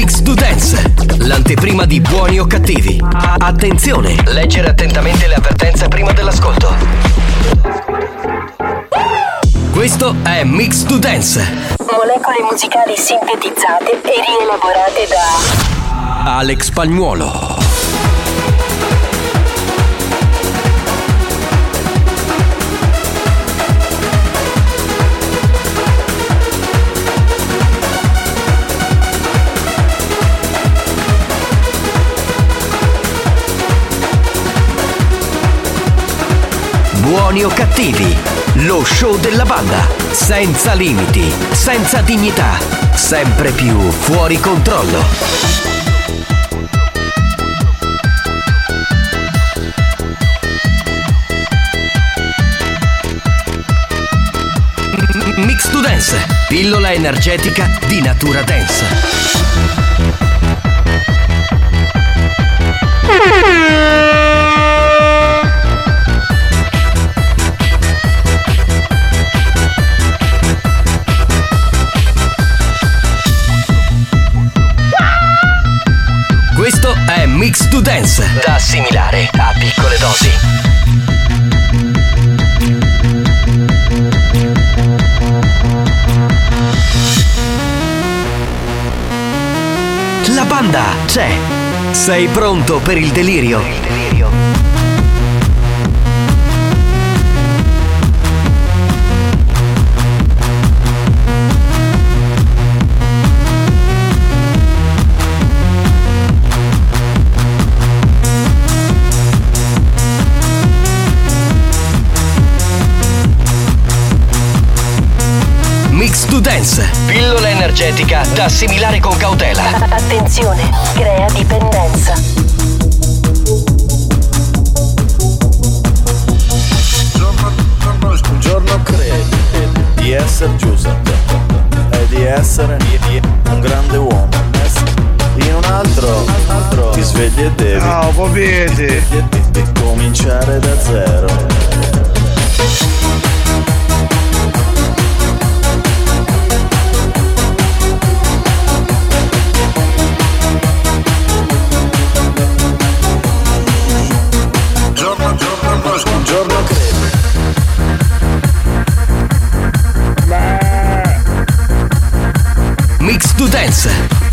Mix to Dance, l'anteprima di buoni o cattivi. Attenzione, leggere attentamente le avvertenze prima dell'ascolto. Questo è Mix to Dance. Molecole musicali sintetizzate e rielaborate da Alex Spagnuolo. Buoni o cattivi, lo show della banda, senza limiti, senza dignità, sempre più fuori controllo. Mix to Dance, pillola energetica di natura dance. Questo Mix to Dance, da assimilare a piccole dosi. La banda c'è. Sei pronto per il delirio? Mix to Dance, pillola energetica da assimilare con cautela. Attenzione, crea dipendenza. Un giorno credi di essere Giuseppe e di essere un grande uomo. In un altro, ti svegli e devi Ciao, popete. cominciare da zero.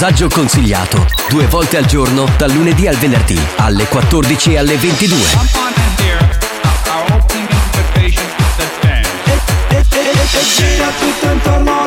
Dosaggio consigliato due volte al giorno dal lunedì al venerdì alle 14 e alle 22. E gira tutto intorno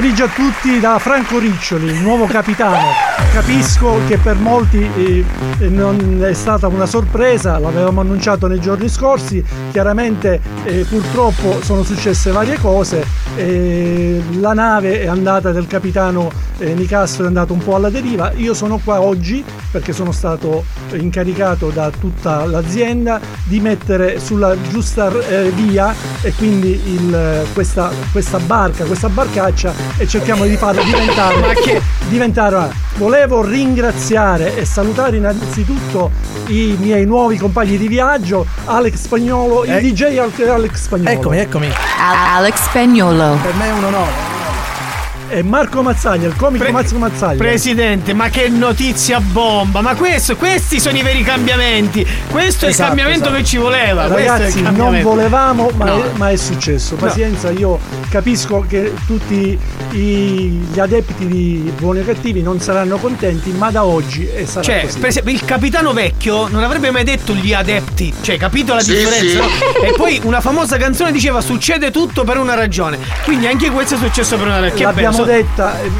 pomeriggio a tutti da Franco Riccioli, il nuovo capitano. Capisco che per molti eh, eh, non è stata una sorpresa, l'avevamo annunciato nei giorni scorsi, chiaramente eh, purtroppo sono successe varie cose, eh, la nave è andata del capitano eh, Nicastro è andato un po' alla deriva, io sono qua oggi perché sono stato incaricato da tutta l'azienda di mettere sulla giusta eh, via e quindi il- questa, questa barca, questa barcaccia e cerchiamo di farla diventare, diventare volevo ringraziare e salutare innanzitutto i miei nuovi compagni di viaggio, Alex Spagnolo, il Eh. DJ Al- Alex Spagnolo Eccomi, eccomi. Alex Spagnolo. Per me è un onore. E Marco Mazzaglia, il comico Pre- Marco Mazzaglia. Presidente, ma che notizia bomba! Ma questo, questi sono i veri cambiamenti! Questo è il Esatto, cambiamento esatto. che ci voleva! è Ragazzi, non volevamo, ma, No. è, ma è successo. Pazienza, io capisco che tutti i- gli adepti di buoni o cattivi non saranno contenti, ma da oggi eh, sarà Cioè, così. per esempio, il capitano vecchio non avrebbe mai detto gli adepti, cioè, capito la differenza? no? E poi una famosa canzone diceva succede tutto per una ragione. Quindi anche questo è successo per una ragione. Che L'abbiamo detta, eh,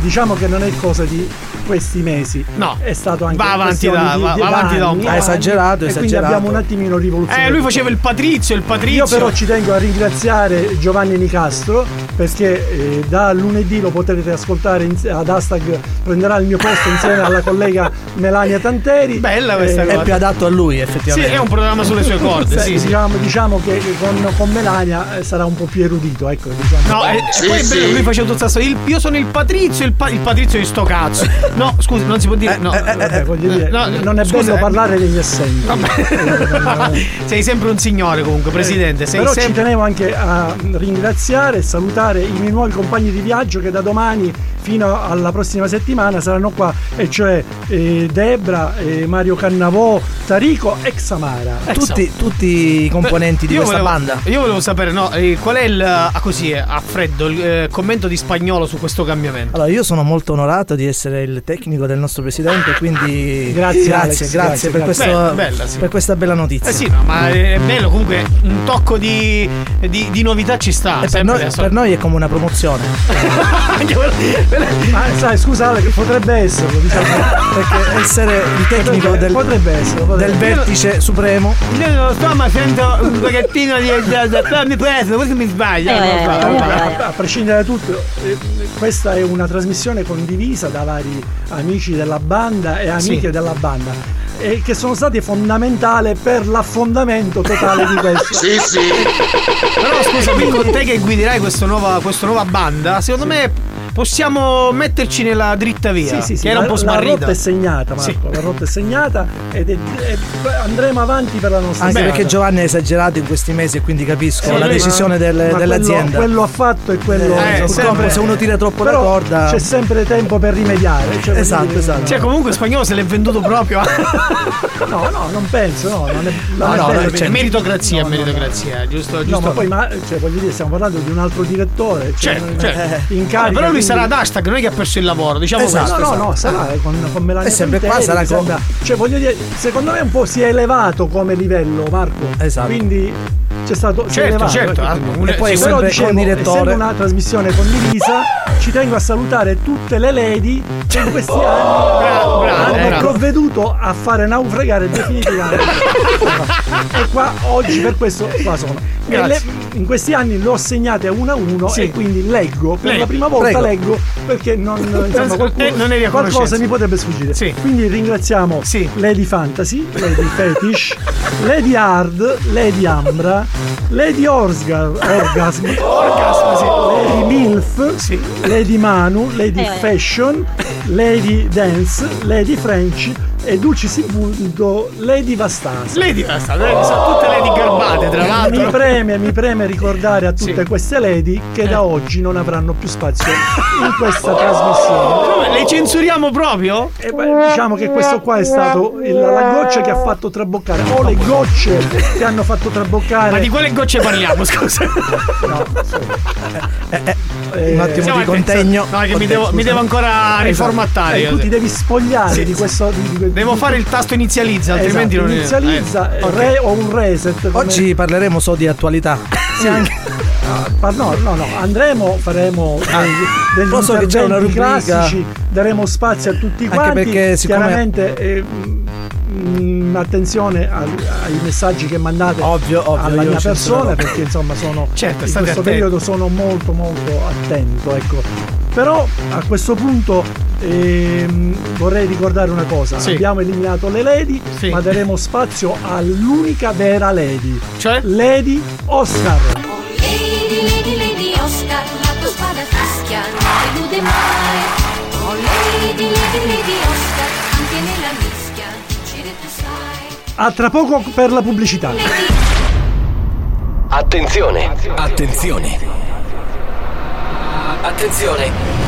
diciamo che non è cosa di questi mesi. No. È stato anche Va avanti da- di- va- di va avanti da un po'. Ha esagerato, e quindi esagerato. abbiamo un attimino rivoluzionato. Eh, lui faceva il patrizio, il patrizio. Io però ci tengo a ringraziare Giovanni Nicastro perché eh, da lunedì lo potrete ascoltare in- ad hashtag prenderà il mio posto insieme alla collega Melania Tanteri. Bella questa Eh, cosa. È più adatto a lui, Sì, effettivamente. è un programma sulle sue corde, sì, sì. Diciamo, diciamo che con, con Melania eh, sarà un po' più erudito, ecco. Diciamo. No, e, e poi è bello, lui faceva tutto questo. Il, io sono il patrizio, il, pa- il patrizio di sto cazzo. No, scusi, non si può dire. No, Vabbè, voglio dire, no, non è scusa, bello eh. parlare degli assenti. Sei sempre un signore comunque, presidente. Sei Però ci sempre. tenevo anche a ringraziare e salutare i miei nuovi compagni di viaggio che da domani fino alla prossima settimana saranno qua, e cioè eh, Debra, eh, Mario Cannavò, Tarico e Xamara. Tutti, tutti i componenti di Io questa volevo- banda. Io volevo sapere, no, eh, qual è il. ah, così, eh, a freddo, il eh, commento di spagnolo su questo cambiamento. Allora, io sono molto onorato di essere il tecnico del nostro presidente, quindi Grazie, grazie, Alex, grazie, grazie, per, grazie. questo- Bella, bella, sì. per questa bella notizia. Eh sì, no, ma è bello comunque un tocco di, di, di novità ci sta. Per, noi, per noi è come una promozione. Ma sai, scusa Ale, che potrebbe esserlo, diciamo. Perché essere il tecnico potrebbe, del, potrebbe esserlo. del Potrebbe. vertice supremo Io non lo so, ma sento un pochettino di. Però mi preso, questo mi lo so. Comunque, a, a prescindere da tutto, eh, questa è una trasmissione condivisa da vari amici della banda e amiche Sì. della banda. E che sono stati fondamentali per l'affondamento totale di questo. Però scusa, qui con te che guiderai questa nuova, questa nuova banda, secondo me possiamo metterci nella dritta via. Sì, sì, sì, che era un po' la, la smarrita. rotta è segnata, Marco. Sì. La rotta è segnata ed è- e andremo avanti per la nostra anche perché Giovanni ha esagerato in questi mesi e quindi capisco Sì, la decisione del- Ma quello- dell'azienda Quello, ha fatto e quello. Eh, purtroppo sempre- se uno tira troppo la Però corda c'è sempre tempo per rimediare. cioè, Esatto, dire, esatto. Cioè, comunque spagnolo se l'è venduto proprio. No, no, non penso, no. Non è, No, non è no, bello cioè, meritocrazia, No, no, no. meritocrazia, giusto? No, giusto. ma poi, ma, cioè, voglio dire, stiamo parlando di un altro direttore. Cioè, Certo, certo. eh, in carica, però lui sarà ad hashtag, non è che ha perso il lavoro, diciamo Esatto, questo. No, no, no, sarà eh, con, con Melania È sempre qua, sarà con- sembra- Cioè, voglio dire, secondo me un po' si è elevato come livello, Marco. Esatto. Quindi c'è stato. si è Certo, elevato, certo, ah, un- E poi sì, Però sempre dicevo, con direttore. essendo una trasmissione condivisa, ci tengo a salutare tutte le lady che in questi anni Bravo, bravo, hanno bravo. provveduto a fare naufragare definitivamente. e qua oggi per questo qua sono. Le- in questi anni le ho segnate uno a uno Sì. e quindi leggo. Per Leggo. la prima volta Prego. leggo perché non, insomma, qualcuno- Eh, non qualcosa mi potrebbe sfuggire. Sì. Quindi ringraziamo Sì. Lady Fantasy, Lady Fetish, Lady Hard, Lady Ambra, Lady Orsgar, Orgasm, Lady Milf, Sì. Lady Manu, Lady Fashion, Lady Dance, Lady French e Dulcis in punto Lady Vastasa. Lady basta, lady, sono tutte lady garbate, tra Mi l'altro. preme, mi preme ricordare a tutte Sì. queste lady che Eh. da oggi non avranno più spazio in questa trasmissione. Come, Le censuriamo proprio? E beh, diciamo che questo qua è stato il- la goccia che ha fatto traboccare, o le gocce che hanno fatto traboccare. Ma di quale gocce parliamo, scusa? eh, un attimo Siamo di contegno. No, che mi devo, mi devo ancora riformattare. Eh, tu ti devi spogliare Sì, di questo. di- di- Devo fare il tasto inizializza, Esatto, altrimenti non inizializza eh, re- o un reset. come- Oggi parleremo solo di attualità. Ah, no, no, no, andremo, faremo dei, degli so che c'è una rubrica. classici, daremo spazio a tutti Anche quanti. perché siccome- chiaramente eh, mm, attenzione al- ai messaggi che mandate Ovvio, ovvio, alla mia persona perché insomma sono Certo, in questo attenti. periodo sono molto molto attento, ecco. Però a questo punto e vorrei ricordare una cosa: sì. abbiamo eliminato le lady, sì. ma daremo spazio all'unica vera lady, cioè Lady Oscar. Oh, lady, lady, lady Oscar, la tua spada fischia, non delude mai. Oh, lady, lady, lady Oscar, anche nella mischia, uccide tu sai. A tra poco per la pubblicità. Attenzione, attenzione, attenzione. attenzione.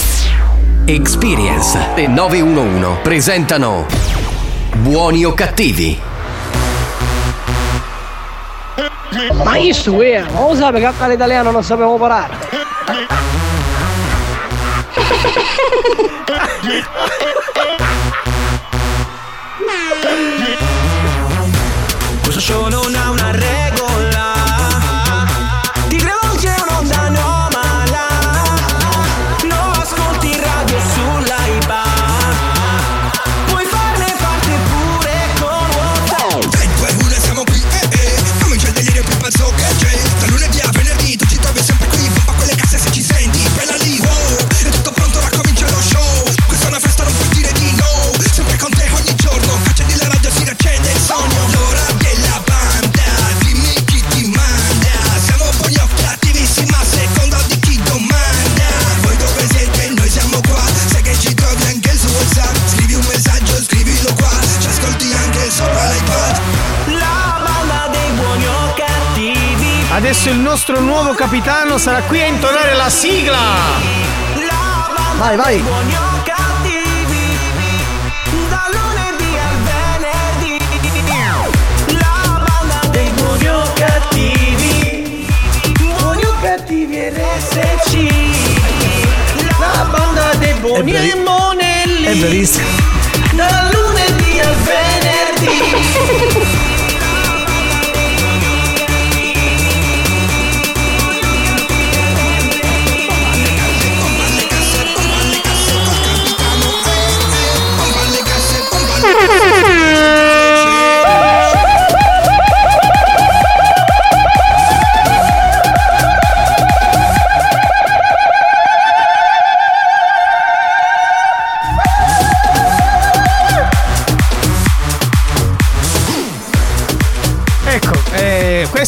Experience e 911 presentano Buoni o cattivi? Ma io sto eh, non lo sape che all'italiano non sapevo parlare. Questo show non ha Adesso il nostro nuovo capitano sarà qui a intonare la sigla. Vai, vai. Cattivi Da lunedì al venerdì La banda dei buoni o cattivi RSC La banda dei buoni e monelli È verissimo. Da lunedì al venerdì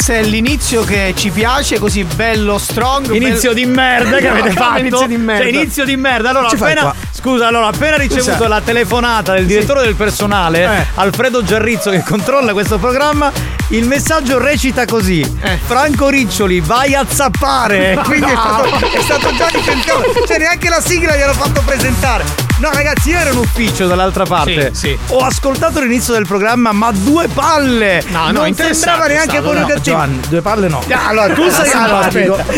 questo è l'inizio che ci piace, così bello strong. Inizio bello- di merda che No, avete fatto. Inizio di merda. Cioè, inizio di merda. Allora, Ci appena, scusa, allora, appena ricevuto la telefonata del direttore del personale, Eh. Alfredo Giarrizzo, che controlla questo programma, il messaggio recita così: Eh. Franco Riccioli, vai a zappare. Quindi è, stato, è stato già licenziato. Cioè, neanche la sigla gli hanno fatto presentare. No, ragazzi, io ero in ufficio dall'altra parte. Sì, sì. Ho ascoltato l'inizio del programma, ma due palle! No, no, non sembrava neanche buono no. cattivo. Giovanni, due palle no. Ah, Allora, tu sei, allora,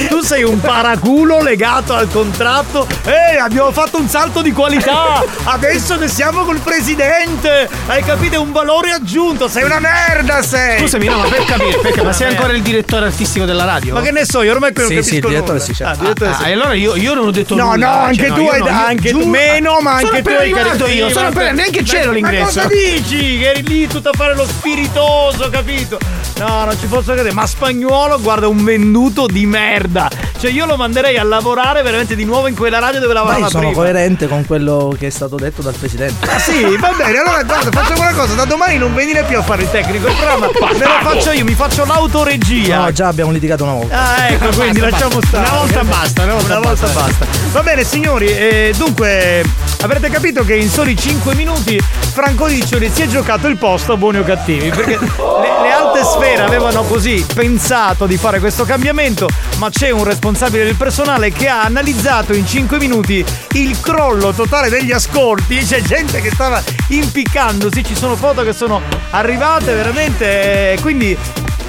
tu sei un paraculo legato al contratto. Ehi, abbiamo fatto un salto di qualità. Adesso che siamo col presidente. Hai capito? È un valore aggiunto. Sei una merda, sei. Scusami, no, ma per capire, perché, ma sei ancora il direttore artistico della radio? Ma che ne so, io ormai non Sì, capisco sì, il direttore nulla. sì, certo. Ah, direttore Ah, sì. e allora io, io non ho detto No, nulla. no, cioè, anche tu hai no, anche tu giuro- meno, ma Sono anche tu hai caratteristiche. io, sono appena- neanche c'ero Ma l'ingresso. cosa dici? Che eri lì tutto a fare lo spiritoso, capito? No, non ci posso credere. Ma spagnolo, guarda, un venduto di merda. Cioè, io lo manderei a lavorare veramente di nuovo in quella radio dove Ma lavorava io sono prima. coerente con quello che è stato detto dal presidente. Ah sì, va bene, allora guarda, facciamo una cosa, da domani non venire più a fare il tecnico, il programma me lo faccio io, mi faccio l'autoregia. No, già abbiamo litigato una volta. Ah, ecco, quindi Basta, lasciamo basta. stare. Una volta basta, una volta volta basta. Va bene, signori, eh, dunque avrete capito che in soli 5 minuti Franco Riccioli si è giocato il posto a buoni o cattivi. Perché le, le alte sfere avevano così pensato di fare questo cambiamento, ma c'è un responsabile del personale che ha analizzato in 5 minuti il crollo totale degli ascolti. C'è gente che stava impiccandosi, ci sono foto che sono arrivate veramente. eh, Quindi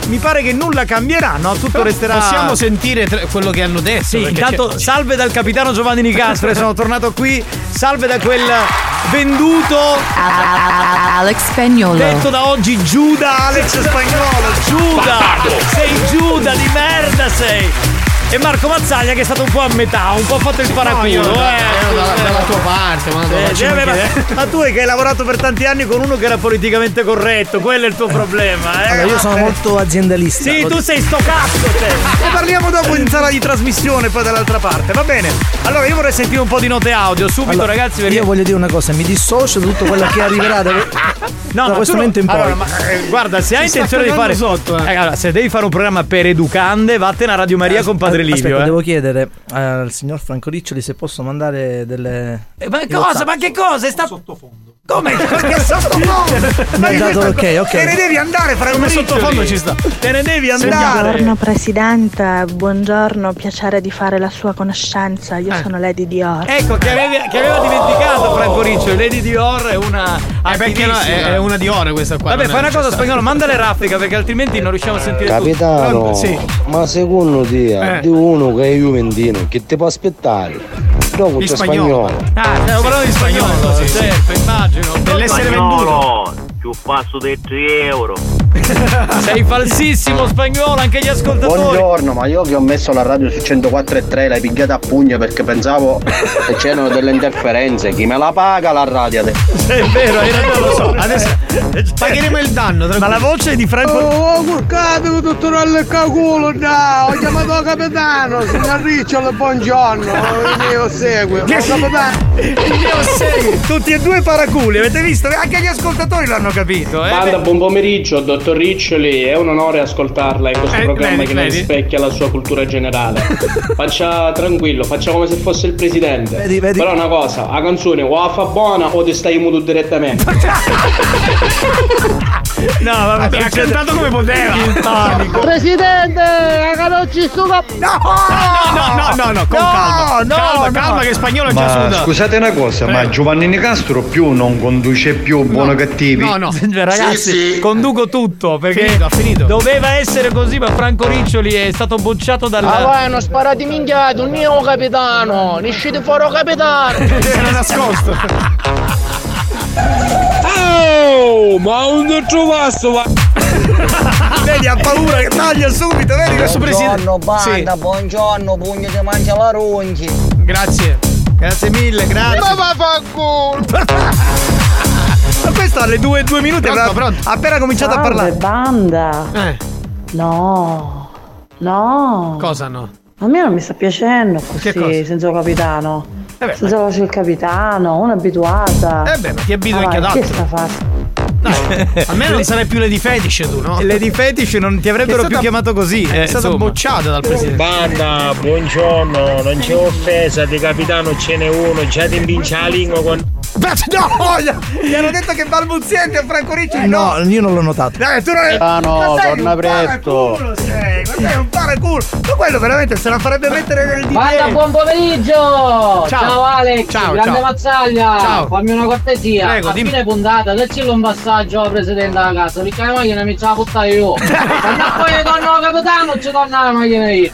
mi pare che nulla cambierà, no? Tutto resterà. Possiamo sentire tra- quello che hanno detto? Sì, intanto c'è- salve dal capitano Giovanni Nicastro, sono tornato qui. Salve da quel venduto Alex Spagnolo. detto da oggi Giuda Alex Spagnolo. Giuda! Sei Giuda di merda sei! E Marco Mazzaglia che è stato un po' a metà, un po' fatto il paraculo. io- eh. dalla- dalla tua parte, ma non Eh, eh, ma, ma tu è che hai lavorato per tanti anni con uno che era politicamente corretto, quello è il tuo problema. Eh? Allora, io sono Eh. molto aziendalista. Sì, tu sei sto cazzo, te. Ne parliamo dopo in sala di trasmissione, poi dall'altra parte. Va bene. Allora, io vorrei sentire un po' di note audio subito, Allora, ragazzi. perché- Io voglio dire una cosa, mi dissocio da tutto quello che arriverà da, No, da questo momento in poi. allora, ma, eh, guarda, se hai intenzione di fare sotto, eh. Eh, allora, se devi fare un programma per educande, vattene a Radio Maria con Padre Livio. Aspetta, eh. devo chiedere al signor Franco Riccioli se posso mandare delle. Eh, ma cosa? Ma che cosa? È sta... Sottofondo. Come? Che sottofondo? Mi Ma ha dato l'ok, ok. Te ne devi andare, Come Riccioli. sottofondo ci sta. Te ne devi andare. Buongiorno Presidente, buongiorno, piacere di fare la sua conoscenza. Io sono Lady Dior. Ecco, che, avevi- che aveva dimenticato Franco Riccioli. Lady Dior è una. Eh, perché no, è, è una di ore questa qua. Vabbè, fai una cosa spagnolo, mandale raffica perché altrimenti non riusciamo a sentire tutto. Capitano? Sì. ma secondo te, Eh. di uno che è juventino, che ti può aspettare? Di questo spagnolo. spagnolo. Ah, stiamo parlando di spagnolo, sì, sì. certo, immagino. Dell'essere venduto. Più basso di 3 euro. Sei falsissimo spagnolo, anche gli ascoltatori. Buongiorno, ma io che ho messo la radio su 104.3 l'hai pigliata a pugno perché pensavo che c'erano delle interferenze. Chi me la paga la radio adesso? È vero, hai ragione, lo so. Adesso pagheremo il danno. Ma la voce è di Franco. Oh, porcate, dottore al culo, no! Ho chiamato il capitano, signor Ricciolo, buongiorno. Oh, capitano. Io sei. Tutti e due paraculi, avete visto? Anche gli ascoltatori l'hanno capito, eh? Banda, buon pomeriggio, dottor Riccioli. È un onore ascoltarla in questo Eh, programma vedi, che non vedi. rispecchia la sua cultura generale. Faccia tranquillo, faccia come se fosse il presidente. Vedi, vedi. Però una cosa, la canzone o la fa buona o ti stai muto direttamente. No, vabbè, Ha cantato come poteva. Il panico. Presidente, canocci su No, no, no, no, no, con No, calma. no, calma, no. calma, che spagnolo già Ma suda. scusate una cosa, ma Giovanni Nicastro più non conduce più buono cattivi? No, no. Cioè, Ragazzi, conduco tutto perché Finito, ha finito. doveva essere così, ma Franco Riccioli è stato bocciato dal. Ah, vai, non sparati minchiato, un mio capitano. Ne uscite fuori capitano. Era nascosto. Oh, ma un trovasto, va. Vedi, ha paura che taglia subito, vedi questo presidente. banda, buongiorno, pugno ti mangia la ronchi. Grazie. Grazie mille, grazie. Ma vaffanculo. Ma questo alle due, due minuti Pronto, avrà pronto. appena cominciato a parlare. banda. Eh, No, no. cosa no? A me non mi sta piacendo Che cosa? così, senza capitano. Eh beh, voce il capitano, una abituata. Eh beh, ma ti abitui Ah, anche ad vai, Che altro. sta facendo? Almeno non sarai più Lady Fetish tu, no? Lady Fetish non ti avrebbero stata- più chiamato così. È eh, stato insomma. bocciato dal presidente. Banda, buongiorno, non c'è offesa, di capitano ce n'è uno, già ti invincia la lingua con... No, gli hanno detto che balbuziente a Franco Riccioli. No, io non l'ho notato. Dai, tu non è... Ah, no, Ma sei torna presto. ma sei un paraculo. Ma quello veramente se la farebbe mettere nel Banda, DJ. buon pomeriggio! Ciao. Ciao, Alex, Ciao, grande ciao. mazzaglia! Ciao. Fammi una cortesia, Prego, a dimmi. fine puntata, dacci un passaggio al presidente della casa, perché la macchina mi ce la buttare io. Quando poi torno capitano ci torna la macchina io.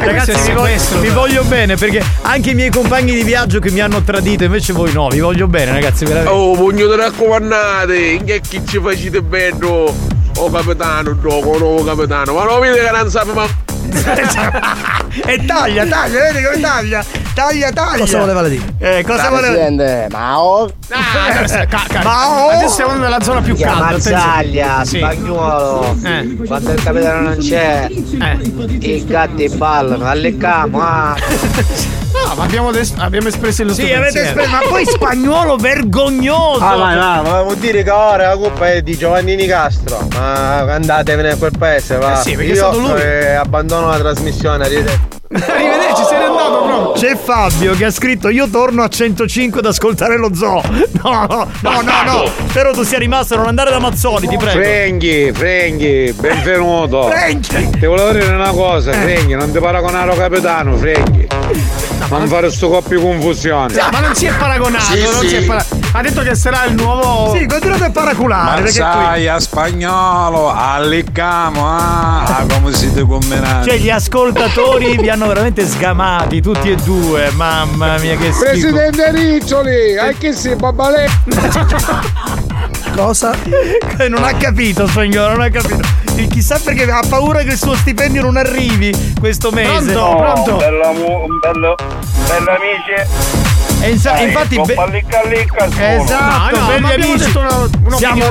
Ragazzi, è vi voglio, vi voglio bene perché anche i miei compagni di viaggio che mi hanno tradito, invece voi no, vi voglio bene, ragazzi, veramente. Oh, pugno di raccomandate, che chi ci facete bello? Oh capitano, gioco, nuovo capitano, ma non vede che non sa ma. e taglia, taglia, vedi come taglia? Taglia, taglia. Cosa voleva dire? Eh, cosa voleva Presidente, ma oh. Ah, Ma oh! Adesso siamo nella zona più calda. Mazzaglia, Sì. spagnolo. Eh. Quando il capitano non c'è, Eh. i gatti ballano, allecamo, ah. No, ma abbiamo, des- abbiamo espresso il nostro Sì, avete pensiero. espresso, ma poi spagnolo vergognoso. Ah, ma no, ma vuol dire che ora la colpa è di Giovanni Nicastro. Ma andatevene a quel paese, va. Eh sì, perché è Io stato lui. eh, abbandono la trasmissione, arrivederci. Arrivederci, se n'è andato proprio. C'è Fabio che ha scritto io torno a 105 ad ascoltare lo zoo. No, no, no, no, no. Spero tu sia rimasto a non andare da Mazzoni, ti prego. Frenghi, Frenghi, benvenuto. Frenghi. Ti volevo dire una cosa, Eh. Frenghi, non ti paragonare al capitano, Frenghi. Non fare sto coppio confusione. Sì, ma non si è paragonato, Sì, non sì. si è para- Ha detto che sarà il nuovo. Sì, continuate a paraculare. qui- Mazzaia, spagnolo, allicamo, ah, ah, come siete combinati. Cioè, gli ascoltatori vi hanno veramente sgamati, tutti e due. Mamma mia, che schifo. Presidente Riccioli, anche se babalè. Cosa? non ha capito, spagnolo, non ha capito. Chissà perché ha paura che il suo stipendio non arrivi questo mese. No, Bello, mu- bello, bello amici. E insa- Dai, infatti be- pallicca licca solo. Esatto, No, no, belli amici. una- siamo,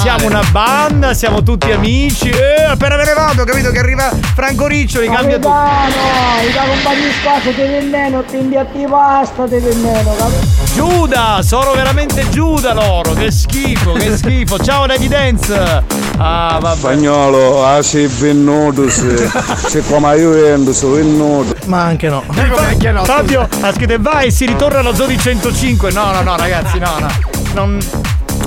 siamo una banda, siamo tutti amici. Eh, appena me ne vado, ho capito che arriva Franco Riccioli, cambia tutto. Capitano, i da compagni di spazio ti veneno, ti impiatti pasta, ti veneno, capito? Giuda, sono veramente Giuda loro. Che schifo, che schifo. Ciao Lady Dance. Ah, vabbè. Spagnolo, ah sei venuto, se, se come Juventus, venuto. Ma anche no. Fabio ha scritto vai, si ritorna alla Zodi 105. No, no, no, ragazzi, no, no. Non...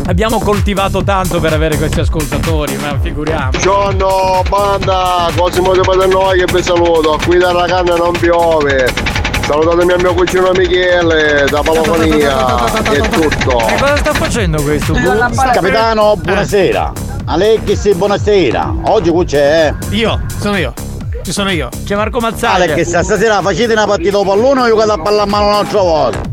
Abbiamo coltivato tanto per avere questi ascoltatori, ma figuriamo. Buongiorno banda, Cosimo di Paternoi che vi saluto, qui da Racanna non piove. Salutatemi al mio cugino Michele da Palofonia, è tutto. E cosa sta facendo questo? Capitano, buonasera. Alexis, buonasera. Oggi qui c'è, eh? Io, sono io. Ci sono io. C'è Marco Mazzaglia. Alex, stasera facete una partita pallone o io vado a pallare a mano un'altra volta?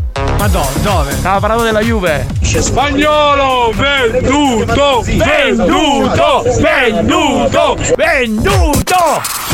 Ma dove? Dove? Stava parlando della Juve. Spagnolo venduto, venduto, venduto, venduto. Radio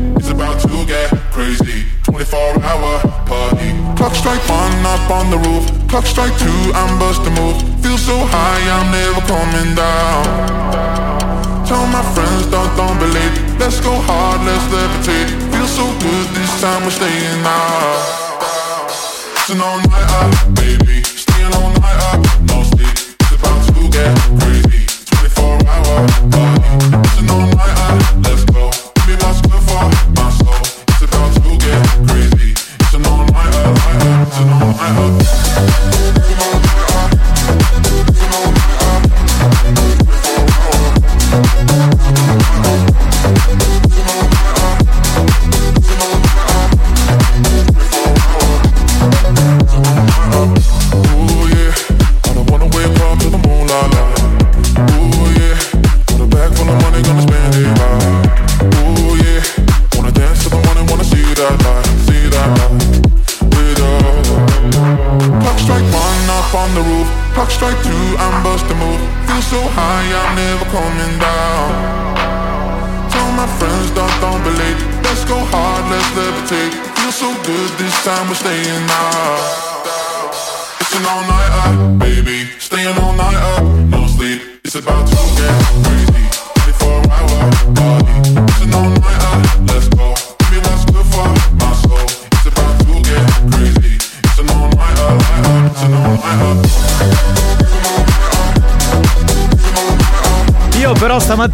Crazy. 24 hour party. Clock strike one up on the roof. Clock strike two, I'm busting moves. Feel so high, I'm never coming down. Tell my friends, don't, don't believe. Let's go hard, let's levitate. Feel so good this time, we're staying out. An all night baby.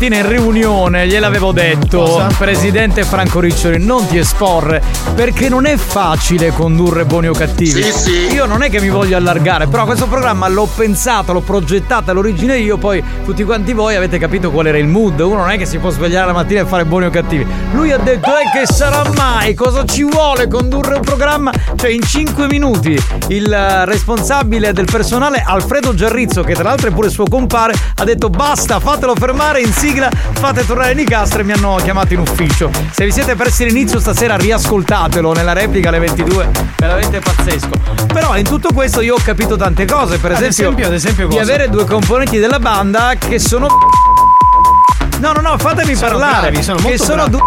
Stamattina in riunione gliel'avevo detto, presidente Franco Riccioli, non ti esporre, perché non è facile condurre buoni o cattivi. Sì, sì. Io non è che mi voglio allargare, però questo programma l'ho pensato, l'ho progettato all'origine io, poi tutti quanti voi avete capito qual era il mood. Uno non è che si può svegliare la mattina e fare buoni o cattivi. Lui ha detto, e che sarà mai? Cosa ci vuole condurre un programma? Cioè in 5 minuti il eh, responsabile del personale, Alfredo Giarrizzo, che tra l'altro è pure suo compare, ha detto basta, fatelo fermare in sigla, fate tornare Nicastro e mi hanno chiamato in ufficio. Se vi siete persi l'inizio stasera riascoltatelo nella replica alle 22, veramente pazzesco. Però in tutto questo io ho capito tante cose, per Ad esempio, esempio, ad esempio di avere due componenti della banda che sono No, no, no, fatemi Sono parlare. bravi, sono che sono due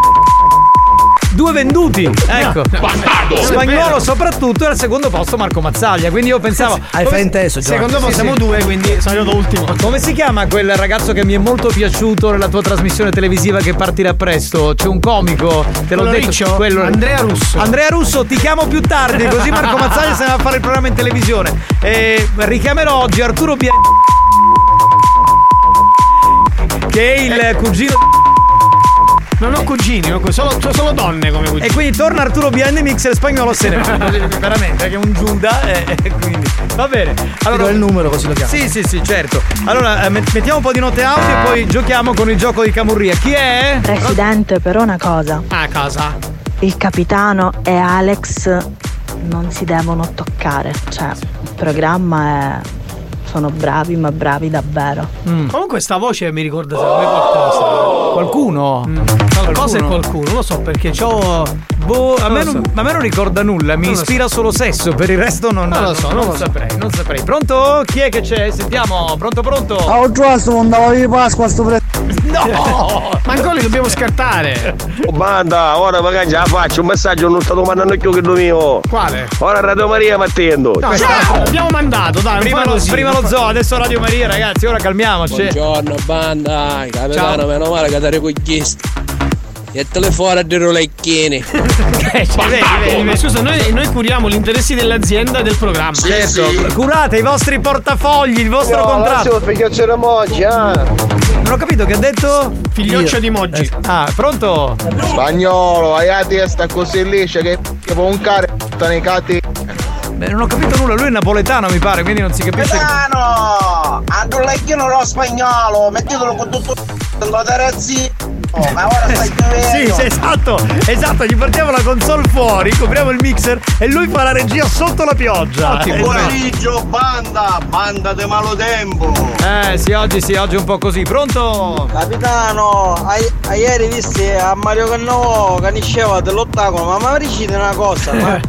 due venduti. Ecco. Bastardo! Spagnolo soprattutto e al secondo posto Marco Mazzaglia. Quindi io pensavo. Hai come-. Secondo me Sì, siamo sì. due, quindi sono arrivato ultimo. Come si chiama quel ragazzo che mi è molto piaciuto nella tua trasmissione televisiva che partirà presto? C'è un comico, te l'ho Quello detto. riccio? Andrea Russo. Andrea Russo, ti chiamo più tardi, così Marco Mazzaglia se ne va a fare il programma in televisione. E richiamerò oggi Arturo Bia che è il cugino Non ho cugini, ho solo, sono solo donne come cugini. e quindi torna Arturo Behind the Mix e spagnolo se ne va. Veramente, che è un Giuda e, e quindi va bene. Allora il numero così lo chiamo. Sì, sì, sì, certo. Allora, eh, met- mettiamo un po' di note audio e poi giochiamo con il gioco di Camurria. Chi è? Presidente, però una cosa. Ah, cosa? Il capitano e Alex non si devono toccare. Cioè, il programma è. Sono bravi, ma bravi davvero. Comunque sta voce mi ricorda me qualcosa. Qualcuno? Qualcosa e Qualcuno? qualcuno, non lo so perché c'ho. Boh, a me non, so. a me non ricorda nulla, mi ispira solo sesso, per il resto non, Non lo so, non lo so. saprei, non saprei. Pronto? Chi è che c'è? Sentiamo, pronto pronto? Oh, giusto, non andava di Pasqua sto pre... No! Ma ancora li dobbiamo scartare. Oh, banda, ora magari già faccio un messaggio, non sto domandando più che mio. Quale? Ora Radio Maria mi attendo. No, Ciao! l'abbiamo mandato, dai, Prima, lo, così. prima lo zoo, adesso Radio Maria, ragazzi, ora calmiamoci. Buongiorno banda, capitano, Ciao. meno male che ti ricogliesti. E te le fuori a dire orecchiene. Eh, cioè, vedi, vedi, Ma scusa, noi, noi curiamo gli interessi dell'azienda e del programma. Certo, curate i vostri portafogli, il vostro No, contratto. adesso perché c'era Moggi, ah. Non ho capito che ha detto? Figlioccio Io. di Moggi. Eh, ah, pronto? Spagnolo, hai la testa così liscia che, che può un care nei cati. Beh, non ho capito nulla, lui è napoletano mi pare, quindi non si capisce. Capitano! Andro lecchino lo spagnolo, mettitelo con tutto lo terrazzi. Oh, ma ora stai Sì, piovendo. sì, esatto, esatto, gli portiamo la console fuori, copriamo il mixer e lui fa la regia sotto la pioggia. Buon Eh, pomeriggio, banda, banda de malo tempo. Eh sì, oggi sì, oggi è un po' così. Pronto? Capitano, a, a ieri visti a Mario Cannavo canisceva dell'ottacolo, ma mi dicite una cosa, ma,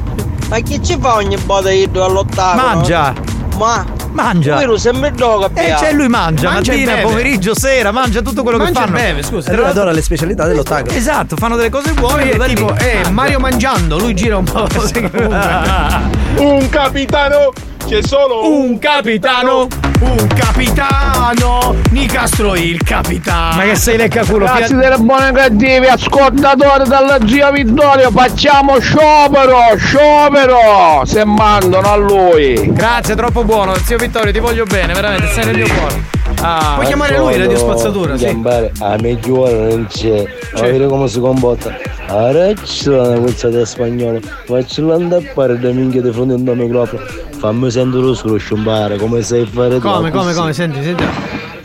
ma chi ci fa ogni volta idro all'ottacolo? Mangia. Ma Mangia. Lo sempre doga E cioè lui mangia, Mangia mattina, pomeriggio, sera, mangia tutto quello Mangia che fanno. beve, scusa. L'altro- adora le specialità dell'ottagono. Esatto, fanno delle cose buone. E lì- tipo, eh, Mario mangiando, lui gira un po'. Un capitano, c'è solo un capitano. Un capitano! Nicastro il capitano! Ma che sei leccaculo? Grazie delle buone cattivi ascoltatori dalla zia Vittoria, facciamo sciopero, sciopero! Se mandano a lui. Grazie, troppo buono. Zio Vittorio, ti voglio bene, veramente, sei nel mio cuore. Ah, Puoi chiamare lui Radio Spazzatura, sì. Gambare, a mezz'ora non c'è. A vedere come si comporta. Adesso una questa da spagnolo. Faccio andare da minchia di fronte al microfono. Fammi sentire lo scrosciumbare, come sai fare tu. Come, come, come? Senti, senti.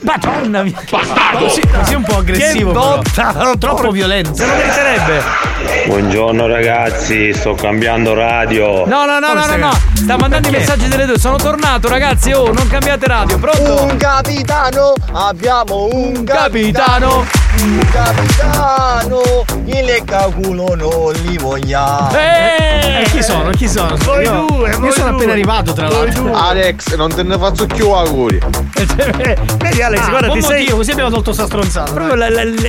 Madonna mia. Così, così un po' aggressivo. Che però. botta! Troppo violento. Se lo meriterebbe. Buongiorno ragazzi, sto cambiando radio. No, no, no, no, no. Sta mandando i messaggi delle due. Sono tornato, ragazzi. Oh, non cambiate radio. Pronto? Un capitano, abbiamo un capitano. Un capitano, il leccaculo non li vogliamo. Eh, E chi sono? Chi sono? Voi io, due, io voi sono appena due. arrivato, tra l'altro. Alex, non te ne faccio più auguri. Vedi, Alex, Ah, guarda, ti sei. motivo, così abbiamo tolto sta stronzata. Proprio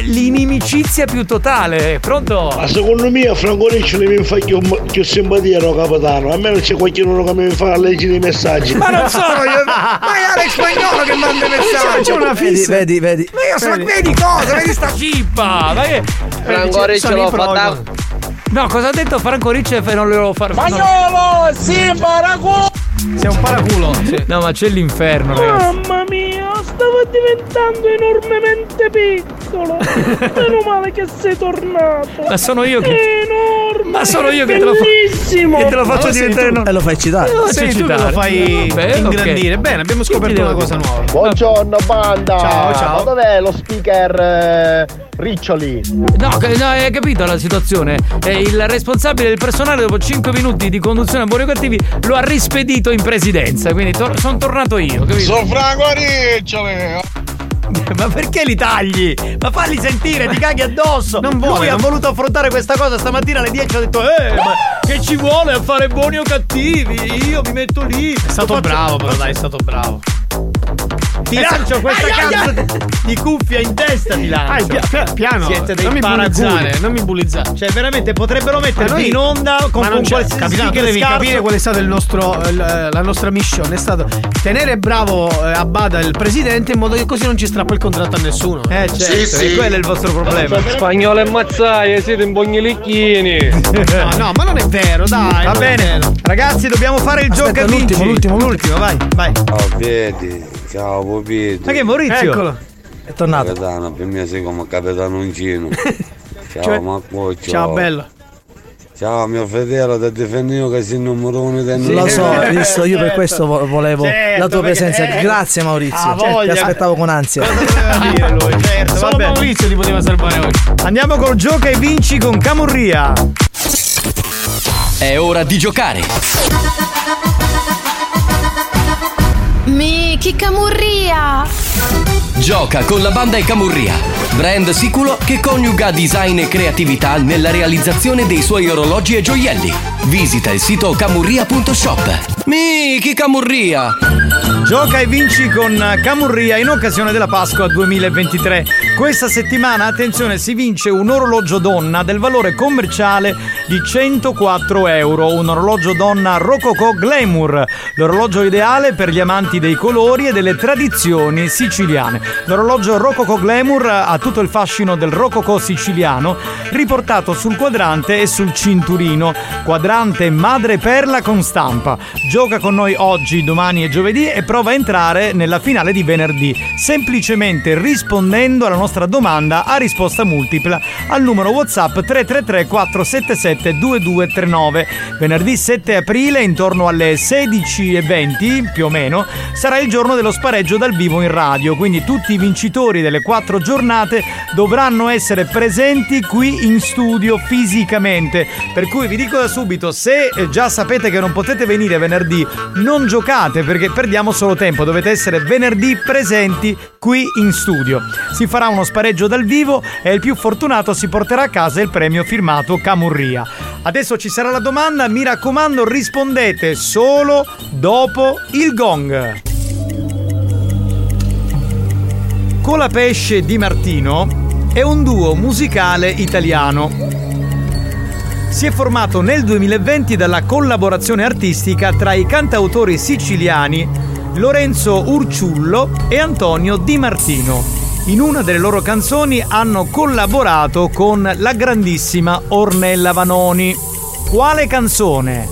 l'inimicizia più totale. Pronto? Secondo me Franco Riccioli mi fa più, più simpatia no capitano, almeno c'è qualcuno che mi fa leggere i messaggi. Ma non sono io. Ma è Alex Spagnolo che manda i messaggi. C'è una Vedi, fissa. vedi, vedi. Ma io sono. Vedi cosa? Vedi sta cippa? Ma che. Franco lo fa No, cosa ha detto Franco Ricci e non lo far no. Spagnolo, si paraculo! Sei un paraculo. Sì. No, ma c'è l'inferno, ragazzi. Mamma mia, stavo diventando enormemente piccolo. Meno male che sei tornato. Ma sono io che. Enorme. Ma sono io che te lo fa- Bellissimo. che te lo faccio diventare. no- E lo fai citare. Lo Sei faccio tu lo fai ingrandire. Bene, abbiamo scoperto una cosa nuova. Buongiorno banda. Ciao, ciao. Ma dov'è lo speaker eh, Riccioli? No, no, hai capito la situazione? Eh, il responsabile del personale, dopo 5 minuti di conduzione a Buoni Cattivi, lo ha rispedito in presidenza. Quindi tor- sono tornato io, capito? Sono Franco Riccioli. Ma perché li tagli? Ma falli sentire, ti caghi addosso. Non vuole, Lui ha non- voluto affrontare questa cosa stamattina alle 10 ha detto "Eh, ma che ci vuole a fare buoni o cattivi? Io mi metto lì". È stato bravo, però dai, è stato bravo. Ti lancio questa cazzo di cuffia in testa, ti lancio. Ah, pia- pia- piano. Siete dei non mi bullizzare, non mi bullizzare. Cioè, veramente potrebbero metterti noi- in onda con, c'è- qualsiasi capitano, tu devi scarso. capire qual è stato il nostro il- la nostra mission è stato tenere bravo eh, a bada il presidente in modo che così non ci strappa il contratto a nessuno eh certo e quello è il vostro problema Spagnolo e mazzaie, siete un bogni licchini. no no ma non è vero dai Va bene, ragazzi, dobbiamo fare il Aspetta, gioco l'ultimo, l'ultimo, l'ultimo, vai, vai. Ciao vedi, ciao Pupito. Ma che Maurizio? Eccolo. È tornato. Capitano, per me sei come capitanoncino. Ciao Cioè- Marco, ciao. ciao bello Ciao mio fratello, ti difendivo che sei il numero uno del Lo so, mondo. visto, io per questo vo- volevo Certo, la tua perché- presenza. eh, Grazie Maurizio. Cioè, voglia. ti aspettavo con ansia. Cosa dire lui? Certo, solo vabbè. Maurizio ti poteva salvare oggi Andiamo col gioco e vinci con Camurria. È ora di giocare. Miki Camurria! Gioca con la banda e Camurria, brand sicuro che coniuga design e creatività nella realizzazione dei suoi orologi e gioielli. Visita il sito camurria.shop. Miki Camurria! Gioca e vinci con Camurria in occasione della Pasqua 2023. Questa settimana, attenzione, si vince un orologio donna del valore commerciale di 104 euro. Un orologio donna Rococo Glamour, l'orologio ideale per gli amanti dei colori e delle tradizioni siciliane. L'orologio Rococo Glamour ha tutto il fascino del Rococo siciliano, riportato sul quadrante e sul cinturino. Quadrante madreperla con stampa. Gioca con noi oggi, domani e giovedì e prova a entrare nella finale di venerdì, semplicemente rispondendo alla nostra domanda a risposta multipla al numero WhatsApp 333 477 2239. Venerdì 7 aprile, intorno alle 16.20 più o meno, sarà il giorno dello spareggio dal vivo in radio, quindi tutti i vincitori delle quattro giornate dovranno essere presenti qui in studio fisicamente. Per cui vi dico da subito, se già sapete che non potete venire venerdì, non giocate perché perdiamo solo tempo, dovete essere venerdì presenti qui in studio. Si farà uno spareggio dal vivo e il più fortunato si porterà a casa il premio firmato Camurria. Adesso ci sarà la domanda, mi raccomando rispondete solo dopo il gong. Colapesce Di Martino è un duo musicale italiano. Si è formato nel 2020 dalla collaborazione artistica tra i cantautori siciliani Lorenzo Urciullo e Antonio Di Martino. In una delle loro canzoni hanno collaborato con la grandissima Ornella Vanoni. Quale canzone?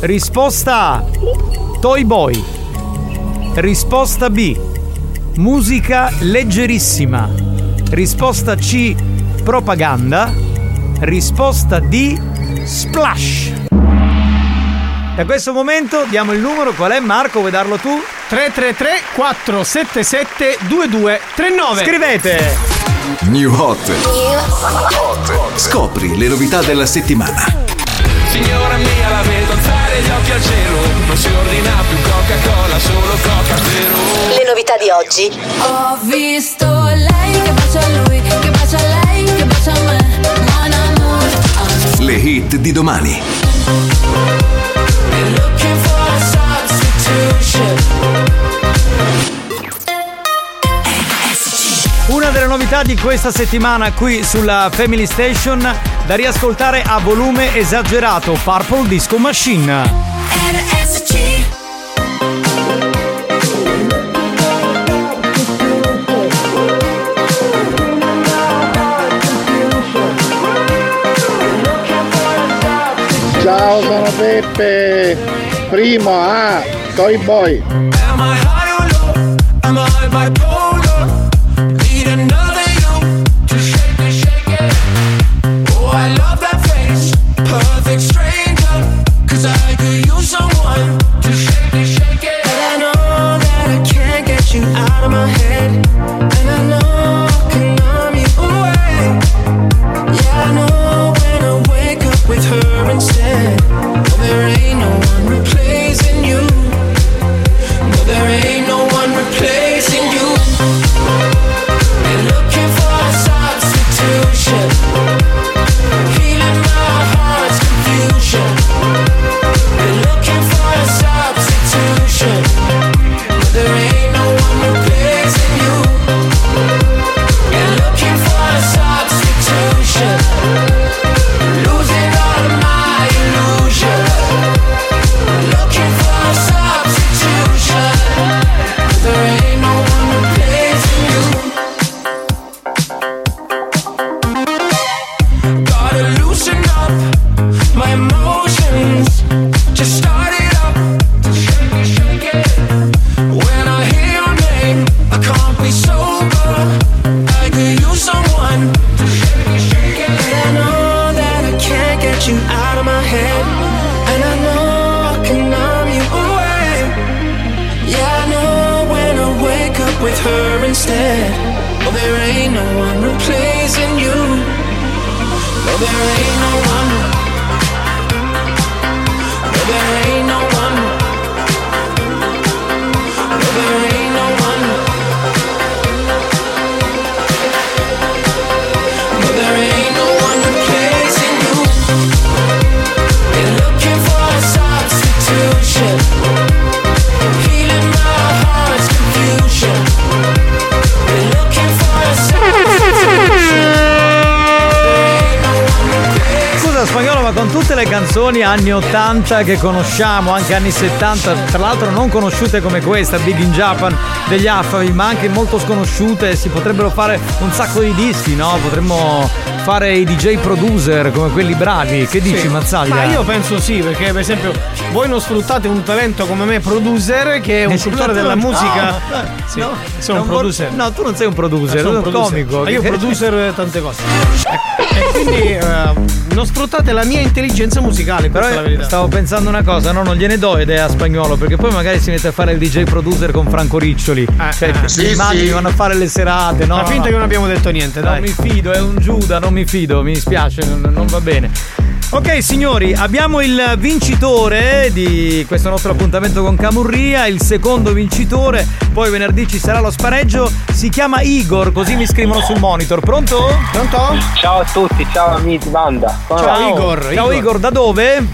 Risposta A. Toy Boy. Risposta B. Musica leggerissima. Risposta C. Propaganda. Risposta D. Splash. Da questo momento diamo il numero, qual è Marco? Vuoi darlo tu? 333 477 2239 Scrivete! New Hot. Scopri le novità della settimana. Signora mia la vedo alzare gli occhi al cielo Non si ordina più Coca-Cola, solo Coca Zero Le novità di oggi. Ho visto lei che bacia a lui, che bacia a lei, che bacia a me. Mon amour. Le hit di domani. Una delle novità di questa settimana qui sulla Family Station da riascoltare a volume esagerato Purple Disco Machine. RSC Ciao, Peppe. Primo a Toy Boy. Am I high or low? Am I bipolar? Canzoni anni 80 che conosciamo, anche anni 70, tra l'altro non conosciute come questa, Big in Japan degli Affavi, ma anche molto sconosciute, si potrebbero fare un sacco di dischi, no? Potremmo fare i DJ producer come quelli bravi. Che dici, Sì. Mazzaglia? Ma io penso sì, perché per esempio voi non sfruttate un talento come me, producer, che è un Esatto, cultore della no, musica. no, Sì, no, sono un non vor- producer. No, tu non sei un producer, sono sei un comico. Ma io producer tante cose. E, e quindi eh, non sfruttate la mia intelligenza musicale, Però questa è la verità. stavo pensando una cosa, no, non gliene do idea a spagnolo, perché poi magari si mette a fare il DJ producer con Franco Riccioli. cioè, eh. Sì, immagini sì. vanno a fare le serate, no? Ma finta no. che non abbiamo detto niente, Non dai. mi fido, è un Giuda, non mi fido, mi dispiace, non, non va bene. Ok signori, abbiamo il vincitore di questo nostro appuntamento con Camurria, il secondo vincitore, poi venerdì ci sarà lo spareggio, si chiama Igor, così mi scrivono sul monitor. Pronto? Pronto? Ciao a tutti, ciao amici, banda. Come va? Ciao Igor, da dove?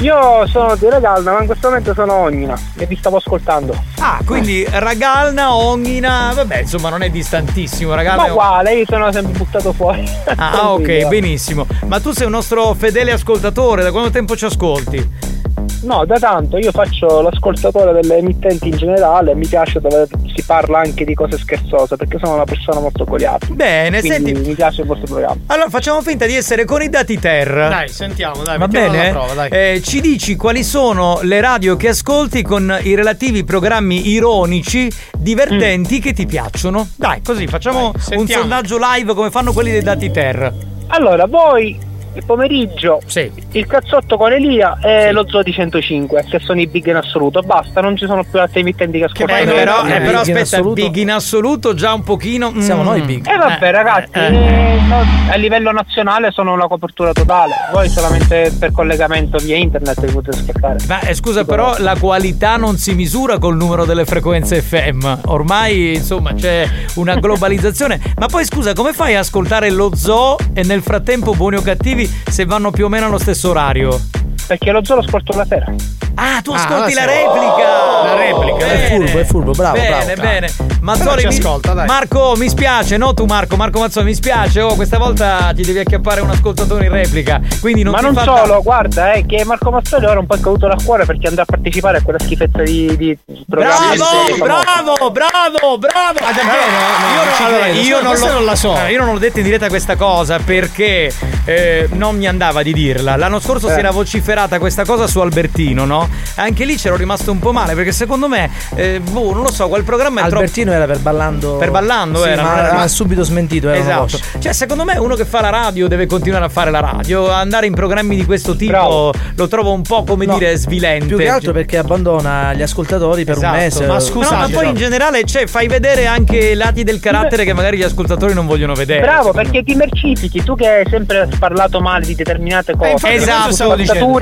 Io sono di Regalna, ma in questo momento sono Ognina e vi stavo ascoltando. Ah, quindi Ragalna, Onghina, vabbè, insomma non è distantissimo, Ragalna. Ma uguale, io sono sempre buttato fuori. Ah, ok, Tranquillo. benissimo. Ma tu sei un nostro fedele ascoltatore, da quanto tempo ci ascolti? No, da tanto io faccio l'ascoltatore delle emittenti in generale, mi piace dove si parla anche di cose scherzose, perché sono una persona molto goliata. Bene, Quindi senti- mi piace il vostro programma. Allora facciamo finta di essere con i dati Ter. Dai, sentiamo, dai, Va bene? alla prova, dai. Eh, ci dici quali sono le radio che ascolti con i relativi programmi ironici, divertenti che ti piacciono? Dai, così facciamo un sentiamo. sondaggio live come fanno quelli dei dati Ter. Allora, voi il pomeriggio, il cazzotto con Elia e lo Zodi 105, che sono i big in assoluto. Basta, non ci sono più altre emittenti che ascoltano. Eh, però, eh, però Big in aspetta, assoluto. big in assoluto già un pochino. Siamo noi big. E vabbè ragazzi, eh, no, a livello nazionale sono una copertura totale, voi solamente per collegamento via internet vi potete ascoltare. Ma eh, scusa, però la qualità non si misura col numero delle frequenze FM. Ormai, insomma, c'è una globalizzazione. Ma poi scusa, come fai a ascoltare lo zoo e nel frattempo buoni o cattivi se vanno più o meno allo stesso orario? Perché lo zoo lo ascolto la sera. Ah, tu Ah, ascolti la la replica! La replica, Bene. è furbo, è furbo, bravo, Bene, bravo, bene. Mazzoli, mi- ascolta, dai. Marco, mi spiace, no tu Marco, Marco Mazzoli, mi spiace, oh, questa volta ti devi acchiappare un ascoltatore in replica. Quindi non Ma ti non fa solo, guarda, eh, che Marco Mazzoli ora è un po' caduto da cuore perché andrà a partecipare a quella schifezza di, di programmi. Bravo, bravo, bravo, bravo. Davvero? No, io non allora, io non la so. eh, io non l'ho detta in diretta questa cosa perché eh, non mi andava di dirla. L'anno scorso Eh. si era vociferata questa cosa su Albertino, no? Anche lì c'ero rimasto un po' male perché secondo me, eh, boh, non lo so, quel programma è Albertino era per ballando. Per ballando Sì, era, ma era- ha subito smentito. Era Esatto. Cioè, secondo me uno che fa la radio deve continuare a fare la radio. Andare in programmi di questo tipo lo trovo un po' come No, dire svilente. Più che altro perché abbandona gli ascoltatori per Esatto. un mese. Ma scusa, ma poi in generale cioè, fai vedere anche lati del carattere che magari gli ascoltatori non vogliono vedere. Bravo, perché ti mercifichi, tu che hai sempre parlato male di determinate cose, infatti esatto,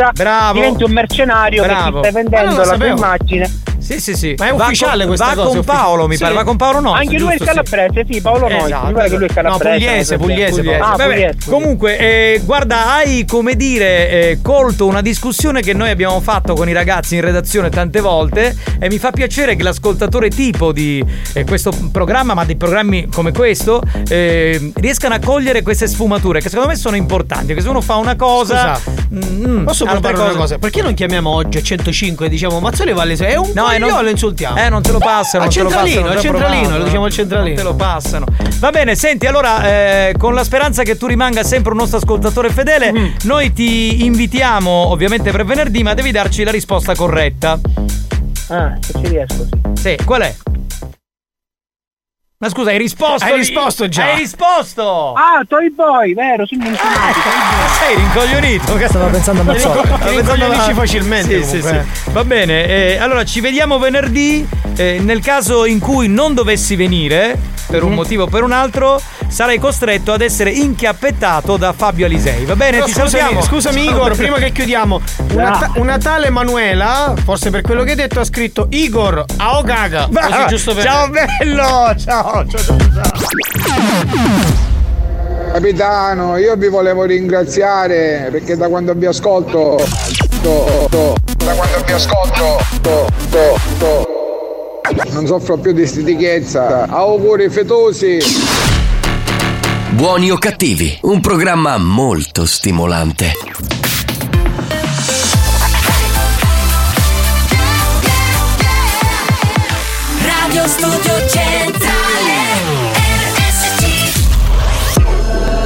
dicendo. Bravo. diventi un mercenario Bravo. che ti stai vendendo la tua immagine. Sì, sì, sì. Ma è Va ufficiale con- questa va cosa, con è uffici- Paolo, mi Sì. pare. Va con Paolo no. Anche lui è calabrese, sì, Paolo Noi. Esatto. Mi pare che lui è calabrese. pugliese, non so se- pugliese. Ah, Vabbè, pugliese. comunque, eh, guarda, hai come dire eh, colto una discussione che noi abbiamo fatto con i ragazzi in redazione tante volte e mi fa piacere che l'ascoltatore tipo di eh, questo programma, ma di programmi come questo, eh, riescano a cogliere queste sfumature che secondo me sono importanti. Perché se uno fa una cosa. Scusa, mm, Posso altre proporre una cose- cosa? Perché non chiamiamo oggi a 105 e diciamo Mazzoli vale se è un No, no, e non- lo insultiamo? Eh, non te lo passano. Al centralino, al centralino, provato, lo diciamo al no? centralino. Non te lo passano. Va bene, senti, allora, eh, con la speranza che tu rimanga sempre un nostro ascoltatore fedele, Mm. noi ti invitiamo, ovviamente per venerdì, ma devi darci la risposta corretta. Ah, se ci riesco, sì. Sì, qual è? Ma scusa, hai risposto? Hai risposto già. Hai risposto! Ah, Toy Boy, vero, sono menzionato. Sei rincoglionito. Stavo pensando a Mazzotto. Stavo pensando rincoglionisci a- facilmente, Sì, sì, comunque. sì. Va bene, eh, allora ci vediamo venerdì. eh, nel caso in cui non dovessi venire, per Mhm. un motivo o per un altro, sarai costretto ad essere inchiappettato da Fabio Alisei. Va bene? Però Ti scusami, salutiamo. scusami. Igor, prima che chiudiamo, una, ta- una tale Manuela, forse per quello che hai detto, ha scritto Igor Aogaga. Così giusto per Ciao bello! Ciao, Capitano, io vi volevo ringraziare perché da quando vi ascolto, to- to- da quando vi ascolto, to- to- to- non soffro più di stitichezza. Auguri fetosi. Buoni o cattivi, un programma molto stimolante.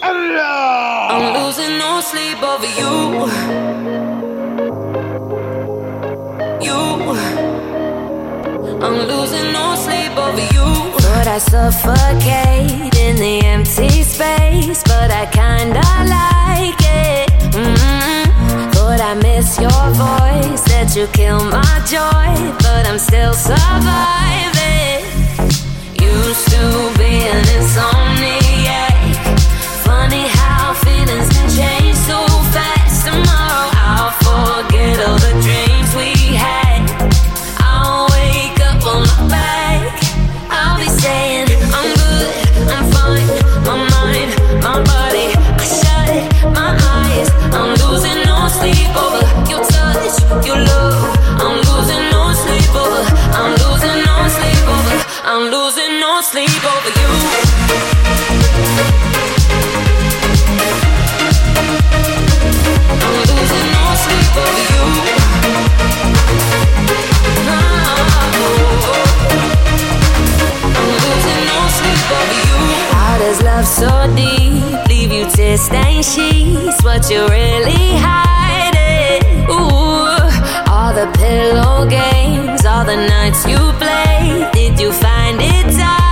I'm losing no sleep over you. You. I'm losing no sleep over you. But I suffocate in the empty space. But I kinda like it. mm But I miss your voice. That you kill my joy. But I'm still surviving. Used to be an insomniac. Sleep over you does love so deep leave you tear stained sheets? What you really hiding? Ooh, all the pillow games, all the nights you played. Did you find it tiring?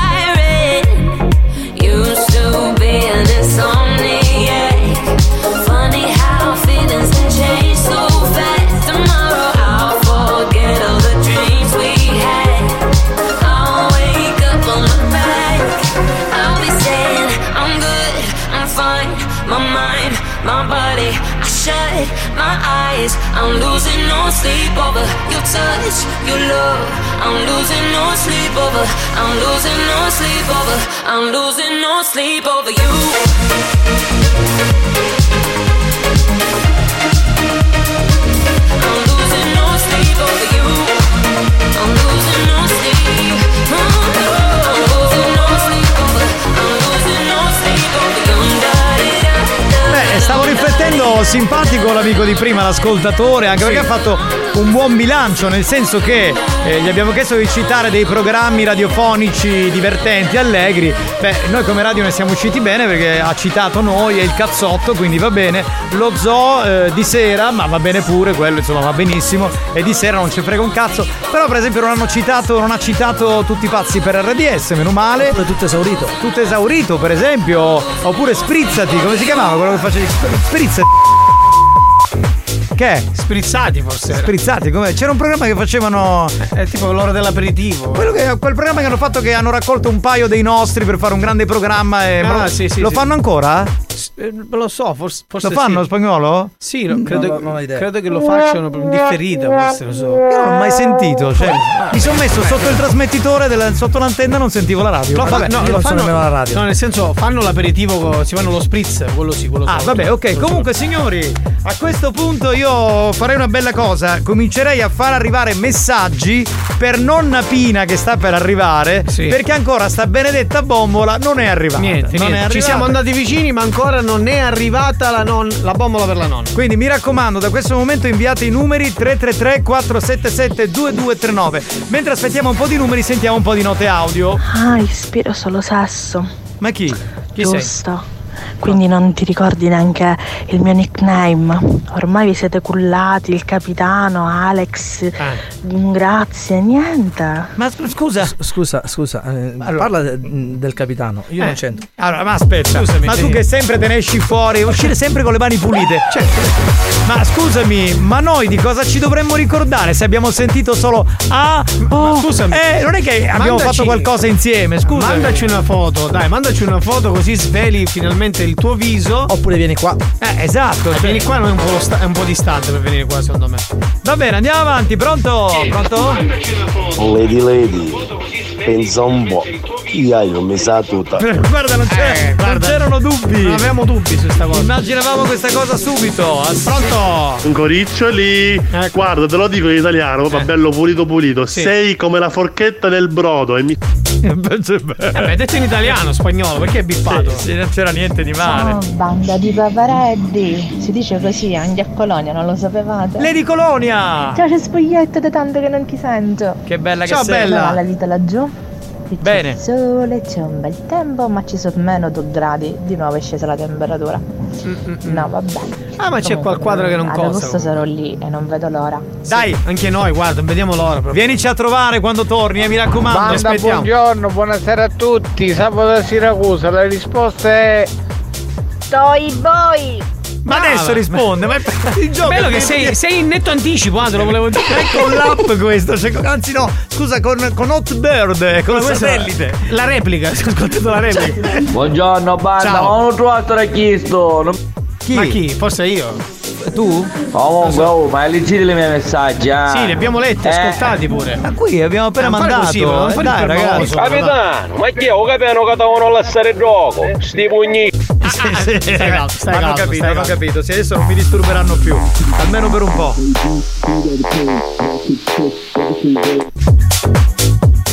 Sleep over your touch, your love. I'm losing no sleep over. I'm losing no sleep over. I'm losing no sleep over you. I'm losing no sleep over you. I'm losing no sleep. I'm losing no sleep over. I'm losing no sleep over you. Beh, stavo riflettendo simpatico l'amico di prima, l'ascoltatore, anche perché ha fatto un buon bilancio, nel senso che eh, gli abbiamo chiesto di citare dei programmi radiofonici divertenti, allegri. Beh, noi come radio ne siamo usciti bene perché ha citato noi e il cazzotto, quindi va bene. Lo zoo eh, di sera, ma va bene pure, quello insomma va benissimo. E di sera non ci frega un cazzo. Però per esempio non hanno citato, non ha citato tutti i pazzi per RDS, meno male. Oppure tutto esaurito. Tutto esaurito, per esempio. Oppure sprizzati, come si chiamava quello che facevi? Sprizzati. Che è? Sprizzati forse. Sprizzati, come? C'era un programma che facevano. È tipo l'ora dell'aperitivo. Quello che, quel programma che hanno fatto che hanno raccolto un paio dei nostri per fare un grande programma e Ah, lo- sì, sì, lo sì. fanno ancora? Eh, lo so, forse, forse Lo fanno sì. spagnolo? Sì, lo- credo, no, non ho idea. credo che lo facciano in differita, forse lo so. Io non ho mai sentito, cioè, mi sono messo sotto il trasmettitore, della- sotto l'antenna non sentivo la radio. No, vabbè, no, lo fanno, nemmeno alla radio. no, nel senso, fanno l'aperitivo, si fanno lo spritz, quello sì, quello Ah, so. vabbè, ok. Comunque, signori, a questo punto io farei una bella cosa. Comincerei a far arrivare messaggi per nonna Pina che sta per arrivare. Sì. Perché ancora sta benedetta bombola non è arrivata. Niente, non niente. è arrivata. Ci siamo andati vicini, ma ancora non è arrivata la, non- la bombola per la nonna. Quindi mi raccomando, da questo momento inviate i numeri 333 477 2239. Mentre aspettiamo un po' di numeri, sentiamo un po' di note audio. Ah, ispiro solo sesso. Ma chi? Chi Giusto. Quindi non ti ricordi neanche il mio nickname. Ormai vi siete cullati, il capitano, Alex. Grazie, niente. Ma scusa. Scusa, scusa, eh, parla de- del capitano. Io Eh. non c'entro. Allora, ma aspetta, Scusami, ma tu sì. che sempre te ne esci fuori, uscire sempre con le mani pulite. Ma scusami, ma noi di cosa ci dovremmo ricordare se abbiamo sentito solo Ah, oh, scusami. Eh, non è che abbiamo Mandaci- fatto qualcosa insieme, scusa. Mandaci una foto, dai, mandaci una foto così sveli finalmente il tuo viso. Oppure vieni qua. Eh, esatto. Eh, cioè- vieni qua non è un, po' sta- è un po' distante per venire qua, secondo me. Va bene, andiamo avanti, pronto? Pronto? Lady Lady, pensa un po'. Non mi sa tutta. Guarda, non, c'è- Eh, non guarda. c'erano dubbi. Non avevamo dubbi su sta cosa. Immaginavamo questa cosa subito. As- Pronto? Un coriccioli, guarda, te lo dico in italiano, proprio bello pulito pulito. Sei come la forchetta nel brodo e mi. Vabbè, detto in italiano, spagnolo, perché è bippato? Sì, non c'era niente di male. Oh, banda di papareddi. Si dice così anche a Colonia, non lo sapevate? Lady Colonia! Ciao, c'è spoglietto da tanto che non ti sento. Che bella che Ciao, sei. bella. Come va la vita laggiù? Qui Bene. C'è il sole, c'è un bel tempo, ma ci sono meno 2 gradi. Di nuovo è scesa la temperatura. No, vabbè. Ah, ma c'è qual quadro che non Ad costa, agosto sarò lì e non vedo l'ora. Dai, anche noi, guarda, vediamo l'ora proprio. Vienici a trovare quando torni, eh, mi raccomando. Banda, aspettiamo. buongiorno, buonasera a tutti. Sabato da Siracusa, la risposta è. Toi boy! Ma adesso risponde, ma è il gioco. Bello è che sei, sei in netto anticipo, ah, te lo volevo dire. È con l'app questo, cioè, anzi no, scusa, con, con Hot Bird, eh, con il questa- satellite. La replica, ho ascoltato la replica. Buongiorno banda, Ciao. ma non ho trovato da chiesto. Non... Chi? Ma chi? Forse io? Tu? Comunque, oh, ma leggete i miei messaggi, ah. Sì, li abbiamo letti, Eh. ascoltati pure. Ma qui abbiamo appena Eh, non fare mandato. così, non eh, fare dai, ragazzi. Capitano, ma chi è? Ho capito che devono lasciare il gioco. Sti pugni. Sì, sì. Stai calmo, stai hanno calmo, capito, hanno capito. Sì, adesso non mi disturberanno più. Almeno per un po'.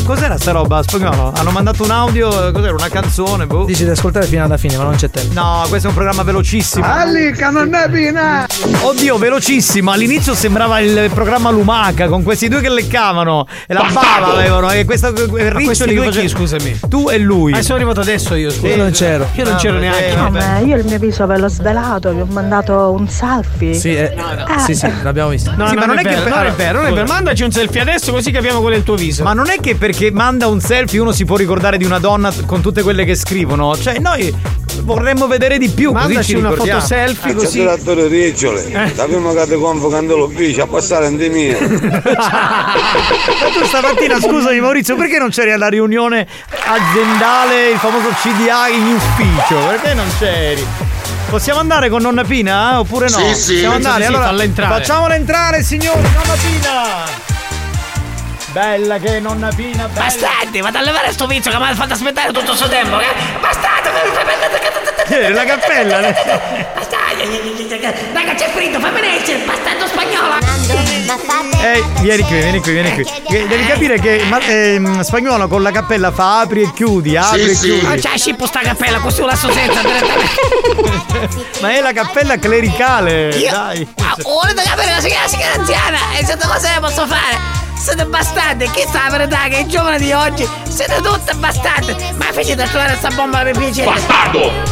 Cos'era sta roba spagnolo? Hanno mandato un audio, cos'era? Una canzone, boh. Dici di ascoltare fino alla fine, ma non c'è tempo. No, questo è un programma velocissimo. Ali, canonnabina! Oddio, velocissimo. All'inizio sembrava il programma Lumaca con questi due che leccavano e la bava avevano. E questo Ma riccioli che chi, faceva- scusami? Tu e lui. Ah, sono arrivato adesso io, scusa. Io non c'ero. Io non Ah, c'ero vabbè, neanche. vabbè. Come? Io il mio viso ve l'ho svelato, vi ho mandato un selfie. Sì, eh, Ah, sì, sì, l'abbiamo visto. No, Sì, no, ma non, non è, è che- vero, non è vero, non è vero. Mandaci un selfie adesso così capiamo qual è il tuo viso. Ma non è che perché manda un selfie uno si può ricordare di una donna con tutte quelle che scrivono. Cioè, noi vorremmo vedere di più. così Mandaci ci una foto selfie C'è così. direttore Riccioli, da prima che ti convocando l'ufficio a passare in mia. Ma tu stamattina, scusami Maurizio, perché non c'eri alla riunione aziendale, il famoso CDA in ufficio? Perché non c'eri? Possiamo andare con nonna Pina? eh? Oppure no? Sì, sì. Possiamo andare? sì, allora falla entrare. facciamola entrare, signori, nonna Pina! Bella che è nonna Pina, bella! Bastardi, vado a levare sto vizio che mi ha fatto aspettare tutto questo tempo, che? Bastardo! Eh, la cappella! Bastardi! Raga, c'è fritto, fammi leggere, bastardo spagnolo! Ehi, vieni qui, vieni qui, vieni qui. Devi capire che ma, ehm, spagnolo con la cappella fa apri e chiudi, apri e chiudi. Ah, c'è scippo sta cappella, così la so senza. Ma è la cappella clericale, Io? dai. Ah, volete capire la signora, signora anziana? E sette cose che posso fare? Siete bastardi, chi sa la verità che i giovani di oggi siete tutte bastardi. Ma fece da trovare sta bomba per piacere.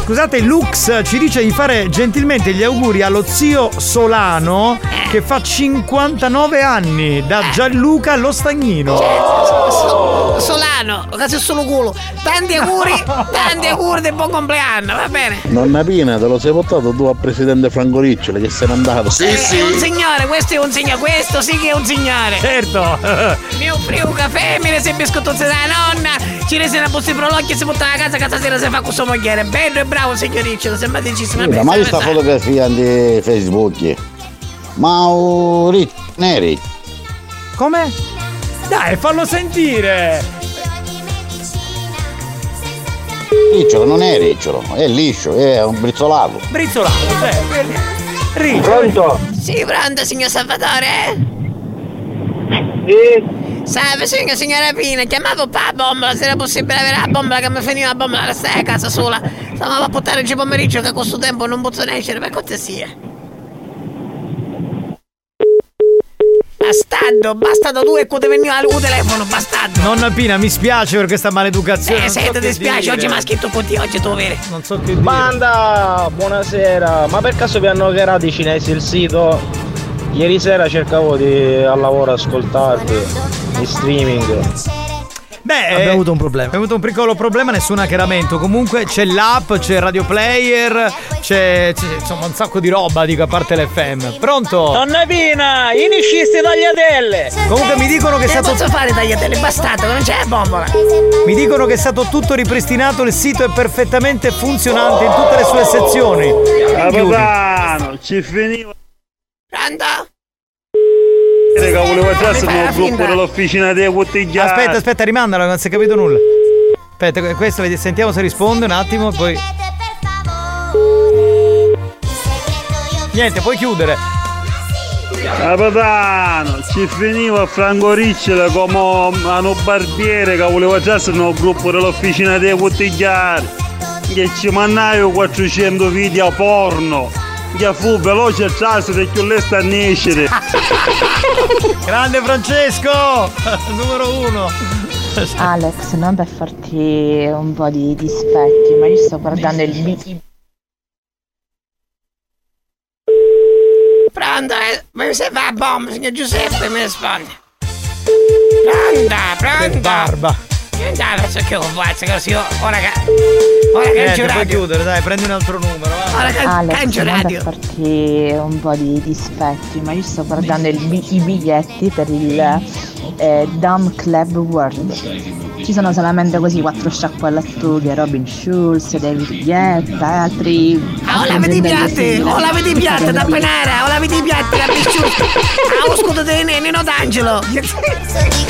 Scusate, Lux ci dice di fare gentilmente gli auguri allo zio Solano che fa 59 anni da Gianluca Lo Stagnino. So- Solano, cazzo solo culo. Tanti auguri, tanti auguri di buon compleanno, va bene? Nonna Pina, te lo sei portato tu al presidente Franco Riccioli che se n'è andato. è un signore, questo è un signore, questo sì che è un signore. Certo. No. Mi offri un caffè, mi rese biscottozze da nonna, ci rese una busta di prolocchi e si porta a casa, casa sera si fa questo mogliere. Bello e bravo, signoriccio, simpaticissimo. Mira, ma io sta fotografia di Facebook. Ma Ricci, neri. Come? Dai, fallo sentire. Ricciolo non è ricciolo, è liscio, è un brizzolato. Brizzolato, cioè. Riccio. Pronto? Sì, pronto, signor Salvatore? Sì. Salve, signor, signora Pina, chiamavo pa bombola, se era possibile avere la bombola che mi finiva la bombola, la stai a casa sola. Stavamo a portare oggi pomeriggio che a questo tempo non posso nascere, per cortesia. Bastardo, bastardo tu e quando veniva al telefono, bastardo. Nonna Pina, mi spiace per questa maleducazione. Eh, so che ti spiace, dire. oggi mi ha scritto con te, oggi tu vero. Non so che dire. Banda, buonasera. Ma per caso vi hanno hackerato i cinesi il sito? Ieri sera cercavo di al lavoro ascoltarvi in streaming. Beh, Abbiamo avuto un problema. Abbiamo avuto un piccolo problema, nessun hackeramento. Comunque c'è l'app, c'è il radio player, c'è, c'è, insomma un sacco di roba, dico, a parte l'FM. Pronto? Nonna Pina, iniscisti tagliatelle! Comunque mi dicono che è stato. posso fare tagliatelle, bastardo, che non c'è la bombola. Mi dicono che è stato tutto ripristinato, il sito è perfettamente funzionante in tutte le sue sezioni. Capitano, ci finiva. Pronto? Raga, volevo fai la nel gruppo dell'officina dei bottigliati. Aspetta, aspetta, rimandalo, non si è capito nulla. Aspetta, questo sentiamo se risponde un attimo, poi. Niente, puoi chiudere. Capitano, ci finiva Franco Ricciola come un barbiere che voleva già essere nel gruppo dell'officina dei bottigliati. Che ci mandai 400 video porno. Che fu veloce e trasse perché lei sta a nascere. Grande Francesco! Numero uno! Alex, non per farti un po' di dispetti, ma io sto guardando il video. Pronto, eh? Ma se va a bomba, signor Giuseppe mi risponde. Pronta, pronta. Che barba! Dai, adesso che lo faccio così, ora che... Ora che c'è puoi radio. chiudere, dai, prendi un altro numero. va. Ora che Alex, cancio non per radio. farti un po' di dispetti, ma io sto guardando il i biglietti per il eh, Dumb Club World. Ci sono solamente così quattro sciacquolatughe, Robin Schulz, David Guetta e altri. Ah, o la vedi piatti, o la vedi piatti da penare, o la vedi piatti da pisciuto. Ah, o scudo dei Nino D'Angelo.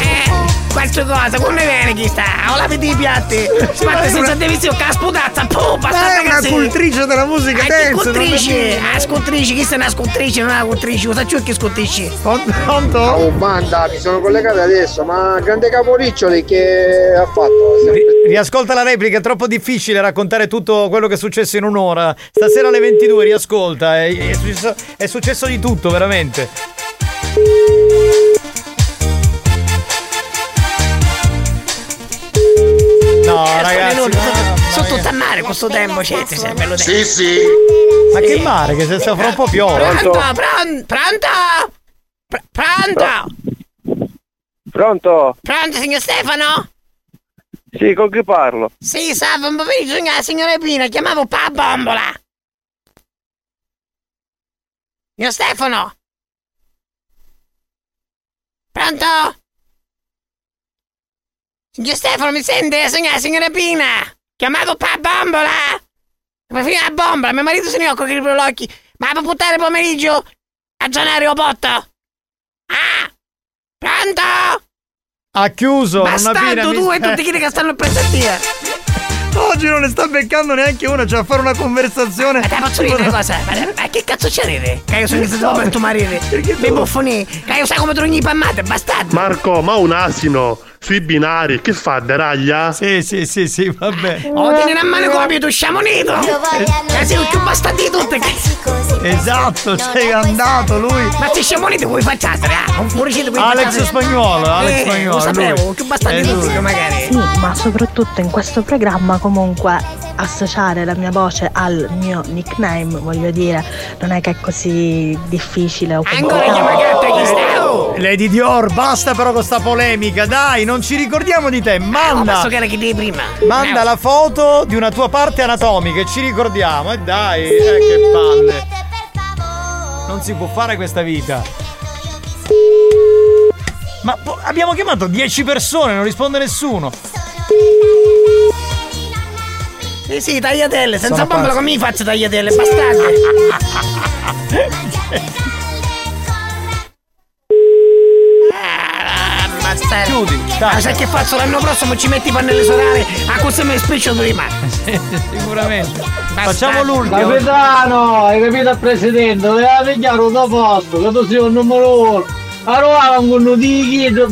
Eh, questa cosa, quando viene chi sta? O la vedi i piatti? Spatti senza televisione, che sputazza, puh, basta è una cultrice della musica Ah, dance, per Ah, scultrice, chi sta una scultrice, non una cultrice, cosa c'è che scultrice? Pronto? Oh banda, mi sono collegato adesso, ma grande caporiccioli che ha fatto? Ri- riascolta la replica, è troppo difficile raccontare tutto quello che è successo in un'ora. Stasera alle 22 riascolta, è, è successo, è successo di tutto, veramente. No, ragazzi. Sono, no, sono tutto a mare questo tempo, c'è, sei bello Sì, sì. Ma che mare, che se sta fra un po' piove. Pronto, pronto, pronto? Pr- pronto? Pronto? Pronto, signor Stefano? Sì, con chi parlo? Sì, salve, un pomeriggio, signora, signora Pina, chiamavo Pa Bombola. Signor Stefano? Pronto? Signor Stefano, mi sente? Signora, signora Pina? Chiamavo Pa Bombola. Ma fino la bombola, mio marito se ne occupa con i prolocchi. Ma può portare pomeriggio a Gianario Botto? Ah! Pronto? Ha chiuso, Bastardo tu e tutti quelli che stanno presso a te. Oggi non ne sta beccando neanche una, cioè a fare una conversazione. Ma te posso dire una cosa? Ma, ma che cazzo c'è ride? Che io sono iniziato per tuo marito. Mi buffoni. Che io sai come tu ogni pammate, bastardo. Marco, ma un asino sui binari, che fa, deraglia? Sì, sì, sì, sì, vabbè. Oh, tieni a mano come tu sciamonito. Che sei il più bastardo di tutti. Esatto, sei andato lui. Ma sei sciamonito come facciate, ah? Un puricito come Alex facciate. Spagnolo, Alex Eh, Spagnolo, Lo sapevo, più bastardo È di lui. tutti, magari. Sì, ma soprattutto in questo programma comunque associare la mia voce al mio nickname, voglio dire, non è che è così difficile o Ancora chi sta? Lady Dior, basta però con sta polemica, dai, non ci ricordiamo di te. Manda. Posso che di prima? Manda la foto di una tua parte anatomica e ci ricordiamo. E dai, eh, che palle. Non si può fare questa vita. Ma po- abbiamo chiamato 10 persone, non risponde nessuno. Sì, sì, tagliatelle, senza bombola come mi faccio tagliatelle, bastarde. Ammazzare. Chiudi, Ma sai che faccio l'anno prossimo ci metti i pannelli solari a questo mi spiccio prima. Sicuramente. Facciamo l'ultimo. Capitano, hai capito il presidente? Doveva pigliare un posto, che tu sei un numero uno. Allora con uno di chiedo.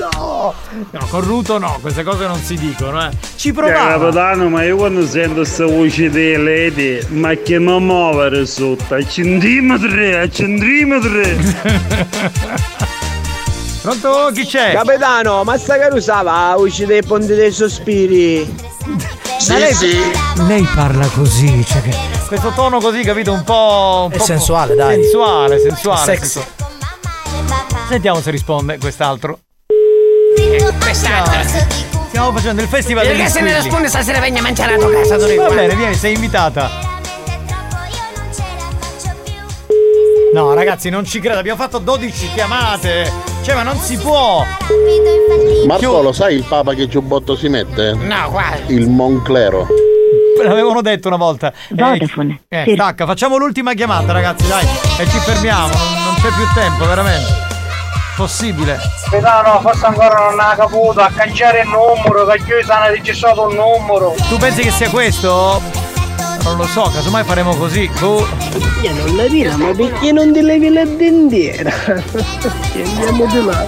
No, no, con Ruto no, queste cose non si dicono, eh. Ci Eh, provava. capitano, ma io quando sento questa voce di Lady, ma che non muovere sotto, a centimetri, a centimetri. Pronto? Chi c'è? Capitano, ma sta che usava usci dei ponti dei sospiri? Ma lei, lei parla così, cioè che questo tono così, capito, un po'. Un È po' sensuale, dai. Sensuale, sensuale. Sexy. sensuale. Sentiamo se risponde quest'altro. Quest'altro. Stiamo facendo il festival Perché degli se ne risponde stasera venga a mangiare a tua casa, tu Va bene, vieni, sei invitata. No, ragazzi, non ci credo, abbiamo fatto 12 chiamate. Cioè, ma non si può. Marco, sai il papa che giubbotto si mette? No, guarda. Il Monclero. L'avevano detto una volta. Vodafone. Eh, Sì. tacca, facciamo l'ultima chiamata, ragazzi, dai. E ci fermiamo, non, c'è più tempo, veramente. Possibile. Capitano, forse ancora non ha caputo a cangiare il numero, perché io sono registrato un numero. Tu pensi che sia questo? Non lo so, casomai faremo così. Boh. Io non la vila, ma perché non ti levi la dendiera? Andiamo di là.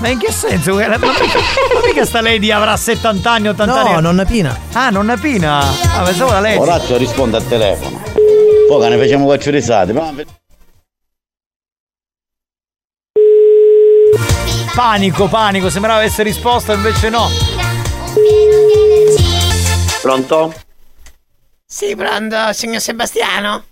Ma in che senso? Ma mica sta lady avrà 70 anni, 80 No, anni? nonna Pina. Ah, nonna Pina. Ah, pensavo la lady. Orazio risponde al telefono. Poi che ne facciamo quattro risate. Ma Panico, panico, sembrava avesse risposto, invece no. Pronto? Sì, pronto, signor Sebastiano?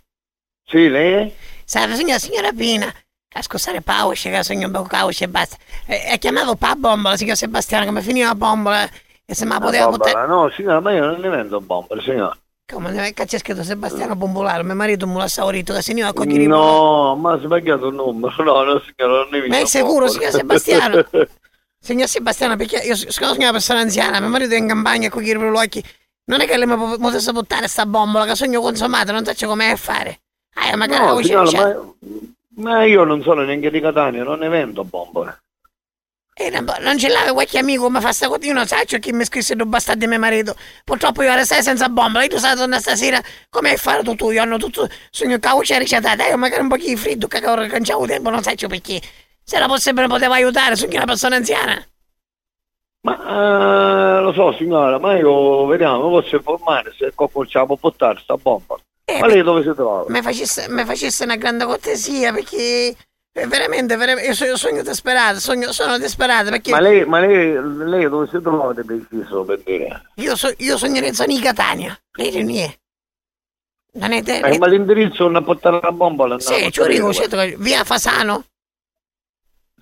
Sì, lei? Salve, signora, signora Pina. A scusare Pauce, che signor Bocauce e basta. E, e chiamavo pa bombola, signor Sebastiano, come finiva la bombola e se me la poteva buttare... No, signora, ma io non ne vendo bombole, signora. Come ne c'è scritto Sebastiano Bombolaro? Mio marito me l'ha saurito che se ne va a cogliere i No, ma ha sbagliato il numero. No, no, signora, non ne Ma è vendo sicuro, signor Sebastiano? Signor Sebastiano, perché io sono una persona anziana, mio marito è in campagna per gli occhi. Non è che lei mi po- potesse buttare sta bombola che sogno consumato, non so come fare. Ah, magari No, signora, ma, ma io non sono neanche di Catania, non ne vendo bombole. Eh, non- non ce l'aveva qualche amico come fa sta cosa, io non so chi mi scrisse due bastardi mio marito. Purtroppo io restai senza bombola, io sono tornare stasera, come hai fatto tu? Io hanno tutto sogno cauccia ricetata, io magari un po' di freddo, che non c'avevo tempo, non so perché. Se la possibile poteva aiutare, sono una persona anziana. Ma eh, lo so, signora, ma io vediamo, posso informare se può portare sta bomba. ma lei dove si trova? Mi facesse, facesse una grande cortesia perché eh, veramente, veramente io sono, sogno disperato, sogno, sono disperato perché Ma lei, ma lei, lei dove si trova di preciso per dire? io, so, io sogno in zona di Catania, lei non è. Non è te? Eh, ma l'indirizzo non portare la bombola? Sì, ci certo, che- via Fasano,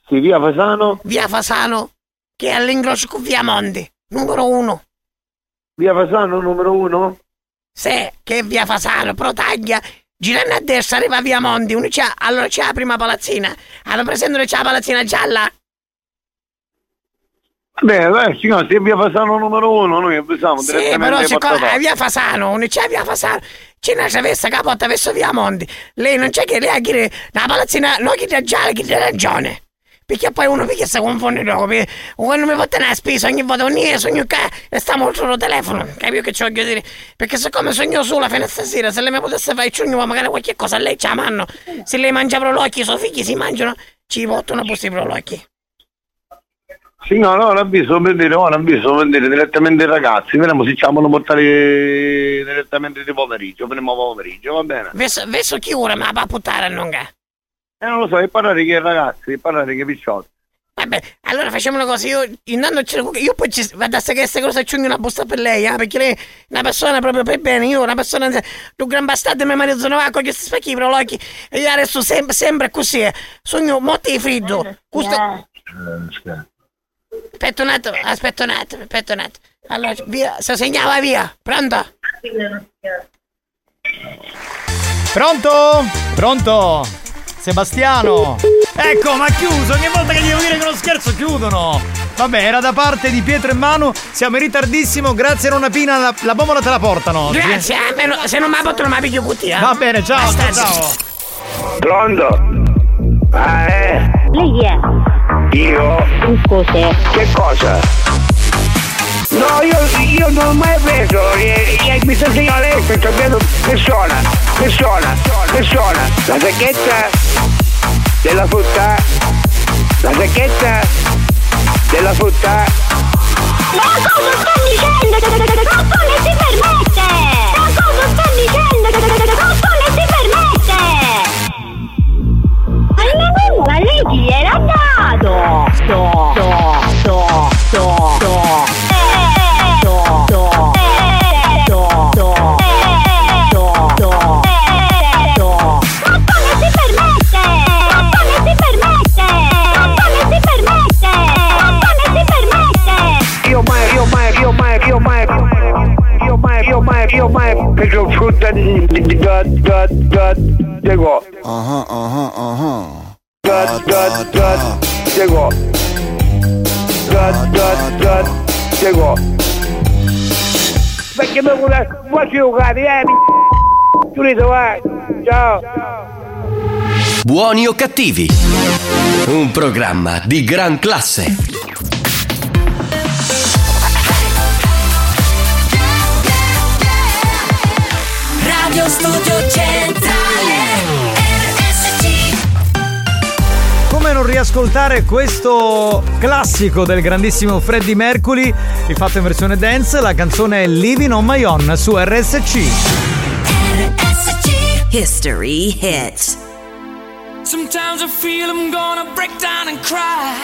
Sì, via Fasano? via Fasano, che è all'ingresso con via Monti, numero uno. Via Fasano numero uno? Sì, che è via Fasano, però taglia, girando a destra arriva via Monti, uno c'ha, allora c'è la prima palazzina, hanno presente c'è la palazzina gialla? Beh, beh, signora, se è via Fasano numero uno, noi avvisiamo Sì, direttamente però portatori. è via Fasano, non c'è via Fasano, c'è una travessa capotta verso via Monti. Lei non c'è che lei ha che la palazzina, no gialla, che da ragione. Perché poi uno perché si confonde dopo, perché quando mi portano la spesa ogni volta ogni sogno che e stiamo sullo telefono, capi che ci voglio dire? Perché siccome sogno sola fino a stasera, se lei mi potesse fare il ciugno, magari qualche cosa a lei c'ha a mano, se lei mangia prolocchi, i suoi figli si mangiano, ci portano busti prolocchi. Signora, ora avviso per dire, ora avviso per dire direttamente i ragazzi, vediamo se ci vogliono portare direttamente di pomeriggio, primo pomeriggio, va bene? Verso, verso chi ora ma va a puttare a non ga? Eh, non lo so, e parlare che ragazzi, e parlare che picciotti. Vabbè, allora facciamo una cosa, io intanto ce lo- io poi ci vado a sapere queste cose c'ho una busta per lei, eh, perché lei è una persona proprio per bene, io una persona tu gran bastardo mio marito sono va con questi specchi per occhi e io adesso sempre, sempre così, eh. sogno motti di freddo. Questo... Aspetta un attimo, aspetta un attimo, aspetta un attimo. Allora, via, se segnava via, pronto? Pronto? Pronto? Sebastiano. Ecco, ma chiuso, ogni volta che gli devo dire che è uno scherzo chiudono. Vabbè, era da parte di Pietro e Manu, siamo in ritardissimo, grazie a Nonna Pina, la, la bombola te la portano. Grazie, no- se non mi ha non mi piglio cutia. Va bene, ciao, Basta. ciao, ciao. Pronto? Ah, eh? Lei chi è? Io? Cos'è? Che cosa? No, io, io non ho mai preso, eh, eh, mi sta segnalando lei, sto capendo persona, persona, persona, la sacchetta della frutta, la sacchetta della frutta. Ma cosa sta dicendo? Ma come si permette? Ma cosa sta dicendo? Ma come si permette? Ma ma- ma lei chi era dato? Do, do, do, do, do. Io mai, preso frutta di, da, da, da, dico. Ah ah ah Da, da, da, dico. Da, da, da, dico. Perché mi vuole, vuoi giocare, eh? mi- Giulito, vai, ciao. Buoni o cattivi? Un programma di gran classe. Radio Studio Centrale RSC Come non riascoltare questo classico del grandissimo Freddie Mercury, rifatto in versione dance, la canzone è Living on My Own su RSC. History Hit Sometimes I feel I'm gonna break down and cry.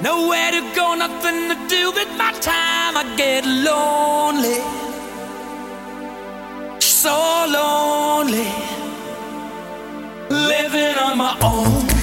Nowhere to go, nothing to do with my time. I get lonely. So lonely. Living on my own.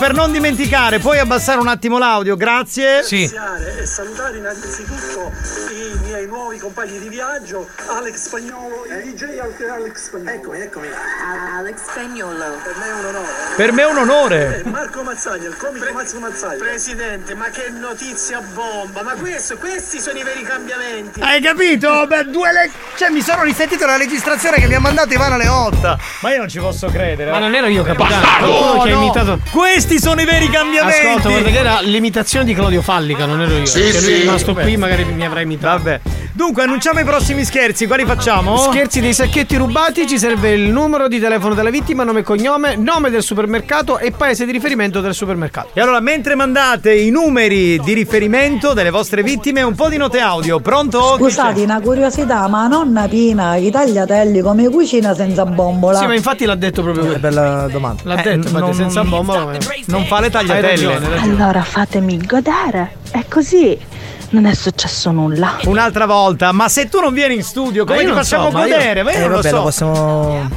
Per non dimenticare, puoi abbassare un attimo l'audio, grazie. Sì. e salutare innanzitutto i miei nuovi compagni di viaggio, Alex Spagnolo, il DJ Alex Spagnolo. Eccomi, eccomi. Alex Spagnolo. Per me è un onore. Per me è un onore. Eh, Marco Mazzaglia, il comico Mazzo Mazzaglia. Presidente, ma che notizia bomba! Ma questo, questi sono i veri cambiamenti. Hai capito? Beh, due le... Cioè, mi sono risentito la registrazione che mi ha mandato Ivana Leotta. Ma io non ci posso credere. Ma non ero io, capitano. Bastardo! Che No, imitato. Questi sono i veri cambiamenti. Ascolta, guarda che era l'imitazione di Claudio Fallica, non ero io. Sì, lui sì. è rimasto qui, magari mi avrà imitato. Vabbè. Dunque, annunciamo i prossimi scherzi. Quali facciamo? Scherzi dei sacchetti rubati, ci serve il numero di telefono della vittima, nome e cognome, nome del supermercato e paese di riferimento del supermercato. E allora, mentre mandate i numeri di riferimento delle vostre vittime, un po' di note audio. Pronto? Scusate, una curiosità, ma nonna Pina, i tagliatelli come cucina senza bombola? Sì, ma infatti l'ha detto proprio lui. Bella domanda. L'ha detto, infatti, non- senza bombola. Non fa le tagliatelle. ragione, ragione. Allora fatemi godere. È così. Non è successo nulla. Un'altra volta, ma se tu non vieni in studio, come ti facciamo so, ma io- godere? Ma io Eh, non lo vabbè, so. lo possiamo.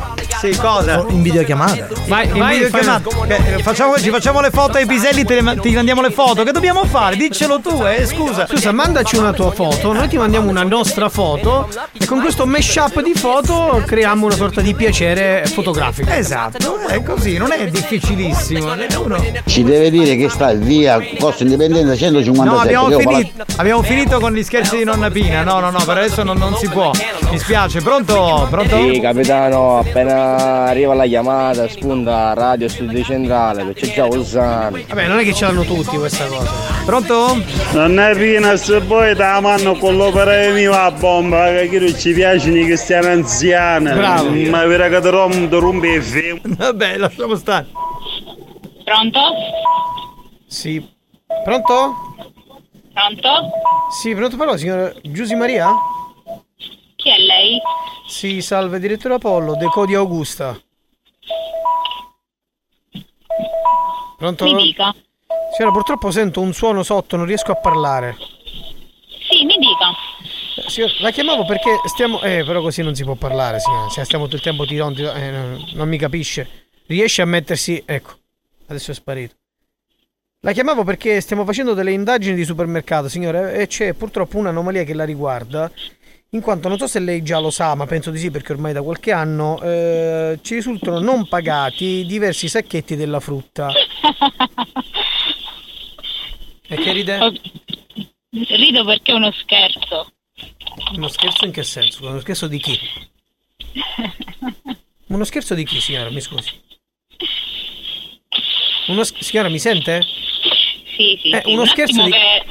Sì, cosa? In videochiamata. Vai, In vai, videochiamata. Eh, facciamo, ci facciamo le foto ai piselli, te le ti mandiamo le foto. Che dobbiamo fare? Diccelo tu, eh, scusa. Scusa, mandaci una tua foto, noi ti mandiamo una nostra foto e con questo mashup di foto creiamo una sorta di piacere fotografico. Esatto, è così, non è difficilissimo. Uno- Ci deve dire che sta via Corso Indipendenza 157. No, abbiamo finito, abbiamo finito con gli scherzi di nonna Pina. No, no, no, per adesso non, non si può. Mi spiace. Pronto? Pronto? Sì, capitano, appena arriva la chiamata, spunta radio studio centrale, perché già usano. Vabbè, non è che ce l'hanno tutti questa cosa. Pronto? Non è piena se poi da mano con l'opera di mia bomba, che chi ci piacciono i cristiani anziani. Bravo. Ma vera che ti rom- ti rompe il film. Vabbè, lasciamo stare. Pronto? Sì. Pronto? Pronto? Sì, pronto parlo, signora Giusy Maria? Chi è lei? Sì, salve, direttore Apollo, Decodi Augusta. Pronto? Mi dica. Signora, purtroppo sento un suono sotto, non riesco a parlare. Sì, mi dica. Eh, Signora, la chiamavo perché stiamo... Eh, però così non si può parlare, signora. Cioè, stiamo tutto il tempo tirando, tirando- eh, non, non mi capisce. Riesce a mettersi... Ecco, adesso è sparito. La chiamavo perché stiamo facendo delle indagini di supermercato, signore, e c'è purtroppo un'anomalia che la riguarda. In quanto non so se lei già lo sa, ma penso di sì perché ormai da qualche anno eh, ci risultano non pagati diversi sacchetti della frutta. E che ride? Rido perché è uno scherzo. Uno scherzo in che senso? Uno scherzo di chi? Uno scherzo di chi, signora? Mi scusi. Uno sch- signora, mi sente? Sì, sì. Eh, sì. uno un scherzo di- che-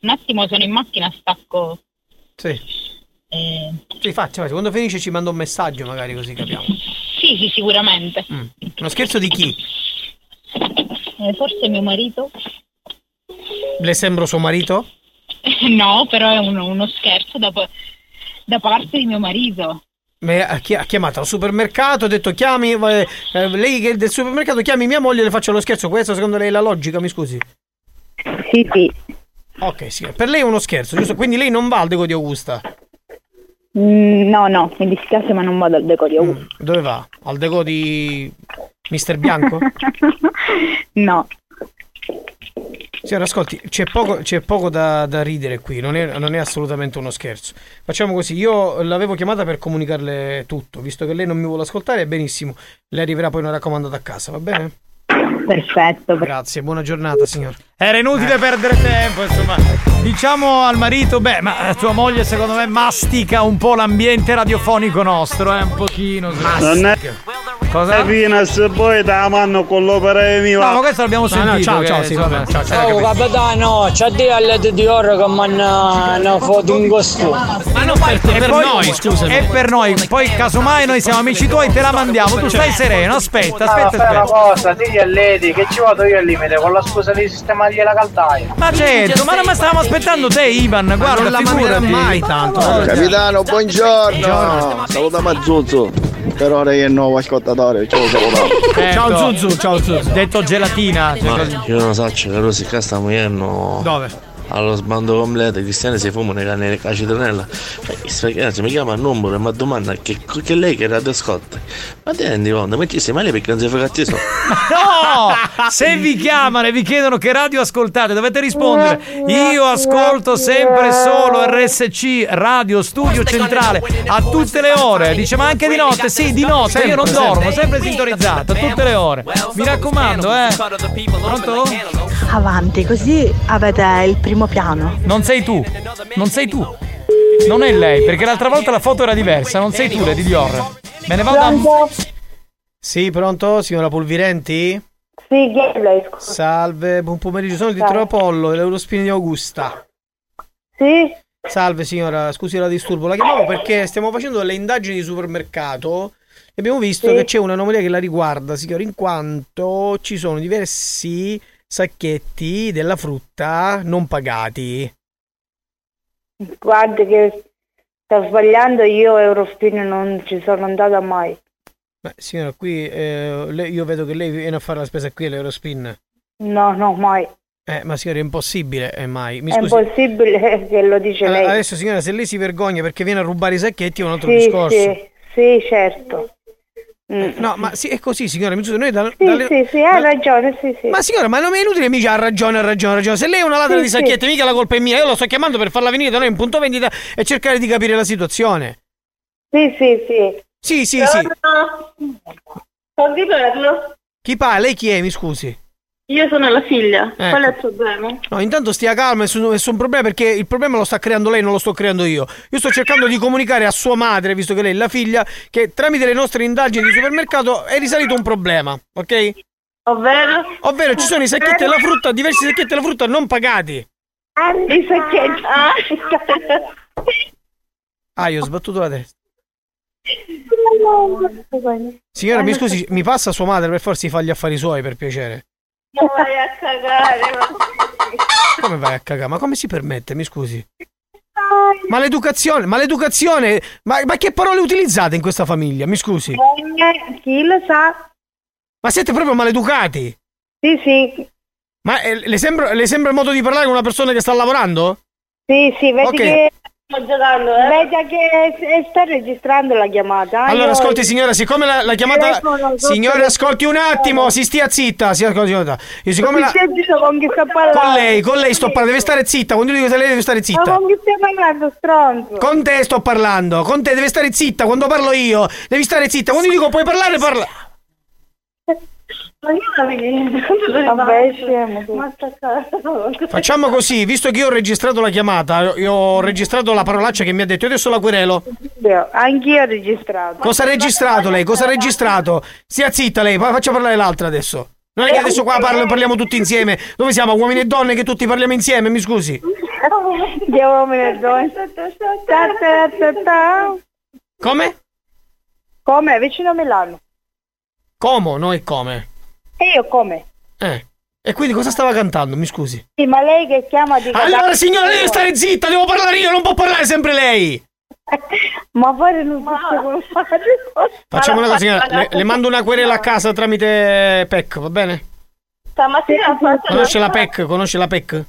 Un attimo sono in macchina, stacco. Sì. Sì, faccia. Quando finisce ci manda un messaggio, magari così capiamo. sì, sì, sicuramente. Mm. Uno scherzo di chi? Eh, forse mio marito? Le sembro suo marito? no, però è uno, uno scherzo da, da parte di mio marito. Ha, chi- ha chiamato al supermercato, ha detto chiami, eh, eh, lei che è del supermercato chiami mia moglie e le faccio lo scherzo. Questa secondo lei è la logica, mi scusi? Sì, sì. Ok, sì. Per lei è uno scherzo, giusto? Quindi lei non va al Deco di Augusta. Mm, no, no, mi dispiace ma non vado al deco di Augusto. Dove va? Al Deco di Mister Bianco? No. Signora, ascolti, c'è poco, c'è poco da, da ridere qui, non è, non è assolutamente uno scherzo. Facciamo così, io l'avevo chiamata per comunicarle tutto, visto che lei non mi vuole ascoltare, benissimo, le arriverà poi una raccomandata a casa, va bene? Perfetto. Grazie, buona giornata signor. Era inutile perdere tempo, insomma. Diciamo al marito, beh, ma tua moglie secondo me mastica un po' l'ambiente radiofonico nostro, eh, un pochino. È Cosa? se poi da mano con l'opera di mia No, ma questo l'abbiamo No, no, sentito. ciao, ciao, sì, vabbè, ciao, ciao. capito. capitano, c'è di alle di oro che mi hanno foto in costume. Ma non per, E poi- È per noi, poi casomai noi siamo amici tuoi, te la mandiamo, tu stai sereno, aspetta, Ah, aspetta, fai una aspetta. cosa, digli a Lady che ci vado io al limite con la scusa di sistemargli la caldaia. Ma certo, ma non ma stavamo aspettando te Ivan, guarda, non la figurati. mai tanto, Oh, Capitano, buongiorno. Saluta Mazzuzzo. Per ora è il nuovo ascoltatore. Ciao, salutiamo. Certo. Zuzu, ciao Zuzu. Detto gelatina. cioè io non so, che così che sta muoendo. Dove? Allo sbando completo, i cristiani si fumano nelle cacitronella. Ragazzi, mi chiama il numero e mi domanda che, che lei che radio ascolta. Ma ti rendi conto? Ma ci sei male perché non si te so. No! Se vi chiamano e vi chiedono che radio ascoltate, dovete rispondere. Io ascolto sempre solo RSC, Radio Studio Centrale, a tutte le ore. Dice, ma anche di notte? Sì, di notte. Io non Sempre, dormo, sempre. sempre sintonizzato, a tutte le ore. Mi raccomando, eh. Pronto? Avanti, così avete il primo piano. Non sei tu. Non sei tu. Non è lei, perché l'altra volta la foto era diversa. Non sei tu, Lady Dior. Me ne vado a... Sì, pronto? Signora Pulvirenti? Sì, chi è lei, scusa? Salve, buon pomeriggio. Sono il direttore Apollo, dell'Eurospin di Augusta. Sì? Salve signora, scusi la disturbo. La chiamavo perché stiamo facendo delle indagini di supermercato e abbiamo visto Sì. che c'è un'anomalia che la riguarda, signora, in quanto ci sono diversi sacchetti della frutta non pagati. Guardi che sta sbagliando, io Eurospin non ci sono andata mai. Beh, signora, qui eh, lei- io vedo che lei viene a fare la spesa qui all'Eurospin. No, no, mai. Eh, ma signora, è impossibile, eh, mai. Mi È scusi. impossibile che lo dice Allora, lei. adesso signora, se lei si vergogna perché viene a rubare i sacchetti è un altro sì, discorso. sì, sì, certo. Mm. No, ma sì, è così, signora. Mi scusi, noi da, Sì, dalle- sì, sì, hai ragione, sì, sì. Ma signora, ma non è inutile mi dica ha ragione, ha ragione, ha ragione. Se lei è una ladra Sì, di sì. sacchetti, mica la colpa è mia. Io lo sto chiamando per farla venire da noi in punto vendita e cercare di capire la situazione. Sì, sì, sì. Sì, sì, sì. Con chi parlo? Chi parla? Lei chi è? Mi scusi. Io sono la figlia. Ecco. Qual è il problema? No, intanto stia calma, nessun, nessun problema perché il problema lo sta creando lei, non lo sto creando io. Io sto cercando di comunicare a sua madre, visto che lei è la figlia, che tramite le nostre indagini di supermercato è risalito un problema, ok? Ovvero? Ovvero ci sono i sacchetti della frutta, diversi sacchetti della frutta non pagati. I sacchetti. Ah, io ho sbattuto la testa. Signora, mi scusi, mi passa sua madre per forza fa gli affari suoi, per piacere. Ma vai a cagare. Come vai a cagare? Ma come si permette? Mi scusi. Ma l'educazione, ma l'educazione, ma, ma che parole utilizzate in questa famiglia? Mi scusi. Chi lo sa? Ma siete proprio maleducati? Sì, sì. Ma eh, le, sembra, le sembra il modo di parlare con una persona che sta lavorando? Sì, sì, vedi Ok. che sto giocando, eh? Vedi che s- sta registrando la chiamata. Allora, Io- ascolti signora, siccome la, la chiamata... Telefono, Signora, ascolti un attimo, si stia zitta. Si ascolti, signora. Io siccome la... Con chi sta parlando? Con lei, con lei sto parlando, deve stare zitta. Quando io dico lei deve stare Ma zitta. con chi stai parlando, stronzo? Con te sto parlando, con te deve stare zitta. Quando parlo io, devi stare zitta. Quando io dico puoi parlare, parla. Ma io la vedo. Vabbè, scemo. tu. Ma sta cazzo. Facciamo così, visto che io ho registrato la chiamata, io ho registrato la parolaccia che mi ha detto, io adesso la querelo. Anch'io ho registrato. Cosa ha registrato lei? Cosa ha registrato? Stia zitta lei, faccia parlare l'altra adesso. Non è che adesso qua parlo- parliamo tutti insieme. Dove siamo? Uomini e donne che tutti parliamo insieme, mi scusi. Gli uomini e donne. Come? Come? Vicino a Milano. Como, no è come. E io come? Eh. E quindi cosa stava cantando? Mi scusi. Sì, ma lei che chiama di Allora signora, deve stare zitta, devo parlare io, non può parlare sempre lei. Ma fare non posso fare. Facciamo una cosa, signora, le, le mando una querela a casa tramite PEC, va bene? Stamattina ho fatto Conosce la PEC? Conosce la PEC?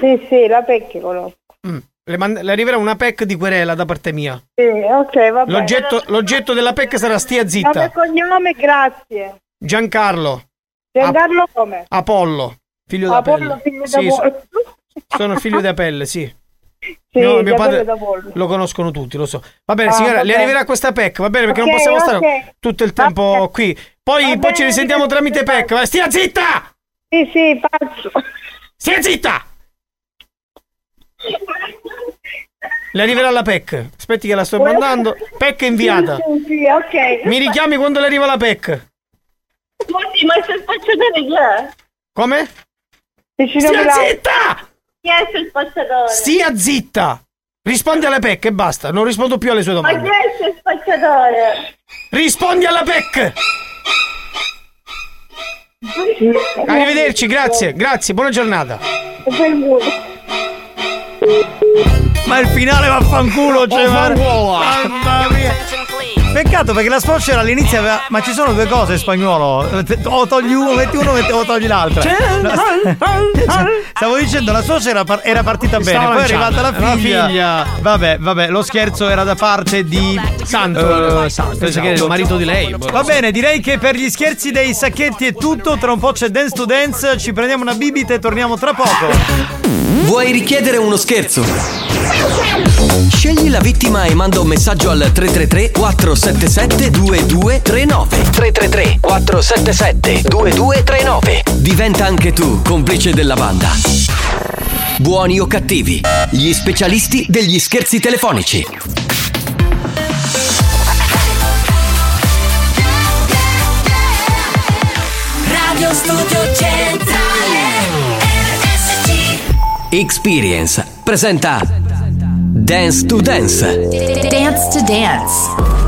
Sì, sì, la pecchia conosco. Mm. Le, mand- le arriverà una PEC di querela da parte mia. Sì, ok, va bene. L'oggetto, l'oggetto della PEC sarà stia Nome zitta. cognome, grazie. Giancarlo. Giancarlo come? Apollo. Figlio da Apollo, pelle. figlio Sì, d'Apollo. sono figlio da pelle, sì. Sì, Mio- mio padre lo conoscono tutti, lo so. Va bene, Ah, signora, le arriverà questa PEC, va bene? Perché non Ok, possiamo stare ok. tutto il tempo qui. Poi, poi ci risentiamo tramite PEC. Stia zitta! Sì, sì, pazzo. Stia zitta! Le arriverà la PEC. Aspetti che la sto mandando. PEC inviata. Sì, sì. Mi richiami quando le arriva la PEC. Ma sì, ma se spacciatore chi è? Come? Vicino Stia Milano. zitta! Chi è il spacciatore? Stia zitta! Rispondi alle PEC e basta, non rispondo più alle sue Ma chi domande. è il spacciatore? Rispondi alla PEC! Arrivederci, grazie, grazie, buona giornata. Ma il finale vaffanculo, cioè, ma... Vaffanculo. Mamma mia. Peccato perché la suocera all'inizio aveva. Ma ci sono due cose in spagnolo. O togli uno, metti uno, metti- o togli l'altra. No, Stavo dicendo, la suocera par- era partita bene, poi è arrivata la La figlia. figlia. Vabbè, vabbè, lo scherzo era da parte di Santo, Eh, Santo, penso che è il marito di lei. Va bene, direi che per gli scherzi dei sacchetti è tutto. Tra un po' c'è Dance to Dance. Ci prendiamo una bibita e torniamo tra poco. Vuoi richiedere uno scherzo? Scegli la vittima e manda un messaggio al 333 477 2239 333 477 2239 Diventa anche tu complice della banda. Buoni o cattivi, gli specialisti degli scherzi telefonici. Radio Studio Centrale RSC Experience presenta Dance to Dance. Dance to Dance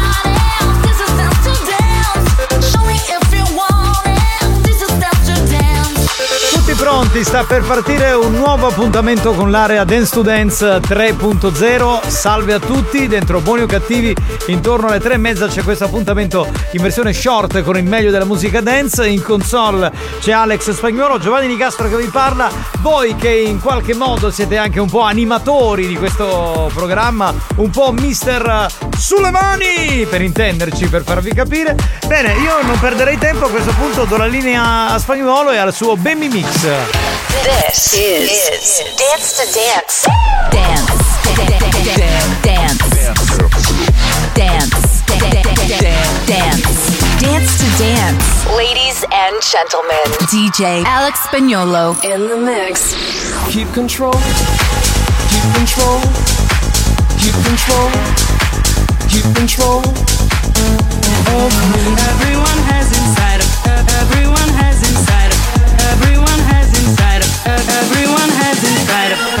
pronti, sta per partire un nuovo appuntamento con l'area Dance to Dance 3.0. Salve a tutti, dentro Buoni o Cattivi, intorno alle tre e mezza c'è questo appuntamento in versione short con il meglio della musica dance. In console c'è Alex Spagnolo, Giovanni Nicastro che vi parla. Voi che in qualche modo siete anche un po' animatori di questo programma, un po' mister sulle mani per intenderci, per farvi capire. Bene, io non perderei tempo, a questo punto do la linea a Spagnolo e al suo Bemmi Mix. This is, Dance to Dance. Dance. Dance. Dance. Dance. Dance to Dance. Ladies and gentlemen, DJ Alex Spagnolo in the mix. Keep control. Keep control. Keep control. Keep control. Of me. Everyone right up.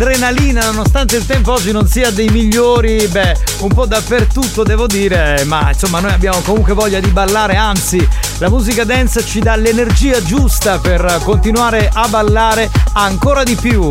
Adrenalina, nonostante il tempo oggi non sia dei migliori, beh, un po' dappertutto devo dire, ma insomma noi abbiamo comunque voglia di ballare, anzi la musica dance ci dà l'energia giusta per continuare a ballare ancora di più.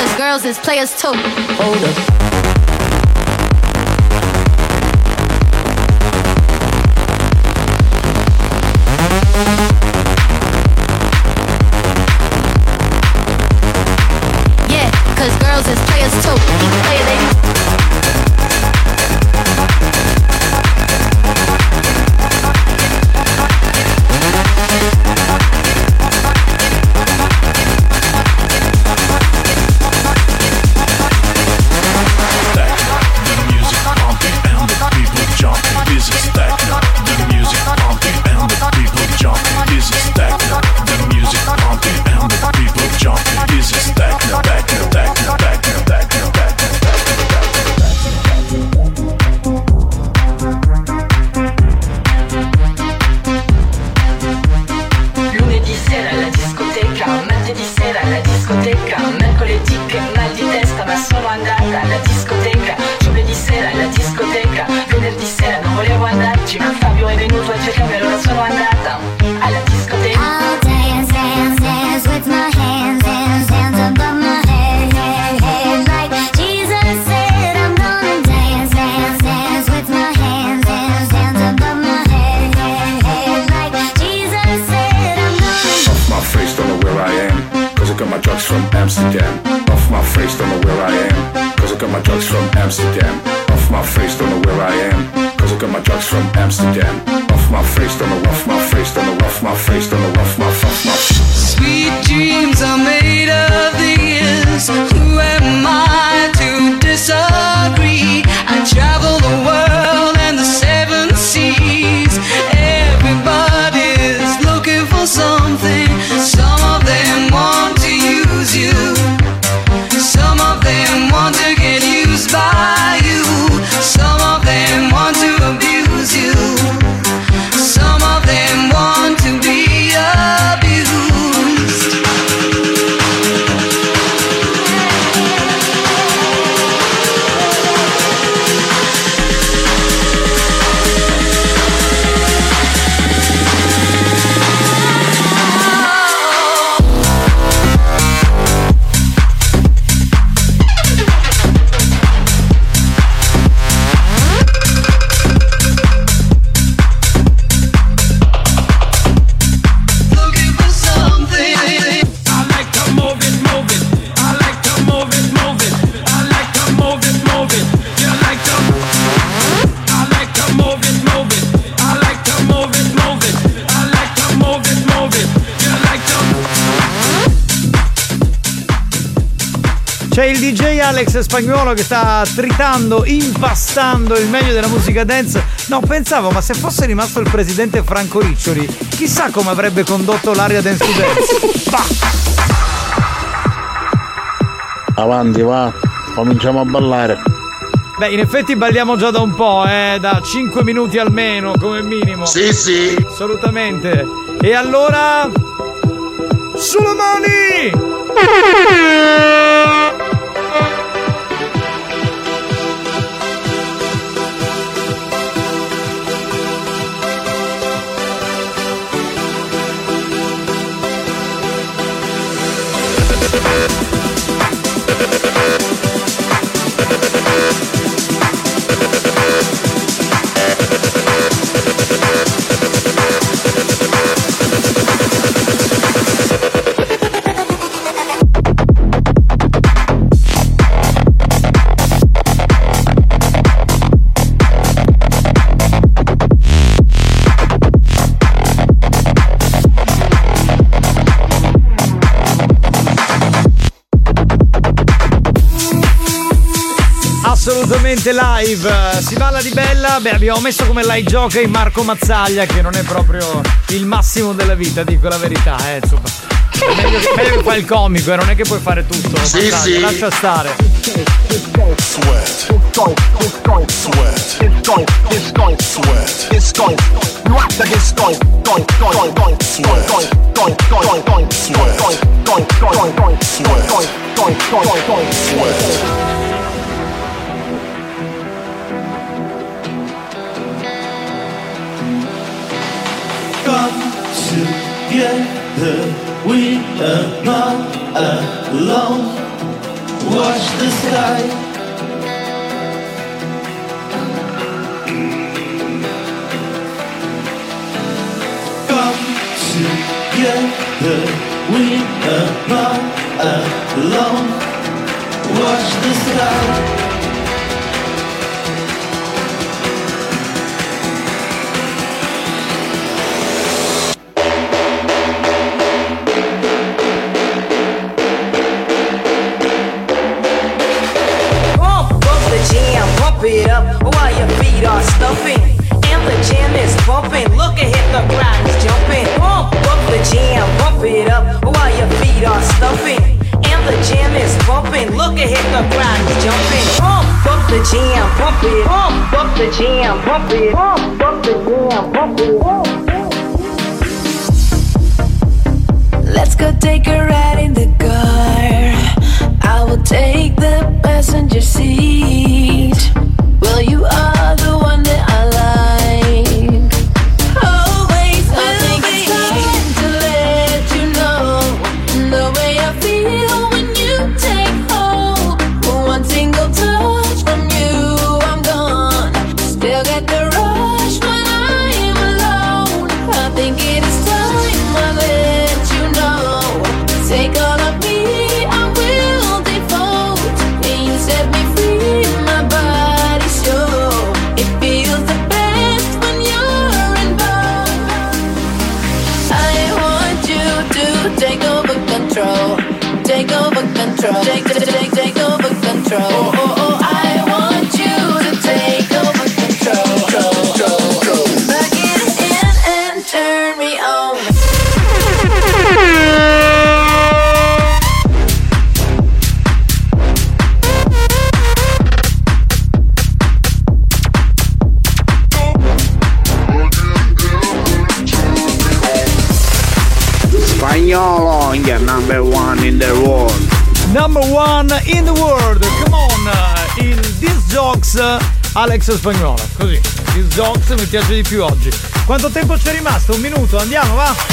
cause girls is players too. Hold up. Spagnuolo che sta tritando, impastando il meglio della musica dance. No, pensavo, ma se fosse rimasto il presidente Franco Riccioli, chissà come avrebbe condotto l'area dance to dance. Va! Avanti, va. Cominciamo a ballare. Beh, in effetti balliamo già da un po', eh, da 5 minuti almeno, come minimo. Sì, sì. Assolutamente. E allora... Sulle mani! assolutamente live. Si balla di bella. Beh, abbiamo messo come live jockey Marco Mazzaglia, che non è proprio il massimo della vita, dico la verità, eh, insomma. Meglio che, meglio che fai il comico, eh, non è che puoi fare tutto. Sì, Battaglia, sì. Lascia stare. Sweat. Sweat. Sweat. Come together, we are not alone. Watch the sky. Come together, we are not alone. Watch the sky. Alex Spagnolo. Così, Disc Jocks mi piace di più oggi. Quanto tempo c'è rimasto? Un minuto, andiamo, va?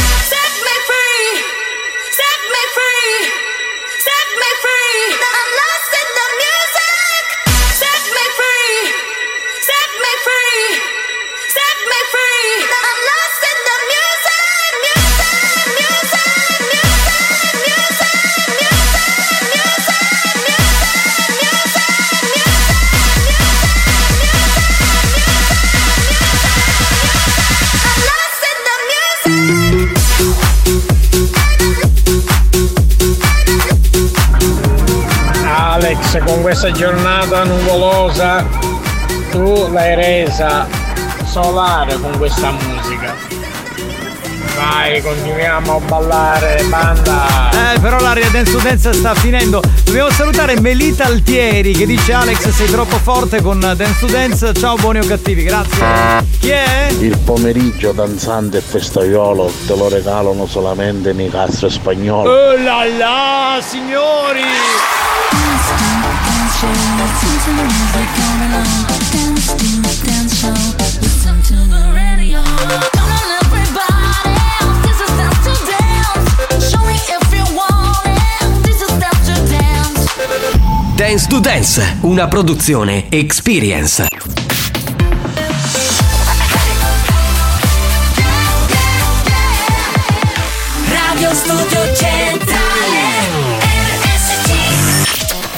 Giornata nuvolosa tu l'hai resa solare con questa musica. Vai, continuiamo a ballare, banda. Eh, però l'aria dance to dance sta finendo. Dobbiamo salutare Melita Altieri che dice Alex sei troppo forte con dance to dance. Ciao buoni o cattivi, grazie. Chi è? Il pomeriggio danzante e festaiolo te lo regalano solamente nei castro spagnolo. Oh là là, signori! Dance to Dance, una produzione Experience. Radio Studio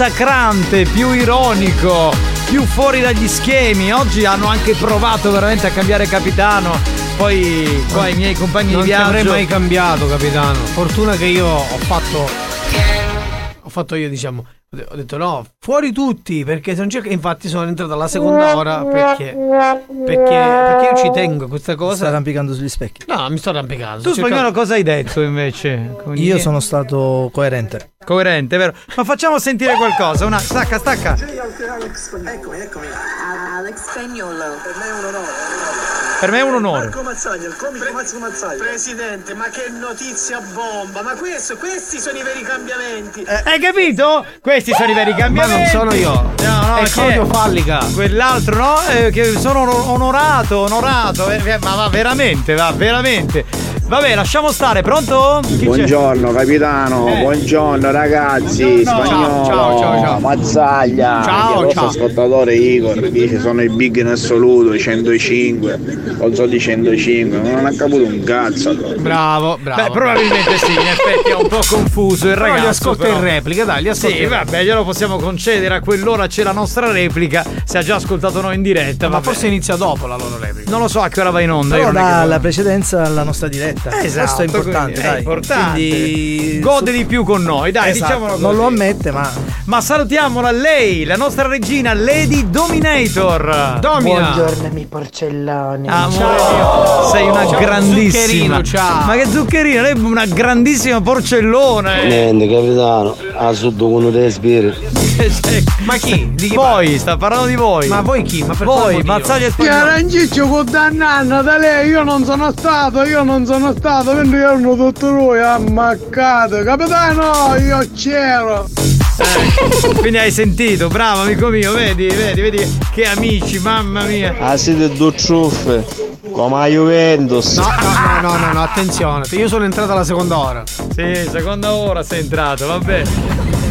Più dissacrante, più ironico, più fuori dagli schemi. Oggi hanno anche provato veramente a cambiare capitano. Poi qua i miei compagni Non di viaggio. avrei mai cambiato, capitano. Fortuna che io ho fatto. Ho fatto io, diciamo. Ho detto no, fuori tutti, perché se non c'è. Infatti sono entrato alla seconda ora perché. Perché, perché io ci tengo a questa cosa. Sta arrampicando sugli specchi. No, mi sto arrampicando. Tu cercando- spagnolo cosa hai detto invece? Con Io i- sono stato coerente. coerente, vero? Ma facciamo sentire qualcosa. Una stacca, stacca. Eccomi, eccomi. Alex Spagnolo. Per me è un onore. Per me è un onore. Marco Mazzaglia, il comico Mazzo Mazzaglia. Presidente, ma che notizia bomba! Ma questo, questi sono i veri cambiamenti. Hai capito? Questi sono i veri cambiamenti. Ma non sono io. No, no, È Claudio Fallica. Quell'altro no, eh, che sono ono- onorato, onorato. eh, eh, ma va veramente, va veramente. Vabbè, lasciamo stare, pronto? Chi c'è? Buongiorno capitano, Eh. buongiorno ragazzi, Buongiorno. spagnolo, Ciao, ciao, ciao. Mazzaglia, Ciao, il ciao. ascoltatore Igor dice sono i big in assoluto, i 105, o so di 105, non ha capito un cazzo. Bravo, bravo. Beh, probabilmente sì, in effetti è un po' confuso il Però ragazzo. li ascolta però. in replica, dai, li ascolta Sì, vabbè, glielo possiamo concedere. A quell'ora c'è la nostra replica. Se ha già ascoltato noi in diretta. Ma vabbè. forse inizia dopo la loro replica. Non lo so a che ora va in onda. io Però non la precedenza alla nostra diretta. Esatto, Questo è importante, quindi è importante. Quindi Gode di più con noi, dai, Esatto, diciamolo Non lo così. ammette, ma Ma salutiamola lei, la nostra regina Lady Dominator. Domina. Buongiorno, porcelloni. Amore mio, sei una Ciao, grandissima. zuccherino, ciao. Ma che zuccherino, lei è una grandissima porcellone. Niente capitano, a sud con dei spiriti. Ma chi? Di chi voi, sta parlando di voi. Ma voi chi? Ma per voi, Mazzaglia e Spagnolo. Aranciccio con dannanna da lei, io non sono stato, io non sono stato, mentre erano tutti lui ammaccato. Capitano, io c'ero. Eh, quindi hai sentito, bravo amico mio, vedi, vedi, vedi che amici, mamma mia. Ah siete due ciuffe, come a Juventus. No, no, no, no, no, attenzione. Io sono entrato alla seconda ora. Sì, seconda ora sei entrato, vabbè.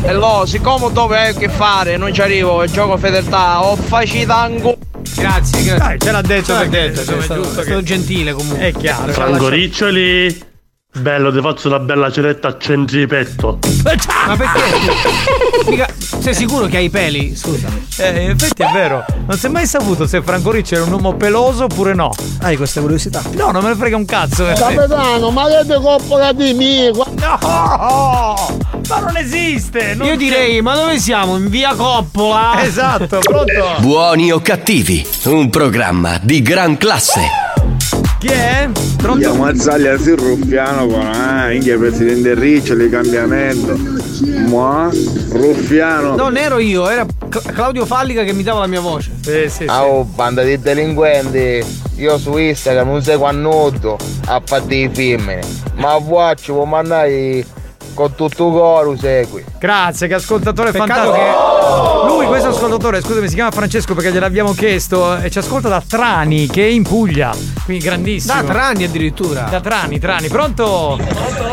Hello, siccome dove hai che fare, non ci arrivo, gioco fedeltà, ho facito anche. Grazie, grazie. Dai, ce l'ha detto Ce l'ha detto, è stato che- gentile comunque. È chiaro. Franco Riccioli, bello, ti faccio una bella ceretta a centripetto. Ma perché? Mica- sei sicuro che hai i peli? Scusa. Eh, in effetti è vero. Non si è mai saputo se Franco Ricci era un uomo peloso oppure no. Hai questa curiosità? No, non me ne frega un cazzo. eh. Capitano, ma che te coppola di me? No! Ma non esiste! non Io c'è- direi, ma dove siamo? In via Coppola? Esatto, pronto? Buoni o cattivi, un programma di gran classe. Chi è? Io Mazzaglia si ruffiano con ah, inghia presidente Riccioli, cambiamento. Ma ruffiano. Non ero io, era Cla- Claudio Fallica che imitava la mia voce. Sì, sì, Ah, Oh, banda di delinquenti, io su Instagram non seguo a nudo a fare i femmine, ma a ci può mandare con tutto coro segui. Grazie, che ascoltatore Peccato fantastico. Lui, questo ascoltatore, scusami, si chiama Francesco perché gliel'abbiamo chiesto e ci ascolta da Trani, che è in Puglia. Quindi grandissimo. Da Trani addirittura. Da Trani, Trani, pronto?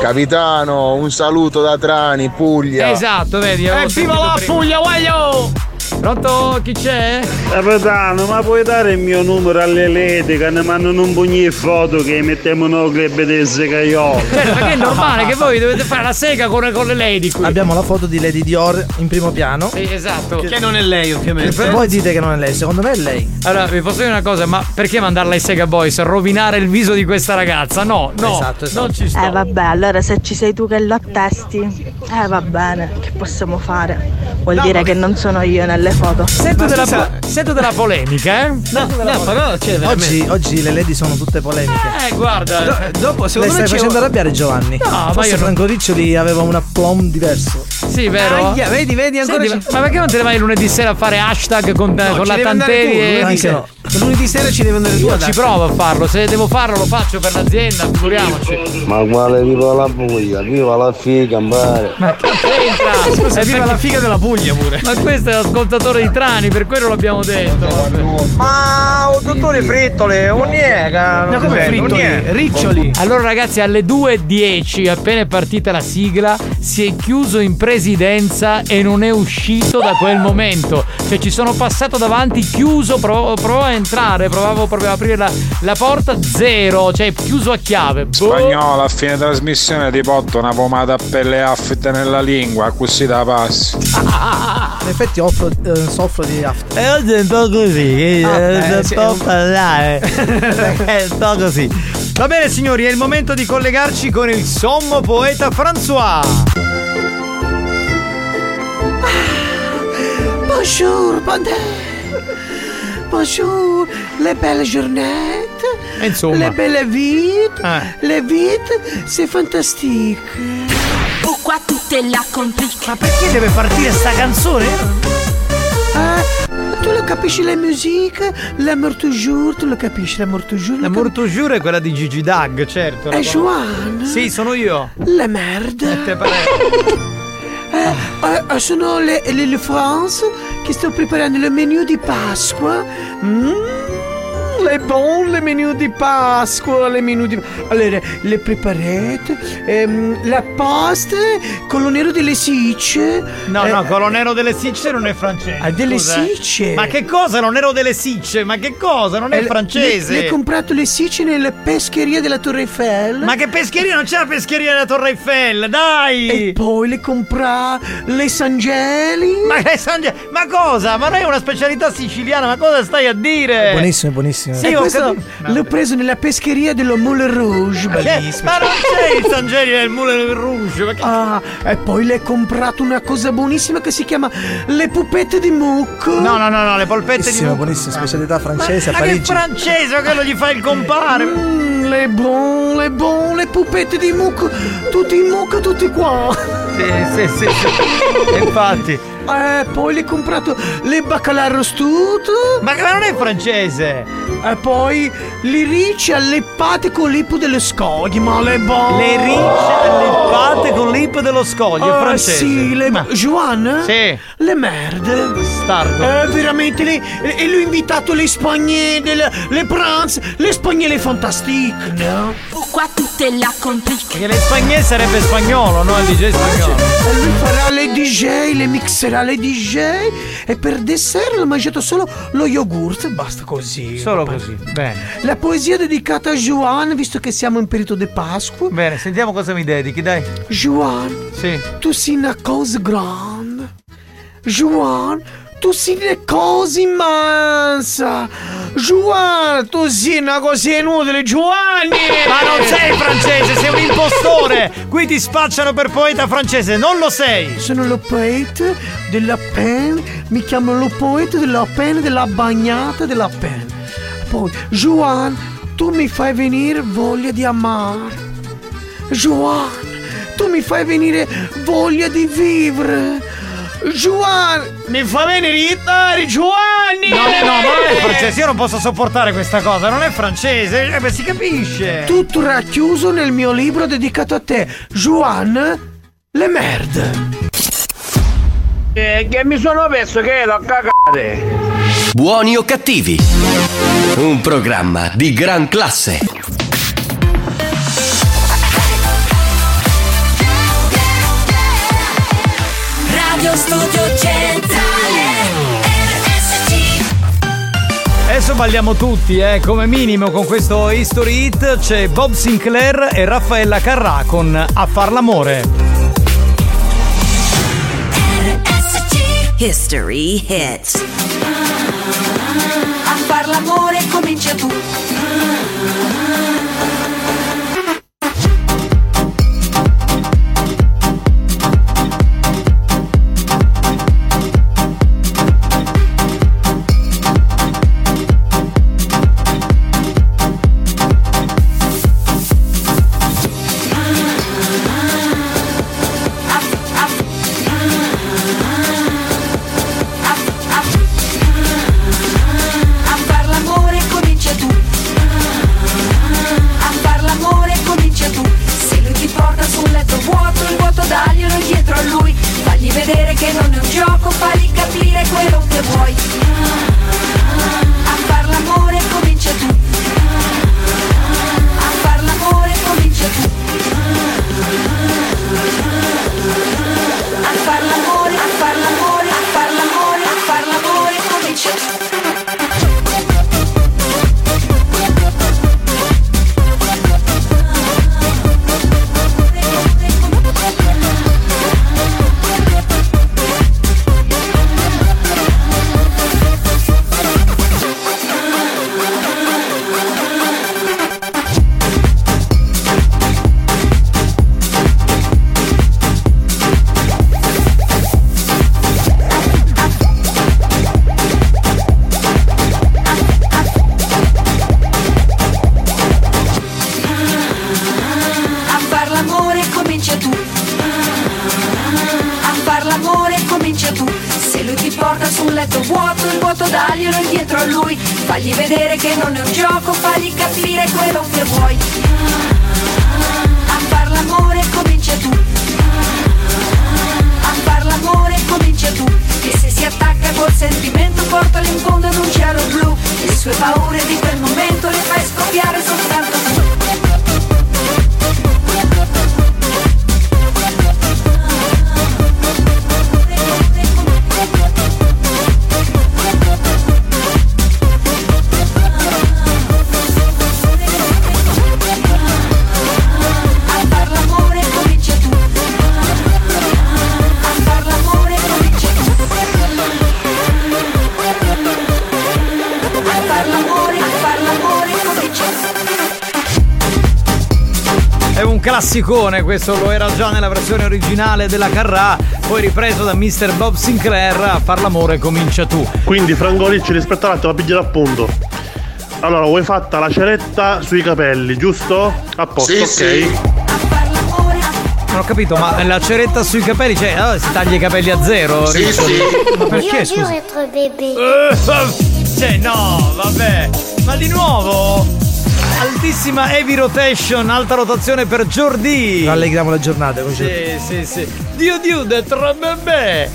Capitano, un saluto da Trani, Puglia. Esatto, vedi. Evviva sentito la. Puglia, voglio! Pronto? Chi c'è? Capitano, ma puoi dare il mio numero alle lady che ne mandano un pugno di foto che mettiamo nel club di Segaiola? Certo, perché è normale che voi dovete fare la sega con, con le lady qui. Abbiamo la foto di Lady Dior in primo piano. Sì, esatto. Che non è lei, ovviamente. E voi dite che non è lei, secondo me è lei. Allora, vi posso dire una cosa, ma perché mandarla ai Sega Boys? Rovinare il viso di questa ragazza? No, no. Esatto, Non ci sto. Eh vabbè, allora se ci sei tu che lo attesti, eh va bene, che possiamo fare? Vuol No, dire ma- che non sono io nelle foto. Sento della, po- sento della polemica, eh? No, no, però c'è Oggi, oggi le lady sono tutte polemiche. Eh, guarda. Do- dopo, Lei secondo stai me c'è facendo arrabbiare Giovanni. No, ma Forse io non- Franco Riccioli aveva un aplomb diverso. Sì, vero? Aia, vedi, vedi, ancora Senti, ma, ma perché non te ne vai lunedì sera a fare hashtag con, No, con la Tanteri Anche sera. No. Lunedì sera ci devi andare tu Io ad ci provo a farlo, se devo farlo lo faccio per l'azienda, figuriamoci. Ma quale viva la Puglia, viva la figa, pare. Ma che c'entra? Scusa, viva la figa della Puglia pure. Ma questo è l'ascoltatore di Trani, per quello l'abbiamo detto. Ma un dottore frittole, un niega. Ma come frittoli? Riccioli. Allora ragazzi alle 2.10 appena è partita la sigla si è chiuso in presidenza e non è uscito da quel momento Cioè ci sono passato davanti chiuso provavo a entrare provavo proprio ad aprire la, la porta zero Cioè chiuso a chiave Boh. Spagnolo a fine trasmissione ti porto una pomata a pelle affetta nella lingua, così da passi. In effetti offro, eh, soffro di after. E oggi è un po' così Ah, eh, sì, è un- parlare È un po' così Va bene signori è il momento di collegarci con il sommo poeta François Bonjour, Bandè. Bonjour, le belle journées. E insomma. Le belle vite. Eh. Le vite, c'est fantastique. Pourquoi tu te la compliques Ma perché deve partire sta canzone? Eh, tu lo capisci le musiche? L'amour toujours, tu lo capisci? L'amour toujours? La Mortujure è quella di Gigi Dag, certo. È la- Joan? Sì, sono io. La merde. Te pare- Eh, eh, sono le, le, le France che sto preparando il menù di Pasqua. Mm, le bon, le menù di Pasqua, le menù di... Allora, le preparate, ehm, la pasta con lo nero delle sicce. No, eh, no, Colonero delle Sicce non è francese. Ah, delle scusa, eh. Sicce? Ma che cosa? Colonero delle Sicce? Ma che cosa? Non è eh, francese. Le, le comprato le sicce nella pescheria della Torre Eiffel. Ma che pescheria? Non c'è la pescheria della Torre Eiffel, dai! E poi le compra le Sangeli. Ma, che sangue- ma cosa? Ma non è una specialità siciliana, ma cosa stai a dire? Buonissimo, buonissimo. Sì, e ho questo capito. l'ho preso nella pescheria dello Moulin Rouge. Che- Bellissimo. Ma non c'è il Sangeli nel Moulin Rouge, che... Ah, e poi le ho comprato una cosa buonissima che si chiama le pupette di mucco. No, no, no, no, le polpette di buonissima specialità francese Ma a che Parigi. francese, ma quello gli fa il compare. Mm, le bon, le bon, le pupette di mucco. Tutti in mucco, tutti qua. Sì, sì, sì, sì. Infatti. E poi le ho comprato le baccalà arrostuto. Ma ma non è francese. E poi le ricce alleppate con l'ippo delle scoglie. Ma le bon. Le ricce alleppate con l'ip dello scoglio, è Ah, francese. sì, le Ma- Joan? Sì. Le merde. Bastardo. Eh, veramente le, e l'ho invitato le spagnole, le, le pranz, le spagnole fantastiche, no? Pourquoi tu te la compliques Perché le spagnole sarebbe spagnolo, no? Il DJ spagnolo. E lui farà le DJ, le mixerà le DJ e per dessert ho mangiato solo lo yogurt, basta così. Solo va così. Bene. La poesia dedicata a Joan, visto che siamo in periodo di Pasqua. Bene, sentiamo cosa mi dedichi, dai. Joan, Sì. tu sei una cosa grande. Joan, tu sei una cosa immensa. Joan, tu sei una cosa inutile, Giovanni. Ma non sei francese, sei un impostore! Qui ti spacciano per poeta francese, non lo sei! Sono lo poeta della pen, mi chiamo lo poeta della pen, della bagnata della pen. Poi, Joan, tu mi fai venire voglia di amare. Joan, tu mi fai venire voglia di vivere. Joan, mi fa venire irritare, Giovanni! No, no, ma non è francese, io non posso sopportare questa cosa, non è francese, eh, beh, si capisce! Tutto racchiuso nel mio libro dedicato a te, Joan, le merde. Eh, che mi sono perso che ero a cagare. Buoni o cattivi? Un programma di gran classe. studio centrale Adesso balliamo tutti, eh, come minimo con questo History Hit c'è Bob Sinclair e Raffaella Carrà con A far l'amore. History Hit. A far l'amore comincia tu È un classicone, questo lo era già nella versione originale della Carrà, poi ripreso da Mr. Bob Sinclair a far l'amore comincia tu. Quindi Franco Ricci rispetto all'altro la pigliare appunto. Allora, vuoi fatta la ceretta sui capelli, giusto? A posto, Sì, ok. sì. Non ho capito, ma la ceretta sui capelli, cioè allora si taglia i capelli a zero? Sì, Riccioli? sì. Ma perché dur scusa? être bébé. Eh, Cioè, no, vabbè. Ma di nuovo? Altissima heavy rotation, alta rotazione per Jordi. Rallegriamo la giornata così. Sì, sì, sì. Dio Dio, de bebè.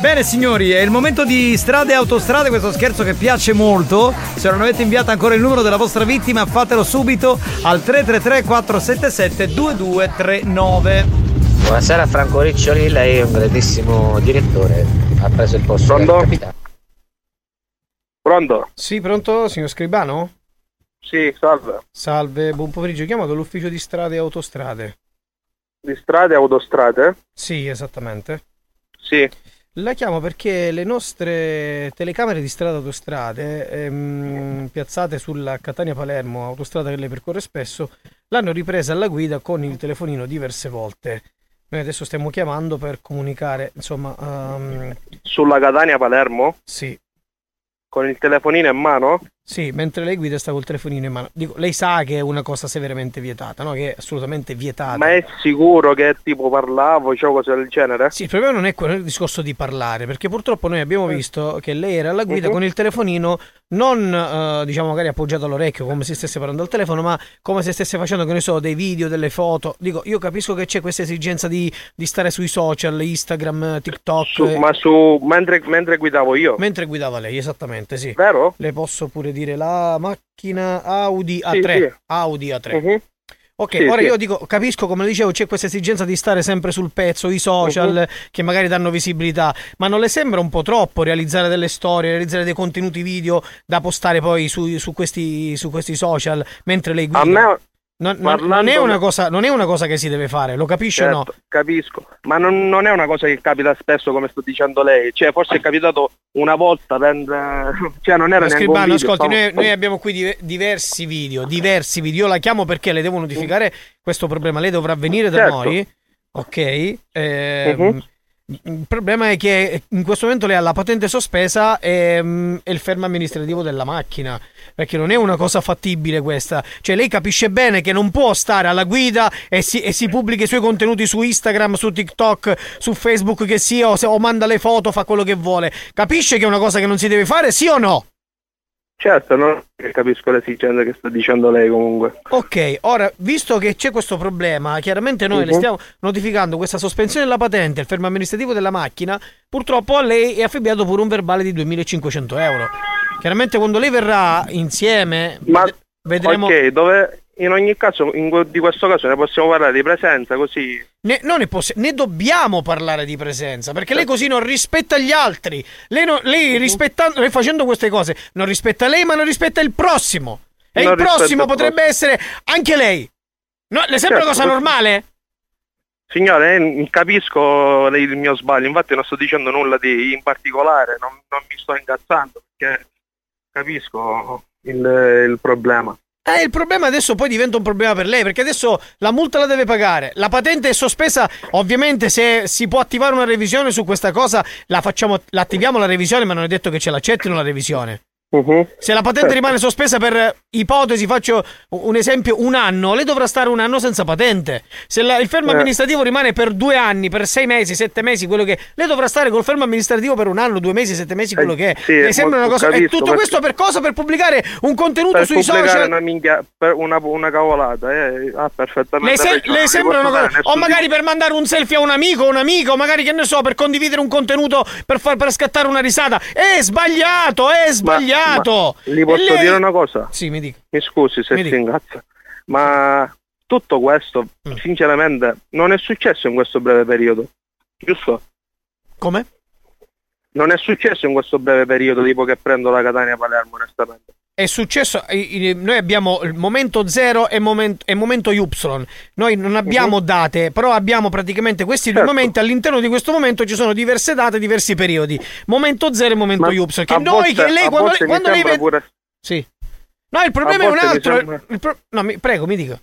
Bene signori, è il momento di strade e autostrade, questo scherzo che piace molto. Se non avete inviato ancora il numero della vostra vittima, fatelo subito al 333 477 2239. Buonasera Franco Riccioli, lei è un grandissimo direttore, ha preso il posto del capitano. Pronto? Sì, pronto, signor Scribano? Sì, salve. Salve, buon pomeriggio. Chiamo dall'ufficio di strade e autostrade. Di strade e autostrade? Sì, esattamente. Sì. La chiamo perché le nostre telecamere di strada e autostrade, ehm, piazzate sulla Catania-Palermo, autostrada che lei percorre spesso, l'hanno ripresa alla guida con il telefonino diverse volte. Noi adesso stiamo chiamando per comunicare, insomma... ehm, Sulla Catania Palermo? Sì. Con il telefonino in mano? Sì, mentre lei guida sta col telefonino in mano. Dico, lei sa che è una cosa severamente vietata, no? Che è assolutamente vietata. Ma è sicuro che tipo parlavo, cioè cose del genere? Sì, il problema non è quello il discorso di parlare, perché purtroppo noi abbiamo visto che lei era alla guida Mhm. con il telefonino non eh, diciamo magari appoggiato all'orecchio come se stesse parlando al telefono, ma come se stesse facendo, che ne so, dei video, delle foto. Dico, io capisco che c'è questa esigenza di, di stare sui social, Instagram, TikTok. Su- eh, ma su mentre, mentre guidavo io? Mentre guidava lei, esattamente, sì. Vero? Le posso pure dire la macchina Audi Sì, A3. sì. Audi A3. Mhm. Ok, Sì, ora sì. io dico, capisco come dicevo, c'è questa esigenza di stare sempre sul pezzo, i social Mhm. che magari danno visibilità, ma non le sembra un po' troppo realizzare delle storie, realizzare dei contenuti video da postare poi su, su questi, su questi social mentre lei guida? A me- non, non- è una cosa, non è una cosa che si deve fare, lo capisce o no? Certo, Capisco, ma non, non è una cosa che capita spesso come sto dicendo lei, cioè forse è capitato una volta, per- cioè non era neanche un video, ascolti, noi, noi abbiamo qui dive- diversi video, diversi video. Io la chiamo perché le devo notificare questo problema. Lei dovrà venire da Certo. noi, ok? Ehm, Mhm. Il problema è che in questo momento lei ha la patente sospesa e, mm, e il fermo amministrativo della macchina. Perché non è una cosa fattibile questa. Cioè, lei capisce bene che non può stare alla guida e si, e si pubblica i suoi contenuti su Instagram, su TikTok, su Facebook che sia, o, se- o manda le foto, fa quello che vuole. Capisce che è una cosa che non si deve fare, sì o no? Certo, non capisco l'esigenza che sta dicendo lei comunque. Ok, ora, visto che c'è questo problema, chiaramente noi le Mhm. stiamo notificando questa sospensione della patente, il fermo amministrativo della macchina, purtroppo a lei è affibbiato pure un verbale di 2500 euro. Chiaramente quando lei verrà insieme, Ma ved- vedremo... ok, dove in ogni caso, in di questo caso ne possiamo parlare di presenza così. Ne, non ne, possi- ne dobbiamo parlare di presenza, perché lei così non rispetta gli altri. Lei, no- lei rispettando, lei facendo queste cose non rispetta lei, ma non rispetta il prossimo. E Non il prossimo potrebbe essere anche lei. No, le sembra Certo, cosa normale? Signore, eh, capisco il mio sbaglio, infatti non sto dicendo nulla di in particolare, non, non mi sto incazzando perché capisco il, il problema. Eh, il problema adesso poi diventa un problema per lei, perché adesso la multa la deve pagare. La patente è sospesa, ovviamente se si può attivare una revisione su questa cosa, la facciamo, l'attiviamo la revisione, ma non è detto che ce l'accettino la revisione. Se la patente rimane sospesa per ipotesi, faccio un esempio, un anno, lei dovrà stare un anno senza patente. Se la- il fermo Eh. amministrativo rimane per due anni, per sei mesi, sette mesi, quello che lei dovrà stare col fermo amministrativo per un anno, due mesi, sette mesi, quello che è. sì, Le sembra una cosa. E capisco, tutto ma- questo per cosa? Per pubblicare un contenuto sui social. una, minchia, per una, una cavolata, eh, ha perfettamente Le, se- le sembra una cosa. O magari per mandare un selfie a un amico, un amico, magari che ne so, per condividere un contenuto per, far, per scattare una risata. È sbagliato, è sbagliato. Ma Gli posso lei- dire una cosa? Sì, mi dica. Mi scusi se Mi si ingazza, ma tutto questo, Mm. sinceramente, non è successo in questo breve periodo, giusto? Come? Non è successo in questo breve periodo, tipo che prendo la Catania Palermo, onestamente. È successo, noi abbiamo il momento 0 e momento, e momento Y. Noi non abbiamo date, però abbiamo praticamente questi due Certo. momenti. All'interno di questo momento ci sono diverse date, diversi periodi. Momento 0 e momento Ma Y. Che noi, volte- che lei, quando, quando lei vede. pure- Sì. No, il problema è un altro. sembra- pro- No, mi- prego, mi dica.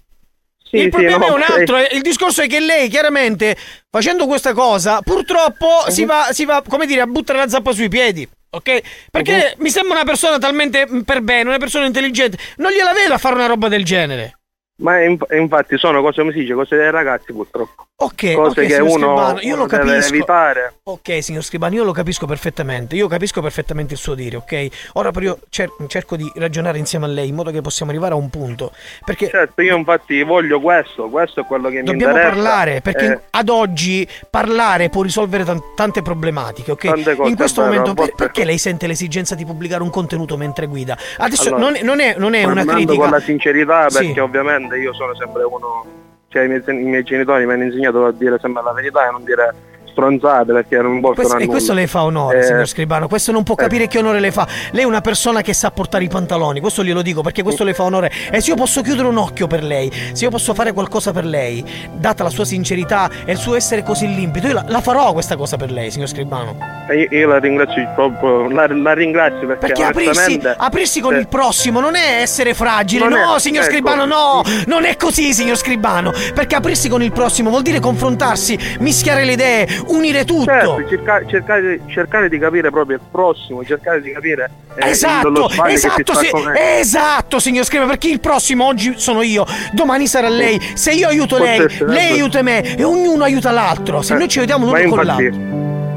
Sì, il sì, problema no, è un altro. eh, Il discorso è che lei, chiaramente, facendo questa cosa, purtroppo Mhm. si, va, si va, come dire, a buttare la zappa sui piedi. Ok? Perché mi sembra una persona talmente per bene, una persona intelligente. Non gliela vede a fare una roba del genere. Ma in- infatti sono cose, come si dice, cose dei ragazzi purtroppo. Ok, cose ok, che signor uno, Scribano, io uno lo capisco. evitare. Ok, signor Scribano, io lo capisco perfettamente. Io capisco perfettamente il suo dire, ok? Ora però io cer- cerco di ragionare insieme a lei in modo che possiamo arrivare a un punto. Perché Certo, io infatti voglio questo, questo è quello che mi Dobbiamo interessa. parlare perché Eh, ad oggi parlare può risolvere tan- tante problematiche, ok? Tante cose, In questo vero, momento per- perché lei sente l'esigenza di pubblicare un contenuto mentre guida? Adesso Allora, non, è- non è, non è una critica. con la sincerità, Sì. perché ovviamente io sono sempre uno. Cioè, i miei, i miei genitori mi hanno insegnato a dire sempre la verità e non dire stronzate perché non possono Questo- a e questo le fa onore, Eh, signor Scribano. Questo non può capire che onore le fa. Lei è una persona che sa portare i pantaloni, questo glielo dico perché questo le fa onore. E se io posso chiudere un occhio per lei, se io posso fare qualcosa per lei, data la sua sincerità e il suo essere così limpido, io la, la farò questa cosa per lei, signor Scribano. Io, io la ringrazio proprio, la, la ringrazio perché, Perché aprirsi, aprirsi con eh, il prossimo non è essere fragile, Non è- no, signor ecco. Scribano, no, non è così, signor Scribano. Perché aprirsi con il prossimo vuol dire confrontarsi, mischiare le idee, unire tutto. Certo, cerca- cercare, cercare di capire proprio il prossimo, cercare di capire eh, Esatto, esatto, si esatto, signor Scribano, perché il prossimo oggi sono io, domani sarà lei. Se io aiuto Forse lei, sarebbe- lei aiuta me e ognuno aiuta l'altro. Se Eh, noi ci vediamo l'uno con l'altro.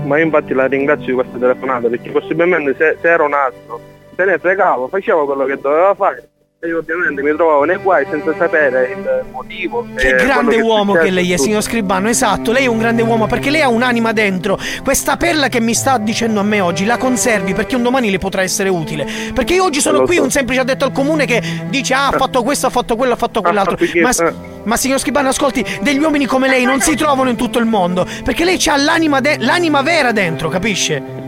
Ma io infatti la ringrazio di questa telefonata perché possibilmente se, se era un altro se ne fregavo, facevo quello che doveva fare e io ovviamente mi trovavo nei guai senza sapere il motivo. Che grande quello uomo che lei è, tutto. signor Scribano, esatto, lei è un grande uomo perché lei ha un'anima dentro. Questa perla che mi sta dicendo a me oggi la conservi perché un domani le potrà essere utile. Perché io oggi sono Lo qui so. un semplice addetto al comune che dice ah ha fatto questo, ha fatto quello, ha fatto quell'altro. Ma, eh. Ma signor Schibano, ascolti, degli uomini come lei non si trovano in tutto il mondo. Perché lei ha l'anima, de- l'anima vera dentro, capisce?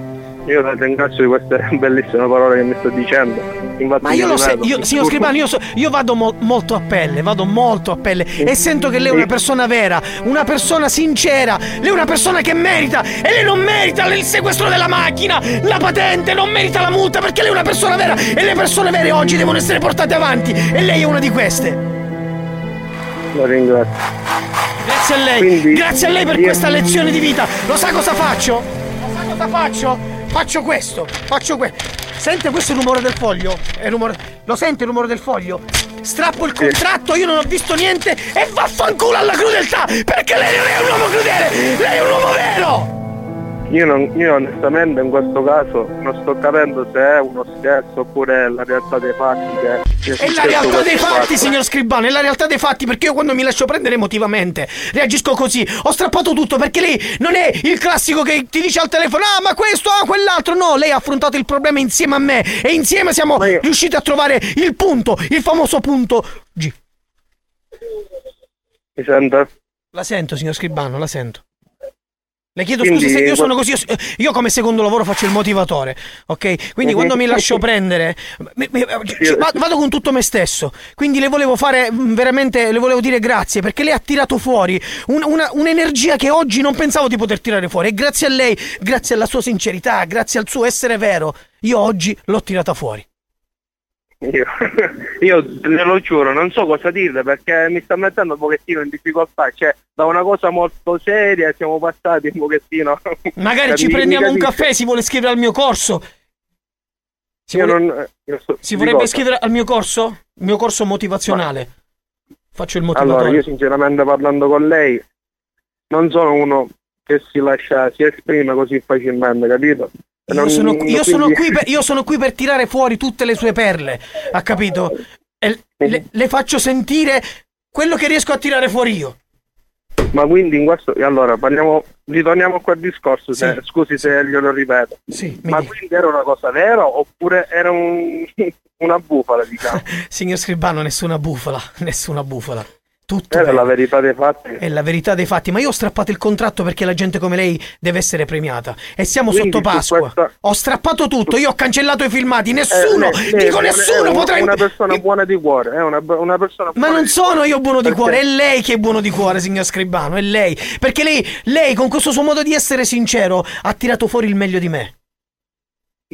Io la ringrazio di queste bellissime parole che mi sta dicendo. Infatti Ma io lo so, io, signor Scribano, io, so- io vado mo- molto a pelle, vado molto a pelle e sento che lei è una persona vera, una persona sincera, lei è una persona che merita e lei non merita il sequestro della macchina, la patente, non merita la multa perché lei è una persona vera e le persone vere oggi devono essere portate avanti e lei è una di queste. La ringrazio. Grazie a lei, grazie a lei per questa lezione di vita. Lo sa cosa faccio? Lo sa cosa faccio? Faccio questo, faccio questo. Sente questo il rumore del foglio? Rumore... Lo sente il rumore del foglio? Strappo il contratto, io non ho visto niente e vaffanculo alla crudeltà! Perché lei non è un uomo crudele! Lei è un uomo vero! Io, non- io onestamente in questo caso non sto capendo se è uno scherzo oppure è la realtà dei fatti che È la realtà dei fatti, fatto. signor Scribano, è la realtà dei fatti, perché io quando mi lascio prendere emotivamente reagisco così. Ho strappato tutto perché lei non è il classico che ti dice al telefono, ah ma questo, ah quell'altro. No, lei ha affrontato il problema insieme a me e insieme siamo riusciti a trovare il punto, il famoso punto G. Mi sente? La sento, signor Scribano, la sento. Le chiedo Quindi- scusa se io sono così. Io come secondo lavoro faccio il motivatore, ok? Quindi Mhm. quando mi lascio prendere, mi- mi- ci- va- vado con tutto me stesso. Quindi le volevo fare mm, veramente, le volevo dire grazie perché lei ha tirato fuori un- una- un'energia che oggi non pensavo di poter tirare fuori. E grazie a lei, grazie alla sua sincerità, grazie al suo essere vero, io oggi l'ho tirata fuori. Io, io le lo giuro, non so cosa dirle perché mi sta mettendo un pochettino in difficoltà. Cioè, da una cosa molto seria siamo passati un pochettino. Magari ci Mi- mi prendiamo un caffè, si vuole iscrivere al mio corso. Si, Io vuole- non- so- si vorrebbe cosa? iscrivere al mio corso? Il mio corso motivazionale. Faccio il motivatore. Allora, io sinceramente parlando con lei, non sono uno che si lascia, si esprime così facilmente, capito? Io, sono, io sono qui per, io sono qui per tirare fuori tutte le sue perle, ha capito? E le, le faccio sentire quello che riesco a tirare fuori io. Ma quindi in questo. Allora, parliamo. Ritorniamo a quel discorso, se- scusi se glielo ripeto. Ma quindi era una cosa vera oppure era un- una bufala, diciamo? Signor Scribano, nessuna bufala, nessuna bufala. Tutto Era vero. la verità dei fatti. È la verità dei fatti, ma io ho strappato il contratto perché la gente come lei deve essere premiata. E siamo Quindi sotto Pasqua. questa- Ho strappato tutto, io ho cancellato i filmati, nessuno, Eh, lei dico è nessuno una- potrà... Una persona buona di cuore, è una, una persona Ma non sono io buono di Perché? cuore, è lei che è buono di cuore, signor Scribano, è lei. Perché lei, lei con questo suo modo di essere sincero ha tirato fuori il meglio di me.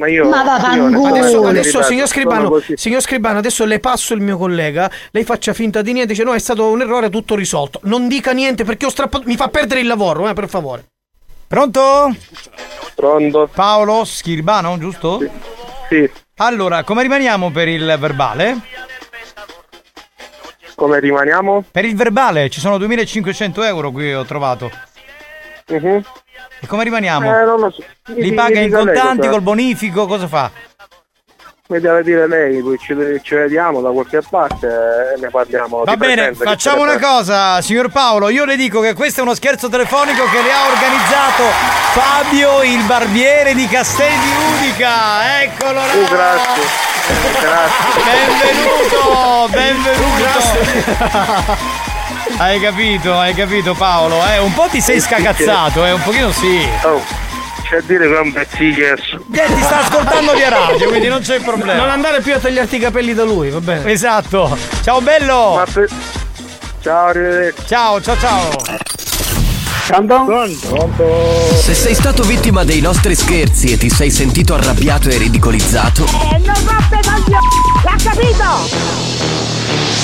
Ma io. Ma io- Adesso, adesso signor Scribano, signor Scribano, adesso le passo il mio collega, lei faccia finta di niente, dice no, è stato un errore, tutto risolto. Non dica niente perché ho strappato, mi fa perdere il lavoro, eh, per favore. Pronto? Pronto? Paolo Schirbano, giusto? Sì. Allora, come rimaniamo per il verbale? Come rimaniamo? Per il verbale ci sono 2500 euro qui ho trovato. E come rimaniamo? Eh, non lo so. Mi- Li paga in dica lei contanti, cosa- col bonifico, cosa fa? Mi deve dire lei, poi ci, ci vediamo da qualche parte e ne parliamo. Va bene, presenza, facciamo una cosa, signor Paolo. Io le dico che questo è uno scherzo telefonico che le ha organizzato Fabio, il barbiere di Castel di Udica. Eccolo là. Uh, grazie. Benvenuto, benvenuto. Hai capito, hai capito Paolo, eh? Un po' ti sei scagazzato, eh? Un pochino sì. Oh, c'è a dire che è un pezzichesso. Eh, ti sta ascoltando via radio, quindi non c'è problema. Non andare più a tagliarti i capelli da lui, va bene? Esatto. Ciao bello. Ciao, arrivederci. Ciao, ciao, ciao. Se sei stato vittima dei nostri scherzi e ti sei sentito arrabbiato e ridicolizzato, E non roppe coglioni! L'ha capito?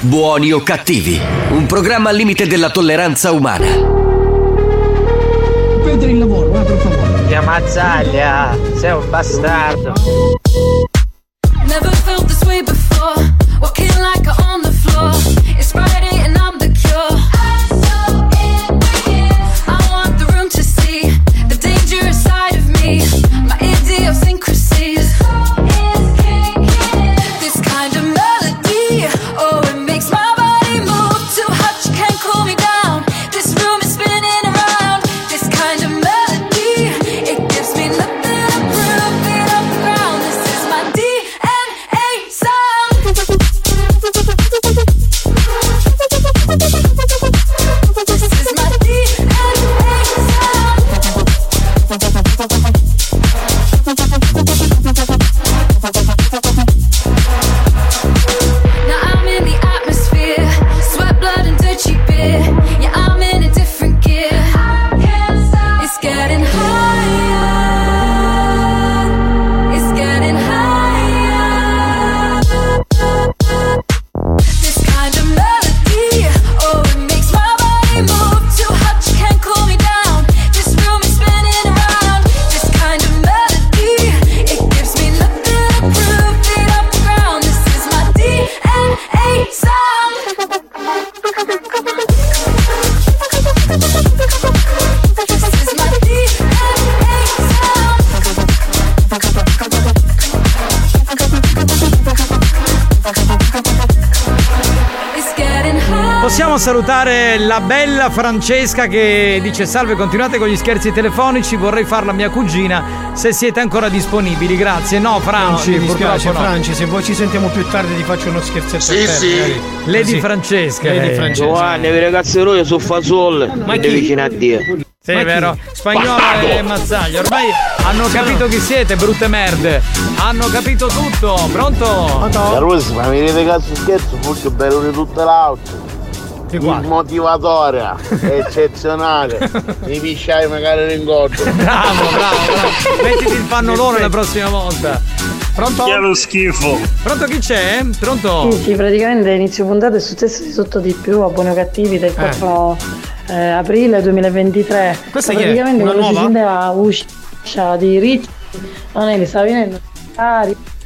Buoni o cattivi, un programma al limite della tolleranza umana. Vedere il lavoro, va per favore. Mia mazzaglia, sei un bastardo. Never felt this way before. Salutare la bella Francesca che dice salve continuate con gli scherzi telefonici vorrei farla a mia cugina se siete ancora disponibili grazie no Franci No, mi dispiace, no. Franci, se poi ci sentiamo più tardi ti faccio uno scherzetto Sì, a te, sì. magari. Lady. Francesca Lady eh. Francesca. Giovanni, vi ragazzi lui su Fasol. Ma Ma chi? vicino a Dio. Sì, è vero. Spagnolo e Mazzaglia. Ormai hanno capito chi siete, brutte merde. Hanno capito tutto. Pronto? Carusi, ma mi dite cazzo scherzo, molto bello di tutta l'auto. Motivatoria, eccezionale. Mi pisciai magari l'ingoggio. Bravo, bravo, bravo. Mettiti il pannolone la prossima volta. Pronto? Che lo schifo. Pronto chi c'è? Pronto? Sì, sì, praticamente inizio puntata è successo di tutto di più a Buoni o Cattivi del 4 eh, aprile 2023. Questa chi è? praticamente quando si sentiva uscita di Ricci, non è che stava venendo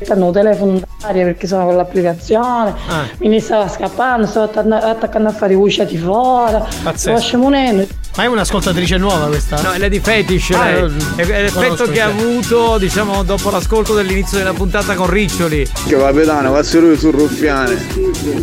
aria, hanno telefono d'aria perché sono con l'applicazione, Ah. quindi stava scappando, stava attaccando- attaccando a fare i usciti fuori, scemunendo. Ma è un'ascoltatrice nuova questa? No, è Lady Fetish, Ah, eh, È, è l'effetto che ha avuto, diciamo, dopo l'ascolto dell'inizio della puntata con Riccioli. Che capitano, quasi lui sul ruffiane.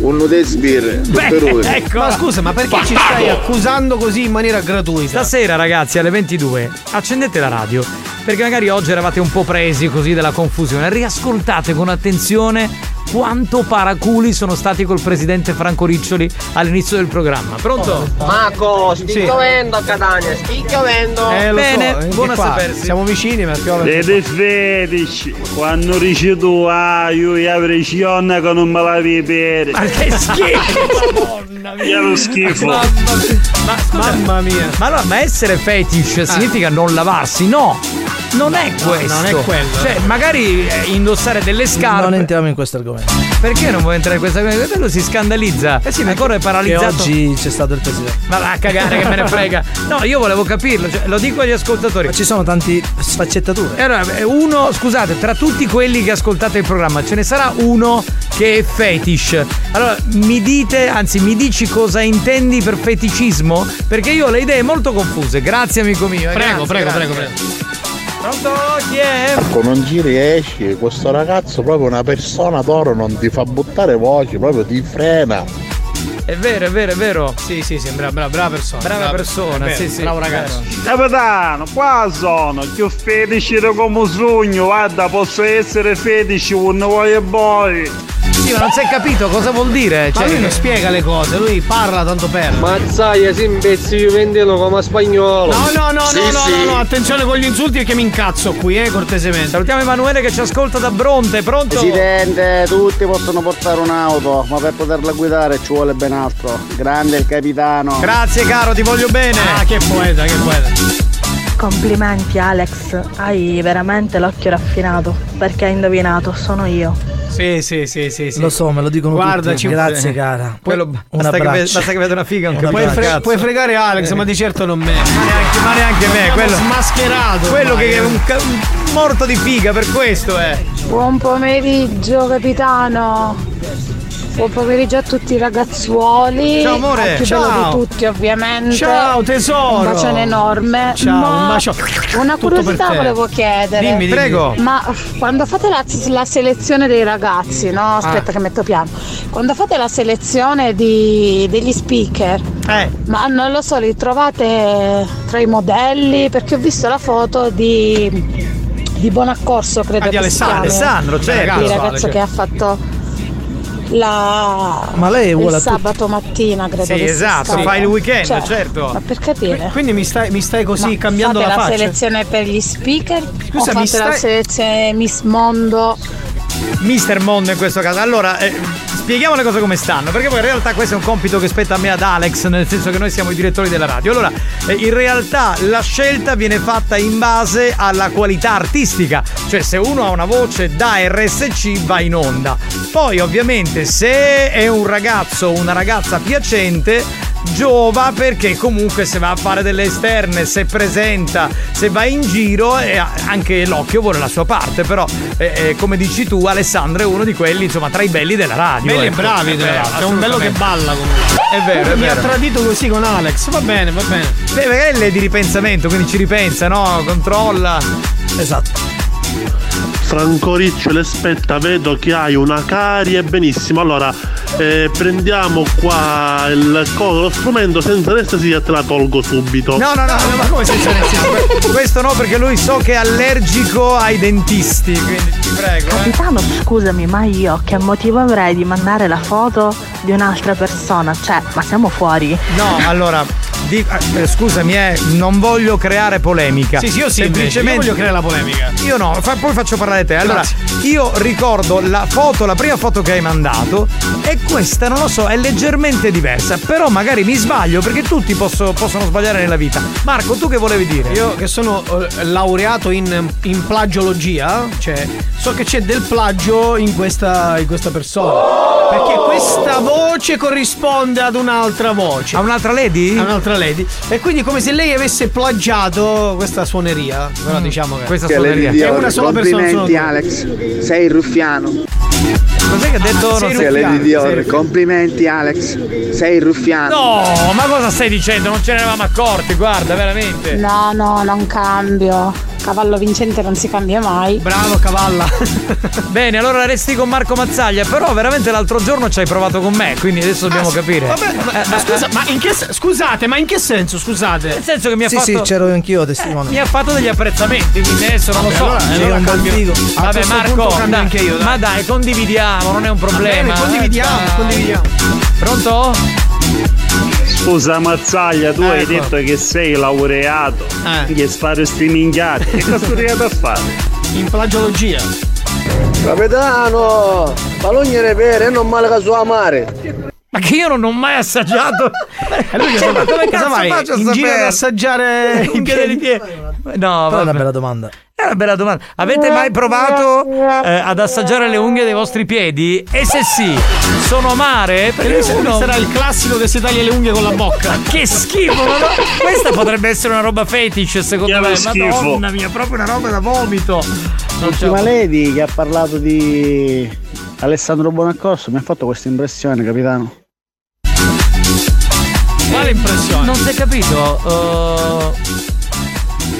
Un nude sbirre. per lui. ecco. Ma scusa, ma perché ci stai accusando così in maniera gratuita? Stasera, ragazzi, alle 22, accendete la radio. Perché magari oggi eravate un po' presi così dalla confusione. Riascoltate con attenzione quanto paraculi sono stati col presidente Franco Riccioli all'inizio del programma. Pronto? Marco, sti Sì. piovendo a Catania, sti piovendo. Eh, Bene, so, anche buona qua sapersi. Siamo vicini, ma piove. Vedi Fedici, quando dici tu, ah, io avrei cionna che non me la bere. Ma che schifo! Madonna Che è lo schifo. Ma, ma, scusa, Mamma mia. Ma allora, ma essere fetish significa non lavarsi? No! Non è questo. non è quello, Cioè, magari eh, indossare delle scarpe. Non entriamo in questo argomento. Perché non vuoi entrare in questa cosa? Quello si scandalizza. Eh sì, è Che paralizzato. oggi c'è stato il presidente. Ma va a cagare che me ne frega. No, io volevo capirlo, cioè, lo dico agli ascoltatori. Ma ci sono tanti sfaccettature. E allora, eh, uno, scusate, tra tutti quelli che ascoltate il programma, ce ne sarà uno che è fetish. Allora, mi dite, anzi, mi dici cosa intendi per feticismo? Perché io ho le idee molto confuse. Grazie, amico mio. eh, Prego, grazie, prego, grazie. prego, prego. Pronto? Chi è? Ecco, non ci riesci, questo ragazzo proprio una persona d'oro non ti fa buttare voci, proprio ti frena. È vero, è vero, è vero. Sì, sì, sembra brava, brava persona. Brava persona, è vero, sì, sì. Bravo ragazzo. Capitano, qua sono, più fetici di come sogno, guarda, posso essere fetici quando voglio poi. Sì, ma non si è capito cosa vuol dire. Ma Cioè, lui non spiega le cose, lui parla tanto per. Mazzaia, si imbezzi io vendelo come spagnolo. No, no, no, Sì, no, no, sì. no, no, attenzione con gli insulti perché mi incazzo qui, eh, cortesemente. Salutiamo Emanuele che ci ascolta da Bronte, pronto? Presidente, tutti possono portare un'auto, ma per poterla guidare ci vuole ben altro. Grande il capitano. Grazie caro, ti voglio bene. Ah, che poeta, che poeta. Complimenti Alex, hai veramente l'occhio raffinato perché hai indovinato, sono io. Sì, sì, sì, sì, sì. Lo so, me lo dicono Guarda, tutti. Grazie cara. Quello- Un Basta che, basta che vedo una figa, anche Un puoi, fre- Puoi fregare Alex, ma di certo non me. ma neanche, ma neanche me, Abbiamo quello, smascherato. quello ormai, che è eh. un, ca- un morto di figa, per questo è. Buon pomeriggio capitano. Buon pomeriggio a tutti i ragazzuoli. Ciao, amore. Più Ciao. bello di tutti ovviamente. Ciao, tesoro. Un bacione enorme. Ciao, Ma un bacio. Una curiosità volevo chiedere. Dimmi, dimmi. Prego. Ma quando fate la, la selezione dei ragazzi, no? Aspetta Ah. che metto piano. Quando fate la selezione di- degli speaker, Eh. ma non lo so, li trovate tra i modelli? Perché ho visto la foto di, di Bonaccorso, credo Ah, di Alessandro. Alessandro, certo. Il ragazzo certo. che ha fatto la Ma lei uguale il sabato mattina, credo Sì, esatto, fai il weekend, Cioè, certo. Ma per capire. Quindi mi stai, mi stai così Ma cambiando fate la la, faccia. selezione per gli speaker Scusa, mi fate la stai- selezione Miss Mondo? Mister Mondo in questo caso. Allora, eh, spieghiamo le cose come stanno, perché poi in realtà questo è un compito che spetta a me ad Alex, nel senso che noi siamo i direttori della radio. Allora, eh, in realtà la scelta viene fatta in base alla qualità artistica, cioè se uno ha una voce da RSC va in onda. Poi ovviamente se è un ragazzo o una ragazza piacente giova perché comunque se va a fare delle esterne, se presenta, se va in giro e anche l'occhio vuole la sua parte, però eh, eh, come dici tu Alessandro è uno di quelli insomma tra i belli della radio. Belli e ecco. bravi Eh, della beh, radio. C'è un bello che balla comunque. È vero, è Mi ha tradito così con Alex. Va bene, va bene. Beh, lei è di ripensamento, quindi ci ripensa, no? Controlla. Esatto. Franco Riccioli, aspetta, vedo che hai una carie, benissimo. Allora, eh, prendiamo qua il lo strumento senza anestesia, te la tolgo subito. No, no, no, no, ma come senza anestesia? Questo no, perché lui so che è allergico ai dentisti, quindi ti prego. eh. Capitano, scusami, ma io che motivo avrei di mandare la foto di un'altra persona? Cioè, ma siamo fuori? No, allora, di- eh, scusami, eh, non voglio creare polemica. Sì, sì, io sì, invece. Io voglio creare la polemica. Io no, fa- poi faccio parlare te. Allora, io ricordo la foto, la prima foto che hai mandato, e questa, non lo so, è leggermente diversa. Però magari mi sbaglio, perché tutti posso- possono sbagliare nella vita. Marco, tu che volevi dire? Io che sono eh, laureato in, in plagiologia, cioè so che c'è del plagio in questa, in questa persona. Perché questa voce corrisponde ad un'altra voce. A un'altra lady? A un'altra lady. E quindi come se lei avesse plagiato questa suoneria. Però diciamo che. Questa Che suoneria. È una sola persona. Complimenti. Alex, sei il ruffiano. Cos'è che ha detto? Sei Che so- Lady sei Dior, ruffiano. complimenti Alex, sei il ruffiano. No, ma cosa stai dicendo? Non ce ne eravamo accorti, guarda, veramente. No, no, non cambio. Cavallo vincente non si cambia mai. Bravo cavalla. Bene, allora resti con Marco Mazzaglia, però veramente l'altro giorno ci hai provato con me, quindi adesso dobbiamo capire. Vabbè, ma, ma scusa, ma in che scusate, ma in che senso? Scusate. Nel senso che mi ha Sì, fatto sì, c'ero anch'io testimone. mi ha fatto degli apprezzamenti, quindi adesso non lo so. allora- Sì, allora un bel cambio. Vabbè, Marco, dai, anche io, dai. ma dai, condividiamo, non è un problema. bene, condividiamo, Dai. condividiamo. Pronto? Scusa Mazzaglia, tu hai Ecco. detto che sei laureato, Eh. che spari streamingati. Che cosa sei arrivato a fare? In plagiologia. Capitano, palugnere per e non male che sua mare. Ma che io non ho mai assaggiato. E lui Cioè, ma come cazzo vai? faccio a in giro ad assaggiare i Unghie dei piedi? piedi. No, Però è una bella domanda. È una bella domanda. Avete mai provato eh, ad assaggiare le unghie dei vostri piedi? E se sì, sono amare? Perché Questo uno... sarà il classico che si taglia le unghie con la bocca. Che schifo! ma no? Questa potrebbe essere una roba fetish, secondo Che me. schifo. Madonna mia, proprio una roba da vomito. Non c'è- L'ultima Lady che ha parlato di Alessandro Bonaccorso mi ha fatto questa impressione, capitano. Quale impressione? Non si è capito? Uh,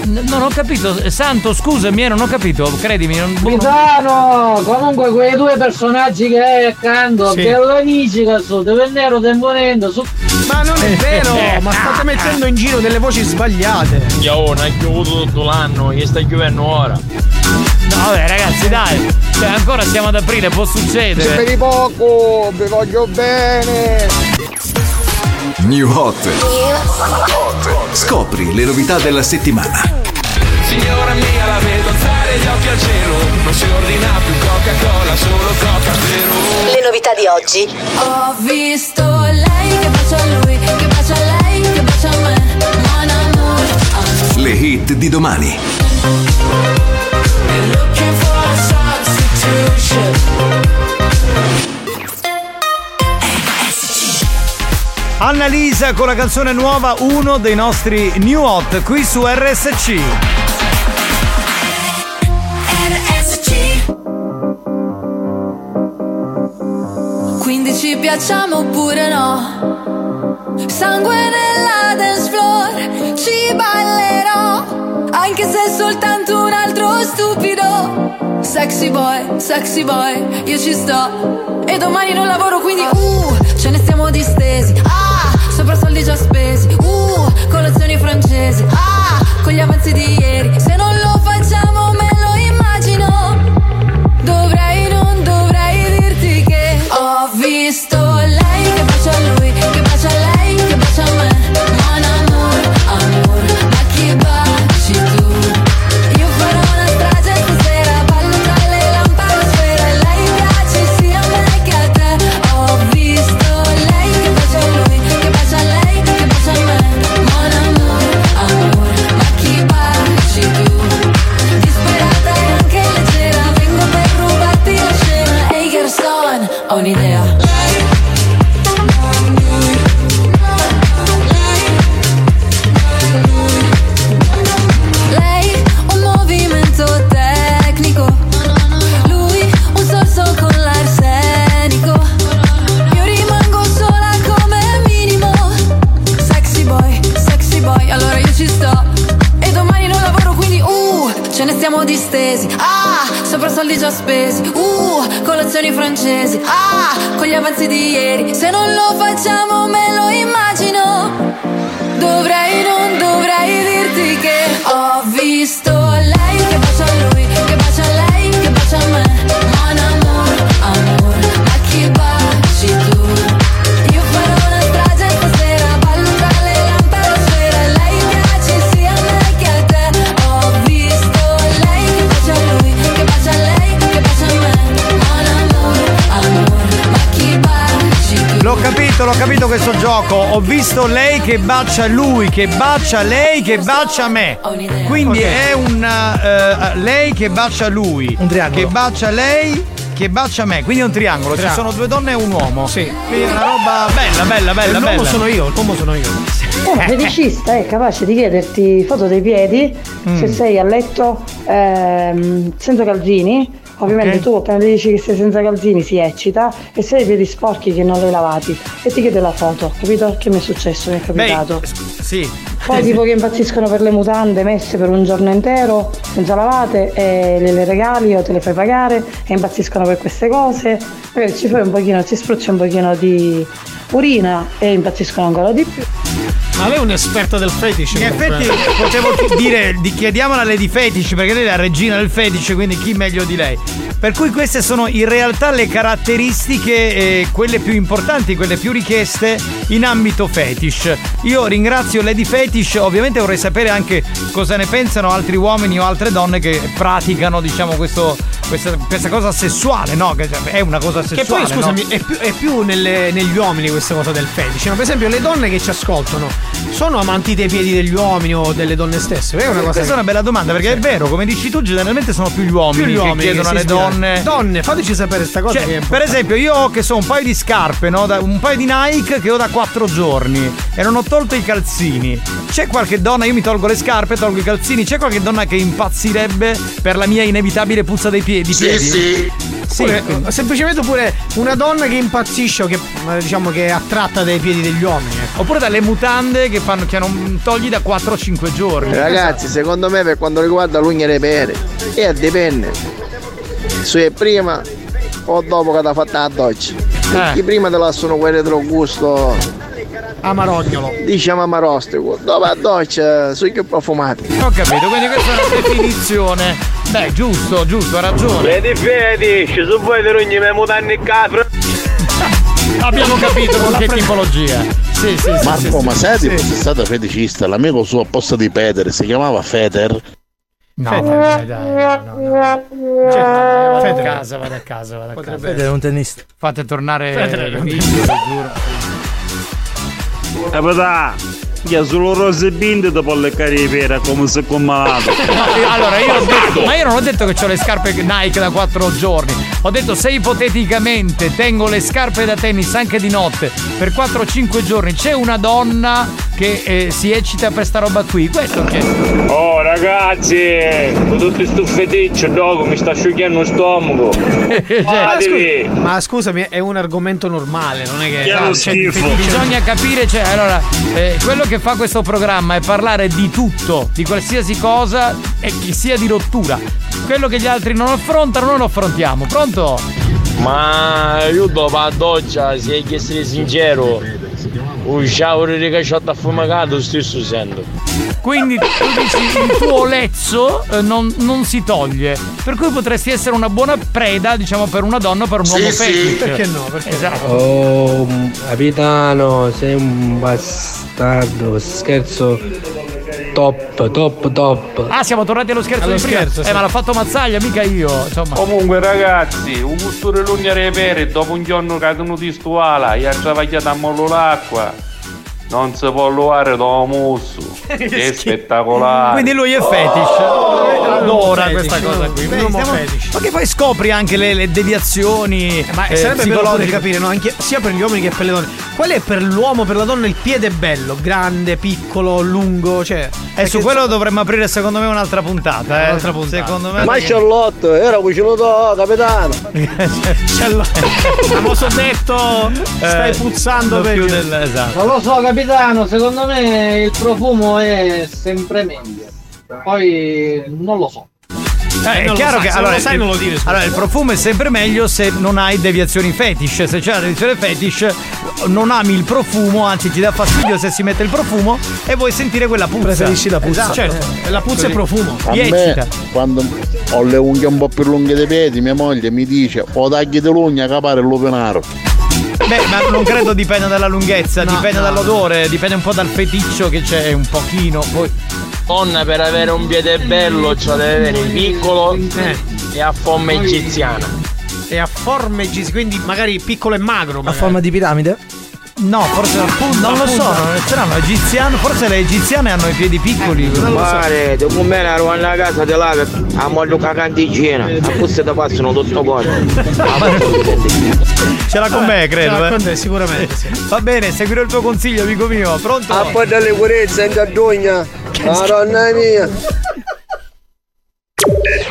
n- non ho capito. Santo, scusami, non ho capito. Credimi. Non... Capitano, comunque quei due personaggi che hai accanto, Sì. che lo che sono, dove nero temponendo, su Ma non è vero, ma state mettendo in giro delle voci sbagliate. Io non hai piovuto tutto l'anno, gli stai chiudendo ora. No, vabbè, ragazzi, dai. Cioè, ancora siamo ad aprile, può succedere. di poco, vi voglio bene. New Hot. Scopri le novità della settimana. Signora mia la vedo alzare gli occhi al cielo Non si ordina più Coca-Cola, solo Coca Zero Le novità di oggi. Ho visto lei che bacia a lui, che bacia a lei, che bacia a me. Mon amour. Le hit di domani. Annalisa con la canzone nuova, uno dei nostri new hot qui su RSC. Quindi ci piacciamo oppure no? Sangue nella dance floor, ci ballerò. Anche se è soltanto un altro stupido. Sexy boy, sexy boy, io ci sto. E domani non lavoro quindi, uh, ce ne stiamo distesi. Ah, sopra soldi già spesi. Uh, colazioni francesi. Ah, con gli avanzi di ieri. Se non lo facciamo me lo immagino. Dovrei, non dovrei dirti che ho visto Colazioni francesi. Ah, con gli avanzi di ieri. Se non lo facciamo me lo immagino. Dovrei, non dovrei dirti che ho visto L'ho capito, questo gioco. Ho visto lei che bacia lui, che bacia lei, che bacia me. Quindi Ok. è un eh, lei che bacia lui. Un triangolo. Che bacia lei, che bacia me. Quindi è un triangolo. Ci Triangolo. sono due donne e un uomo. Sì. Quindi è una roba bella, bella, bella, L'uomo bella. sono io, l'uomo sono io. Un feticista è capace di chiederti foto dei piedi se Mm. sei a letto ehm, senza calzini. Ovviamente Ok. tu appena gli dici che sei senza calzini si eccita e se hai i piedi sporchi che non li hai lavati e ti chiede la foto, capito? Che mi è successo, mi è capitato. Beh, sì. Poi tipo che impazziscono per le mutande messe per un giorno intero, senza lavate, e le, le regali o te le fai pagare e impazziscono per queste cose. Magari ci fai un pochino, ci spruzzi un pochino di urina e impazziscono ancora di più. Ma lei è un esperto del fetish. In effetti potevo dire di chiediamola a Lady Fetish perché lei è la regina del fetish, quindi chi meglio di lei. Per cui queste sono in realtà le caratteristiche, eh, quelle più importanti, quelle più richieste in ambito fetish. Io ringrazio Lady Fetish, ovviamente vorrei sapere anche cosa ne pensano altri uomini o altre donne che praticano, diciamo, questo, questa, questa cosa sessuale, no? Che cioè, è una cosa Che sessuale. poi, scusami, no? è più, è più nelle- negli uomini questa cosa del fetish. Ma per esempio, le donne che ci ascoltano sono amanti dei piedi degli uomini o delle donne stesse? È una cosa Questa è una bella domanda perché è vero, come dici tu, generalmente sono più gli uomini, Più gli uomini che chiedono che alle donne. Donne, fateci sapere sta cosa. Cioè, che per esempio, io ho che so un paio di scarpe, no? Da- un paio di Nike che ho da quattro giorni e non ho tolto i calzini. C'è qualche donna, io mi tolgo le scarpe, tolgo i calzini, c'è qualche donna che impazzirebbe per la mia inevitabile puzza dei piedi? Sì, piedi? sì. Sì, eh, semplicemente pure una donna che impazzisce o che eh, diciamo che è attratta dai piedi degli uomini. ecco. Oppure dalle mutande che fanno che hanno un togli da 4-5 giorni. Ragazzi, secondo me per quanto riguarda l'ugna dei pere, eh, dipende. Se è prima o dopo che ti ha fatto la doccia. Perché prima te lasciano quelle del gusto amarognolo. Diciamo amarostico. Dopo la doccia sono più profumati. Ho capito, quindi questa è una definizione. Beh, giusto, giusto, ha ragione. Vedi fetish, se vuoi te rugni me mutanni in capro. Abbiamo capito con che tipologia. Sì. Marco, sì, ma sì. sai di Sì. fosse stato feticista? L'amico suo a posto di Peter si chiamava Feter. No, dai, dai, no, no. Cioè, vado a casa, vado a casa, vado a casa. Fede è un tennista. Fate tornare Fede è il giuro. Capità, Che solo rose binde dopo le carriere come se con malato. No, allora io ho detto, ma io non ho detto che ho le scarpe Nike da 4 giorni. Ho detto se ipoteticamente tengo le scarpe da tennis anche di notte per 4-5 giorni, c'è una donna che eh, si eccita per sta roba qui. Questo che. Oh ragazzi, con tutti sto feticcio dopo mi sta asciugando lo stomaco. Cioè, ma, scusa- ma scusami, è un argomento normale, non è che. Che è lo cioè, Bisogna capire, cioè, allora, eh, quello che fa questo programma è parlare di tutto, di qualsiasi cosa e che sia di rottura. Quello che gli altri non affrontano, noi lo affrontiamo. Pronto? Ma io dopo la doccia, se chiesto essere sincero, un shower di cacciotto affumicato stesso sento. Quindi tu dici il tuo lezzo eh, non, non si toglie. Per cui potresti essere una buona preda, diciamo, per una donna o per un Sì, uomo sì. fetish. Perché no? Perché esatto. Oh, capitano, sei un bastardo, scherzo top, top, top. Ah, siamo tornati allo scherzo Allo di prima. scherzo, eh, sì. ma l'ha fatto Mazzaglia, mica io. Insomma. Comunque ragazzi, un cultore lunghe repere, dopo un giorno caduto di stuala, e ha travagliato a mollo l'acqua. Non si può luare da musso. È spettacolare. Quindi lui è fetish. Adora fetish, questa cosa qui. Beh, Un uomo stiamo- fetish. Ma che poi scopri anche le, le deviazioni. Ma eh, sarebbe bello psicologiche. capire, no? Anche, sia per gli uomini che per le donne. Qual è per l'uomo, per la donna il piede bello? Grande, piccolo, lungo? Cioè. E su quello dovremmo aprire secondo me un'altra puntata. Eh. Un'altra puntata. Secondo me. Ma Charlotte, era cucino do, capitano. Ma so detto, stai puzzando non per più del- esatto. Non lo so capitano, secondo me il profumo è sempre meglio. Poi non lo so. Eh, è non lo chiaro sai, che allora, sai il- non lo dire, allora il profumo è sempre meglio se non hai deviazioni fetish. Se c'è la deviazione fetish, non ami il profumo, anzi ti dà fastidio se si mette il profumo e vuoi sentire quella puzza. Preferisci la puzza? Esatto. Certo, la puzza è profumo. A Ti me, quando ho le unghie un po' più lunghe dei piedi, mia moglie mi dice o tagli di l'ugna capare il lupenaro. Beh, ma non credo dipenda dalla lunghezza, dipende dall'odore, dipende un po' dal feticcio che c'è un pochino. Poi. Donna per avere un piede bello ce lo deve avere piccolo e a forma egiziana. E a forme egizio, quindi magari piccolo e magro. A magari. forma di piramide? No, forse non lo so, non è strano, egiziano, forse le egiziane hanno i piedi piccoli. Mare, dopo me la ero a casa là, a moglio la canticina, a questo ti passano tutto Ce l'ha con me, credo. Ce l'ha eh. con te, sicuramente. sì. Va bene, seguirò il tuo consiglio, amico mio. Pronto? A poi dalle purezze in caddugna. Madonna mia.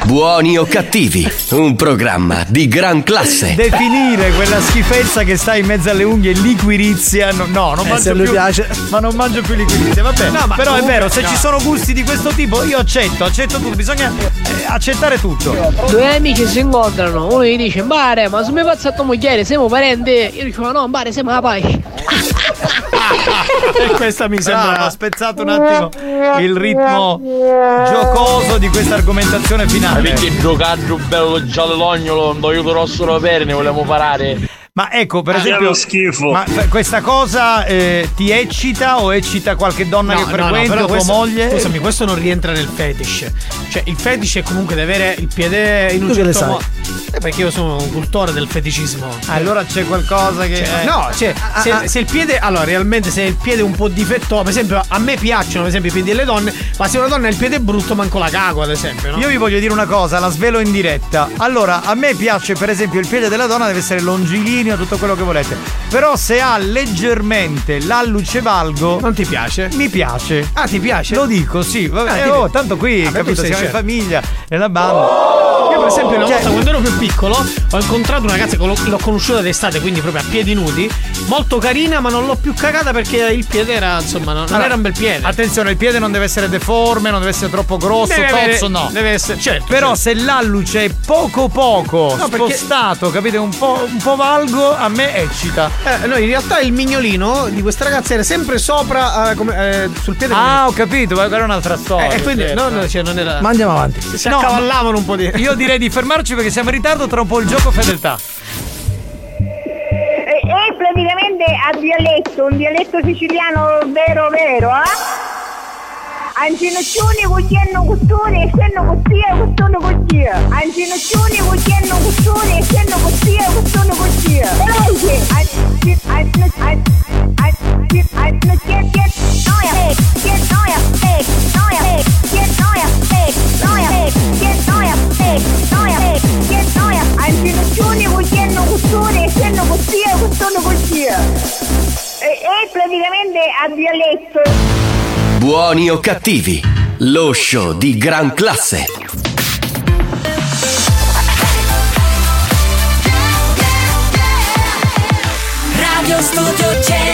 Buoni o cattivi, un programma di gran classe. Definire quella schifezza che sta in mezzo alle unghie liquirizia. No, no non Eh, mangio più. piace. Ma non mangio più liquirizia, vabbè. No, ma Però è comunque- vero, se no. ci sono gusti di questo tipo, io accetto, accetto tutto. Bisogna eh, accettare tutto. Due amici si incontrano, uno gli dice, Bare, ma se mi faccio a tua moglie, siamo parenti? Io dico, no, Bare, siamo la pai. E questa mi Bravo, sembra. ha spezzato un attimo il ritmo giocoso di questa argomentazione finale. Perché giocaggio bello giallognolo, un doiuto rosso per ne vogliamo parare. Ma ecco, per Ah, esempio, schifo. ma questa cosa eh, ti eccita o eccita qualche donna che frequenti però o tua questo- moglie? Scusami, questo non rientra nel fetish. Cioè, il fetish è comunque deve avere il piede in un Tu certo modo. Eh, perché io sono un cultore del feticismo. Allora c'è qualcosa che. Cioè, eh, no, cioè, se, ah. se il piede, allora realmente se il piede è un po' difettoso, per esempio, a me piacciono per esempio i piedi delle donne, ma se una donna ha il piede brutto, manco la cago, ad esempio, no? Io vi voglio dire una cosa, la svelo in diretta. Allora, a me piace per esempio il piede della donna deve essere longilineo, tutto quello che volete. Però se ha leggermente l'alluce valgo. Non ti piace? Mi piace. Ah, ti piace? Lo dico, sì. Vabbè, Ah, oh, tanto qui, Ah, capito, siamo in certo. famiglia, nella banda. Io per esempio una Cioè- volta quando ero più piccolo ho incontrato una ragazza che l'ho, conosciuta d'estate, quindi proprio a piedi nudi, molto carina, ma non l'ho più cagata perché il piede era, insomma, non, Allora, era un bel piede. Attenzione, il piede non deve essere deforme, non deve essere troppo grosso, Deve avere- tozzo, no. Deve essere, certo. Però certo. se l'alluce è poco poco No, perché- spostato, capite, un po', un po' valgo, a me eccita. Eh, no, in realtà il mignolino di questa ragazza era sempre sopra, eh, come- eh, sul piede. Ah, ho capito, ma è un'altra storia. Eh, e quindi, certo. no, no, cioè, non era. Ma andiamo avanti. si No, accavallavano un po' di. Io direi di fermarci perché siamo in ritardo, tra un po' il gioco fedeltà. E, e praticamente a dialetto, un dialetto siciliano vero vero, eh? Ancinoccioni, cucchienno, custone, essendo costia, custone, costia. Ancinoccioni, cucchienno, custone, essendo costia, custone, costia. Ehi, Ancinoccioni, cucchienno, custone, essendo costia è praticamente a violetto. Buoni o cattivi, lo show di gran classe. Radio Studio Centrale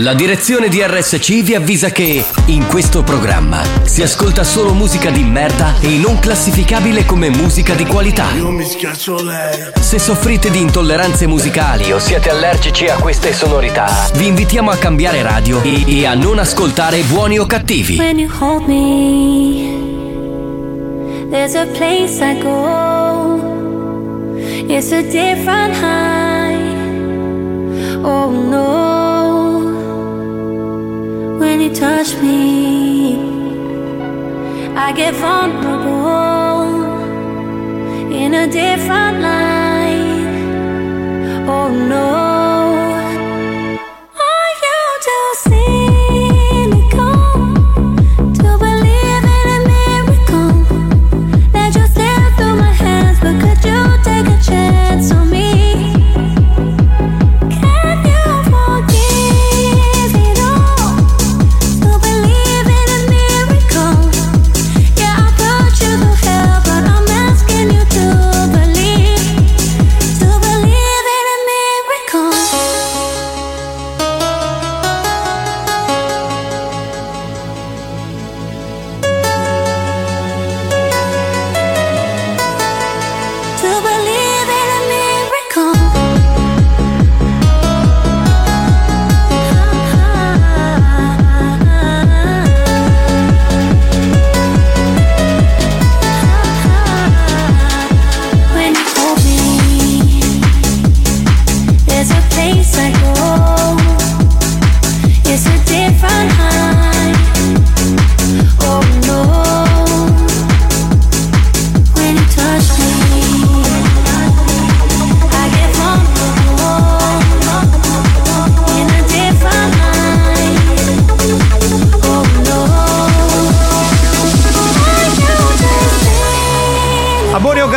La direzione di RSC vi avvisa che in questo programma si ascolta solo musica di merda e non classificabile come musica di qualità. Io mi schiaccio lei. Se soffrite di intolleranze musicali o siete allergici a queste sonorità, vi invitiamo a cambiare radio e, e a non ascoltare buoni o cattivi. When you hold me, there's a place I go. It's a different high. Oh no. When you touch me, I get vulnerable in a different light. Oh no.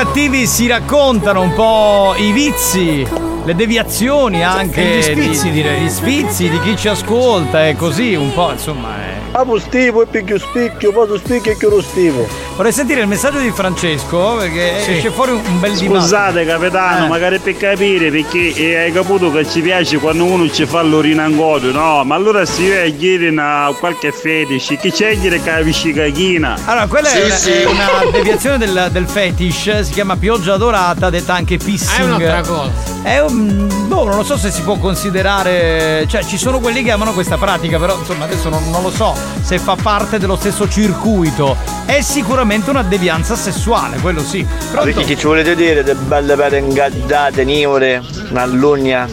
Cattivi si raccontano un po' i vizi, le deviazioni anche. E gli sfizi, di, direi. Gli sfizi di chi ci ascolta e così un po', insomma. È... Stivo e più spicchio, tu spicchio e lo stivo. Vorrei sentire il messaggio di Francesco perché Sì. esce fuori un bel dibattito. Scusate capitano, Eh. magari per capire perché eh, hai capito che ci piace quando uno ci fa l'orinangoto, no? Ma allora si vede chiedere una qualche fetish, chi c'è dire che la vescicachina? Allora, quella è, una, è una deviazione del, del fetish, si chiama pioggia dorata, detta anche pissing. È un'altra cosa. È un. Boh, non lo so se si può considerare. Cioè, ci sono quelli che amano questa pratica, però insomma adesso non, non lo so se fa parte dello stesso circuito. È sicuramente una devianza sessuale, quello sì. Pronto? Perché ci volete dire de belle pere ingaddate, nivore, una lugna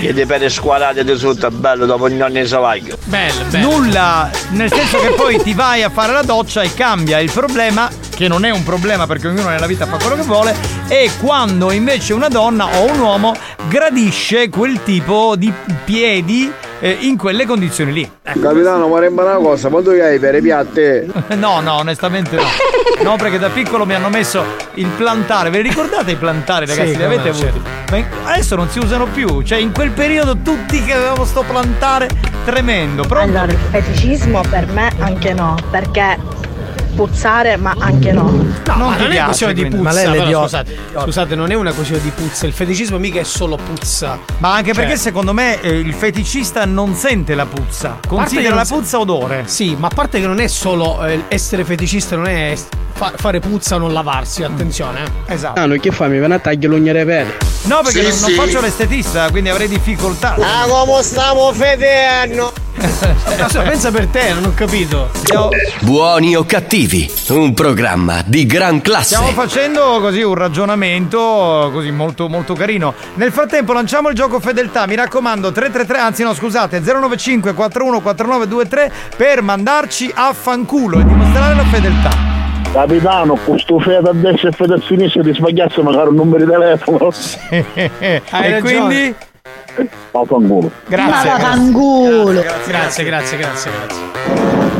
e de pere squadrate di sotto, bello dopo ogni anno di savaglio. Bello, Nulla, nel senso che poi ti vai a fare la doccia e cambia. Il problema, che non è un problema perché ognuno nella vita fa quello che vuole, è quando invece una donna o un uomo gradisce quel tipo di piedi eh, in quelle condizioni lì. Capitano, vorremmo una cosa, quando hai per le piatte? No, no, onestamente no. No, perché da piccolo mi hanno messo il plantare. Ve li ricordate i plantari, ragazzi? Sì, li avete avuti? Ma in- adesso non si usano più. Cioè, in quel periodo tutti che avevamo sto plantare tremendo. Pronto? Allora, il feticismo per me anche no, perché puzzare ma anche no. No, Non non è questione di puzza. Ma lei è però, l'idiota. scusate, scusate, non è una questione di puzza. Il feticismo mica è solo puzza. Ma anche Cioè, perché secondo me eh, il feticista non sente la puzza. Considera la non puzza se- odore. Sì, ma a parte che non è solo eh, essere feticista, non è fa- fare puzza o non lavarsi, attenzione. eh. Esatto. Ah, no, che fa? Mi viene a tagliare l'ugna dei peli. No, perché Sì, non, non sì. faccio l'estetista, quindi avrei difficoltà. Ah, come stiamo fedendo? Adesso pensa per te, non ho capito. Buoni o cattivi, un programma di gran classe. Stiamo facendo così un ragionamento così molto molto carino. Nel frattempo lanciamo il gioco fedeltà, mi raccomando 333, anzi no scusate, 095 414923 per mandarci a fanculo e dimostrare la fedeltà. Capitano, questo fede a destra e fede a sinistra ti sbagliasse magari un numero di telefono. e quindi Vaffanculo. Grazie. Vaffanculo. Grazie, grazie, grazie, grazie.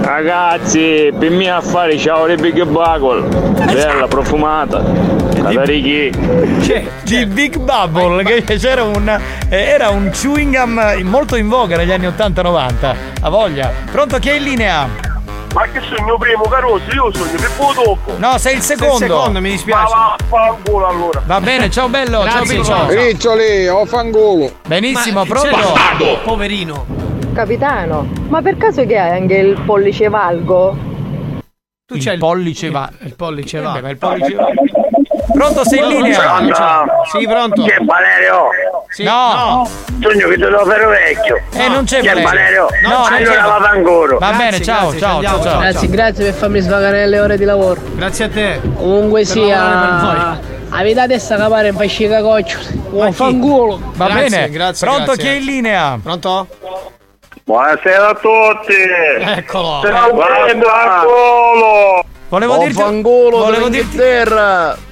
Ragazzi, per me affari ciao di Big Buckle. Bella, profumata. Catarighi. Cioè, di Big Bubble, che c'era un. eh, era un chewing gum molto in voga negli anni 80-90. A voglia. Pronto, chi è in linea? Ma che sono il mio primo carosso? Io sono il primo dopo. No, sei il secondo. Sei il secondo, mi dispiace. Ma vaffanculo allora. Va bene, ciao bello, Grazie, ciao ciao. Piccio. Riccioli, ho fanculo. Benissimo, Ma- pronto? Poverino. Capitano, ma per caso che hai anche il pollice valgo? Tu il c'hai il pollice va. Il pollice Eh va. beh, ma il pollice va. Pronto, sei in linea? Sì, pronto. Che Valerio? Sì. No. Sogno che te lo farò vecchio. Eh, non c'è Che Valerio. Valerio? No, No, allora Valerio. vaffanculo. Va bene, ciao, grazie, ciao, ci ciao, andiamo, ciao. grazie. grazie per farmi svagare le ore di lavoro. Grazie a te. Comunque Per sia. Avete adesso capare un fascica coccio. Oh, fanculo. Va Grazie, bene. grazie, Pronto, grazie. chi è in linea? Pronto? Buonasera a tutti. Eccolo. Ciao, vaffanculo. Volevo dirti. Volevo dirti.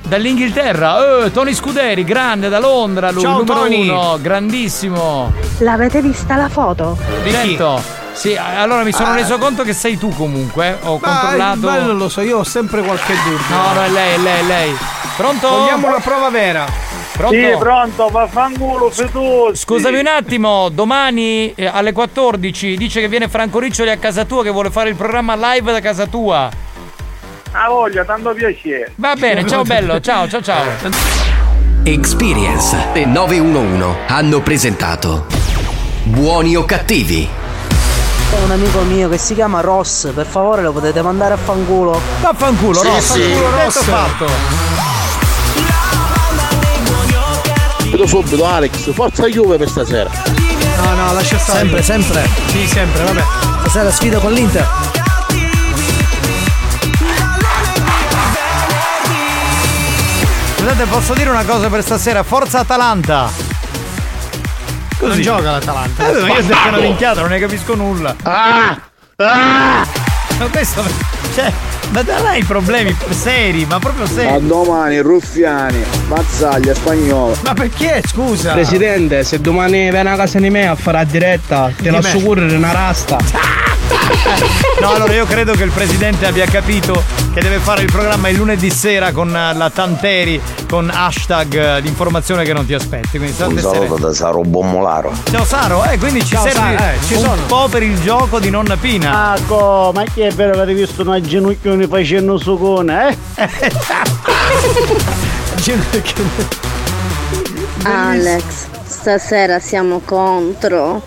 Dall'Inghilterra. Eh, Tony Scuderi, grande, da Londra, lui, Ciao, numero Tony. uno, grandissimo. L'avete vista la foto? Di chi? Certo. Sì, allora mi sono reso conto che sei tu comunque. Ho Ma controllato. il bello lo so, io ho sempre qualche dubbio. No, no, è lei, è lei, è lei. Pronto? Vogliamo una prova vera. Pronto? Sì, pronto, vaffanculo fetusi. Scusami un attimo, domani eh, alle 14 dice che viene Franco Riccioli a casa tua che vuole fare il programma live da casa tua. A voglia, tanto piacere. Va bene, ciao bello, ciao, ciao, ciao. Experience e 911 hanno presentato Buoni o cattivi? Ho un amico mio che si chiama Ross, per favore lo potete mandare a fanculo. Vaffanculo, Sì, Ross, sì. vaffanculo, Ross. fatto. Vedo subito Alex, forza Juve per stasera. No, no, lascia stare. Sempre, sempre. Sì, sempre, vabbè. Stasera sfida con l'Inter. Scusate, posso dire una cosa per stasera? Forza Atalanta! Non gioca l'Atalanta. Eh, io sono appena minchiato, non ne capisco nulla. Ah! Ah! Ma questo. Cioè, ma da là i problemi seri, ma proprio A seri. domani, Ruffiani, Mazzaglia, Spagnolo. Ma perché, scusa? Presidente, se domani viene a casa di me a fare la diretta, te Di assicuro è una rasta. No, allora io credo che il presidente abbia capito che deve fare il programma il lunedì sera con la Tanteri con hashtag eh, di informazione che non ti aspetti. Quindi state sereni. da Saro Bommolaro. Ciao Saro, eh, quindi ci Ciao, serve Saro, eh, ci un sono. po' per il gioco di nonna Pina. Ecco, ma che è vero che avete visto una ginocchione facendo sucone, eh? Alex, stasera siamo contro.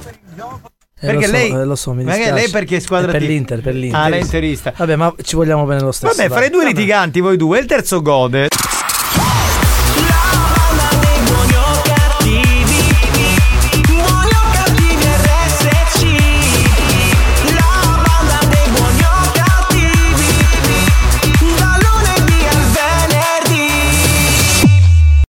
Eh, Perché lo so, lei- eh, lo so, mi Perché lei perché è squadra È per di- l'Inter, per l'Inter. Ah, lei interista. Vabbè, ma ci vogliamo bene lo stesso. Vabbè, fra dai. i due litiganti voi due, il terzo gode.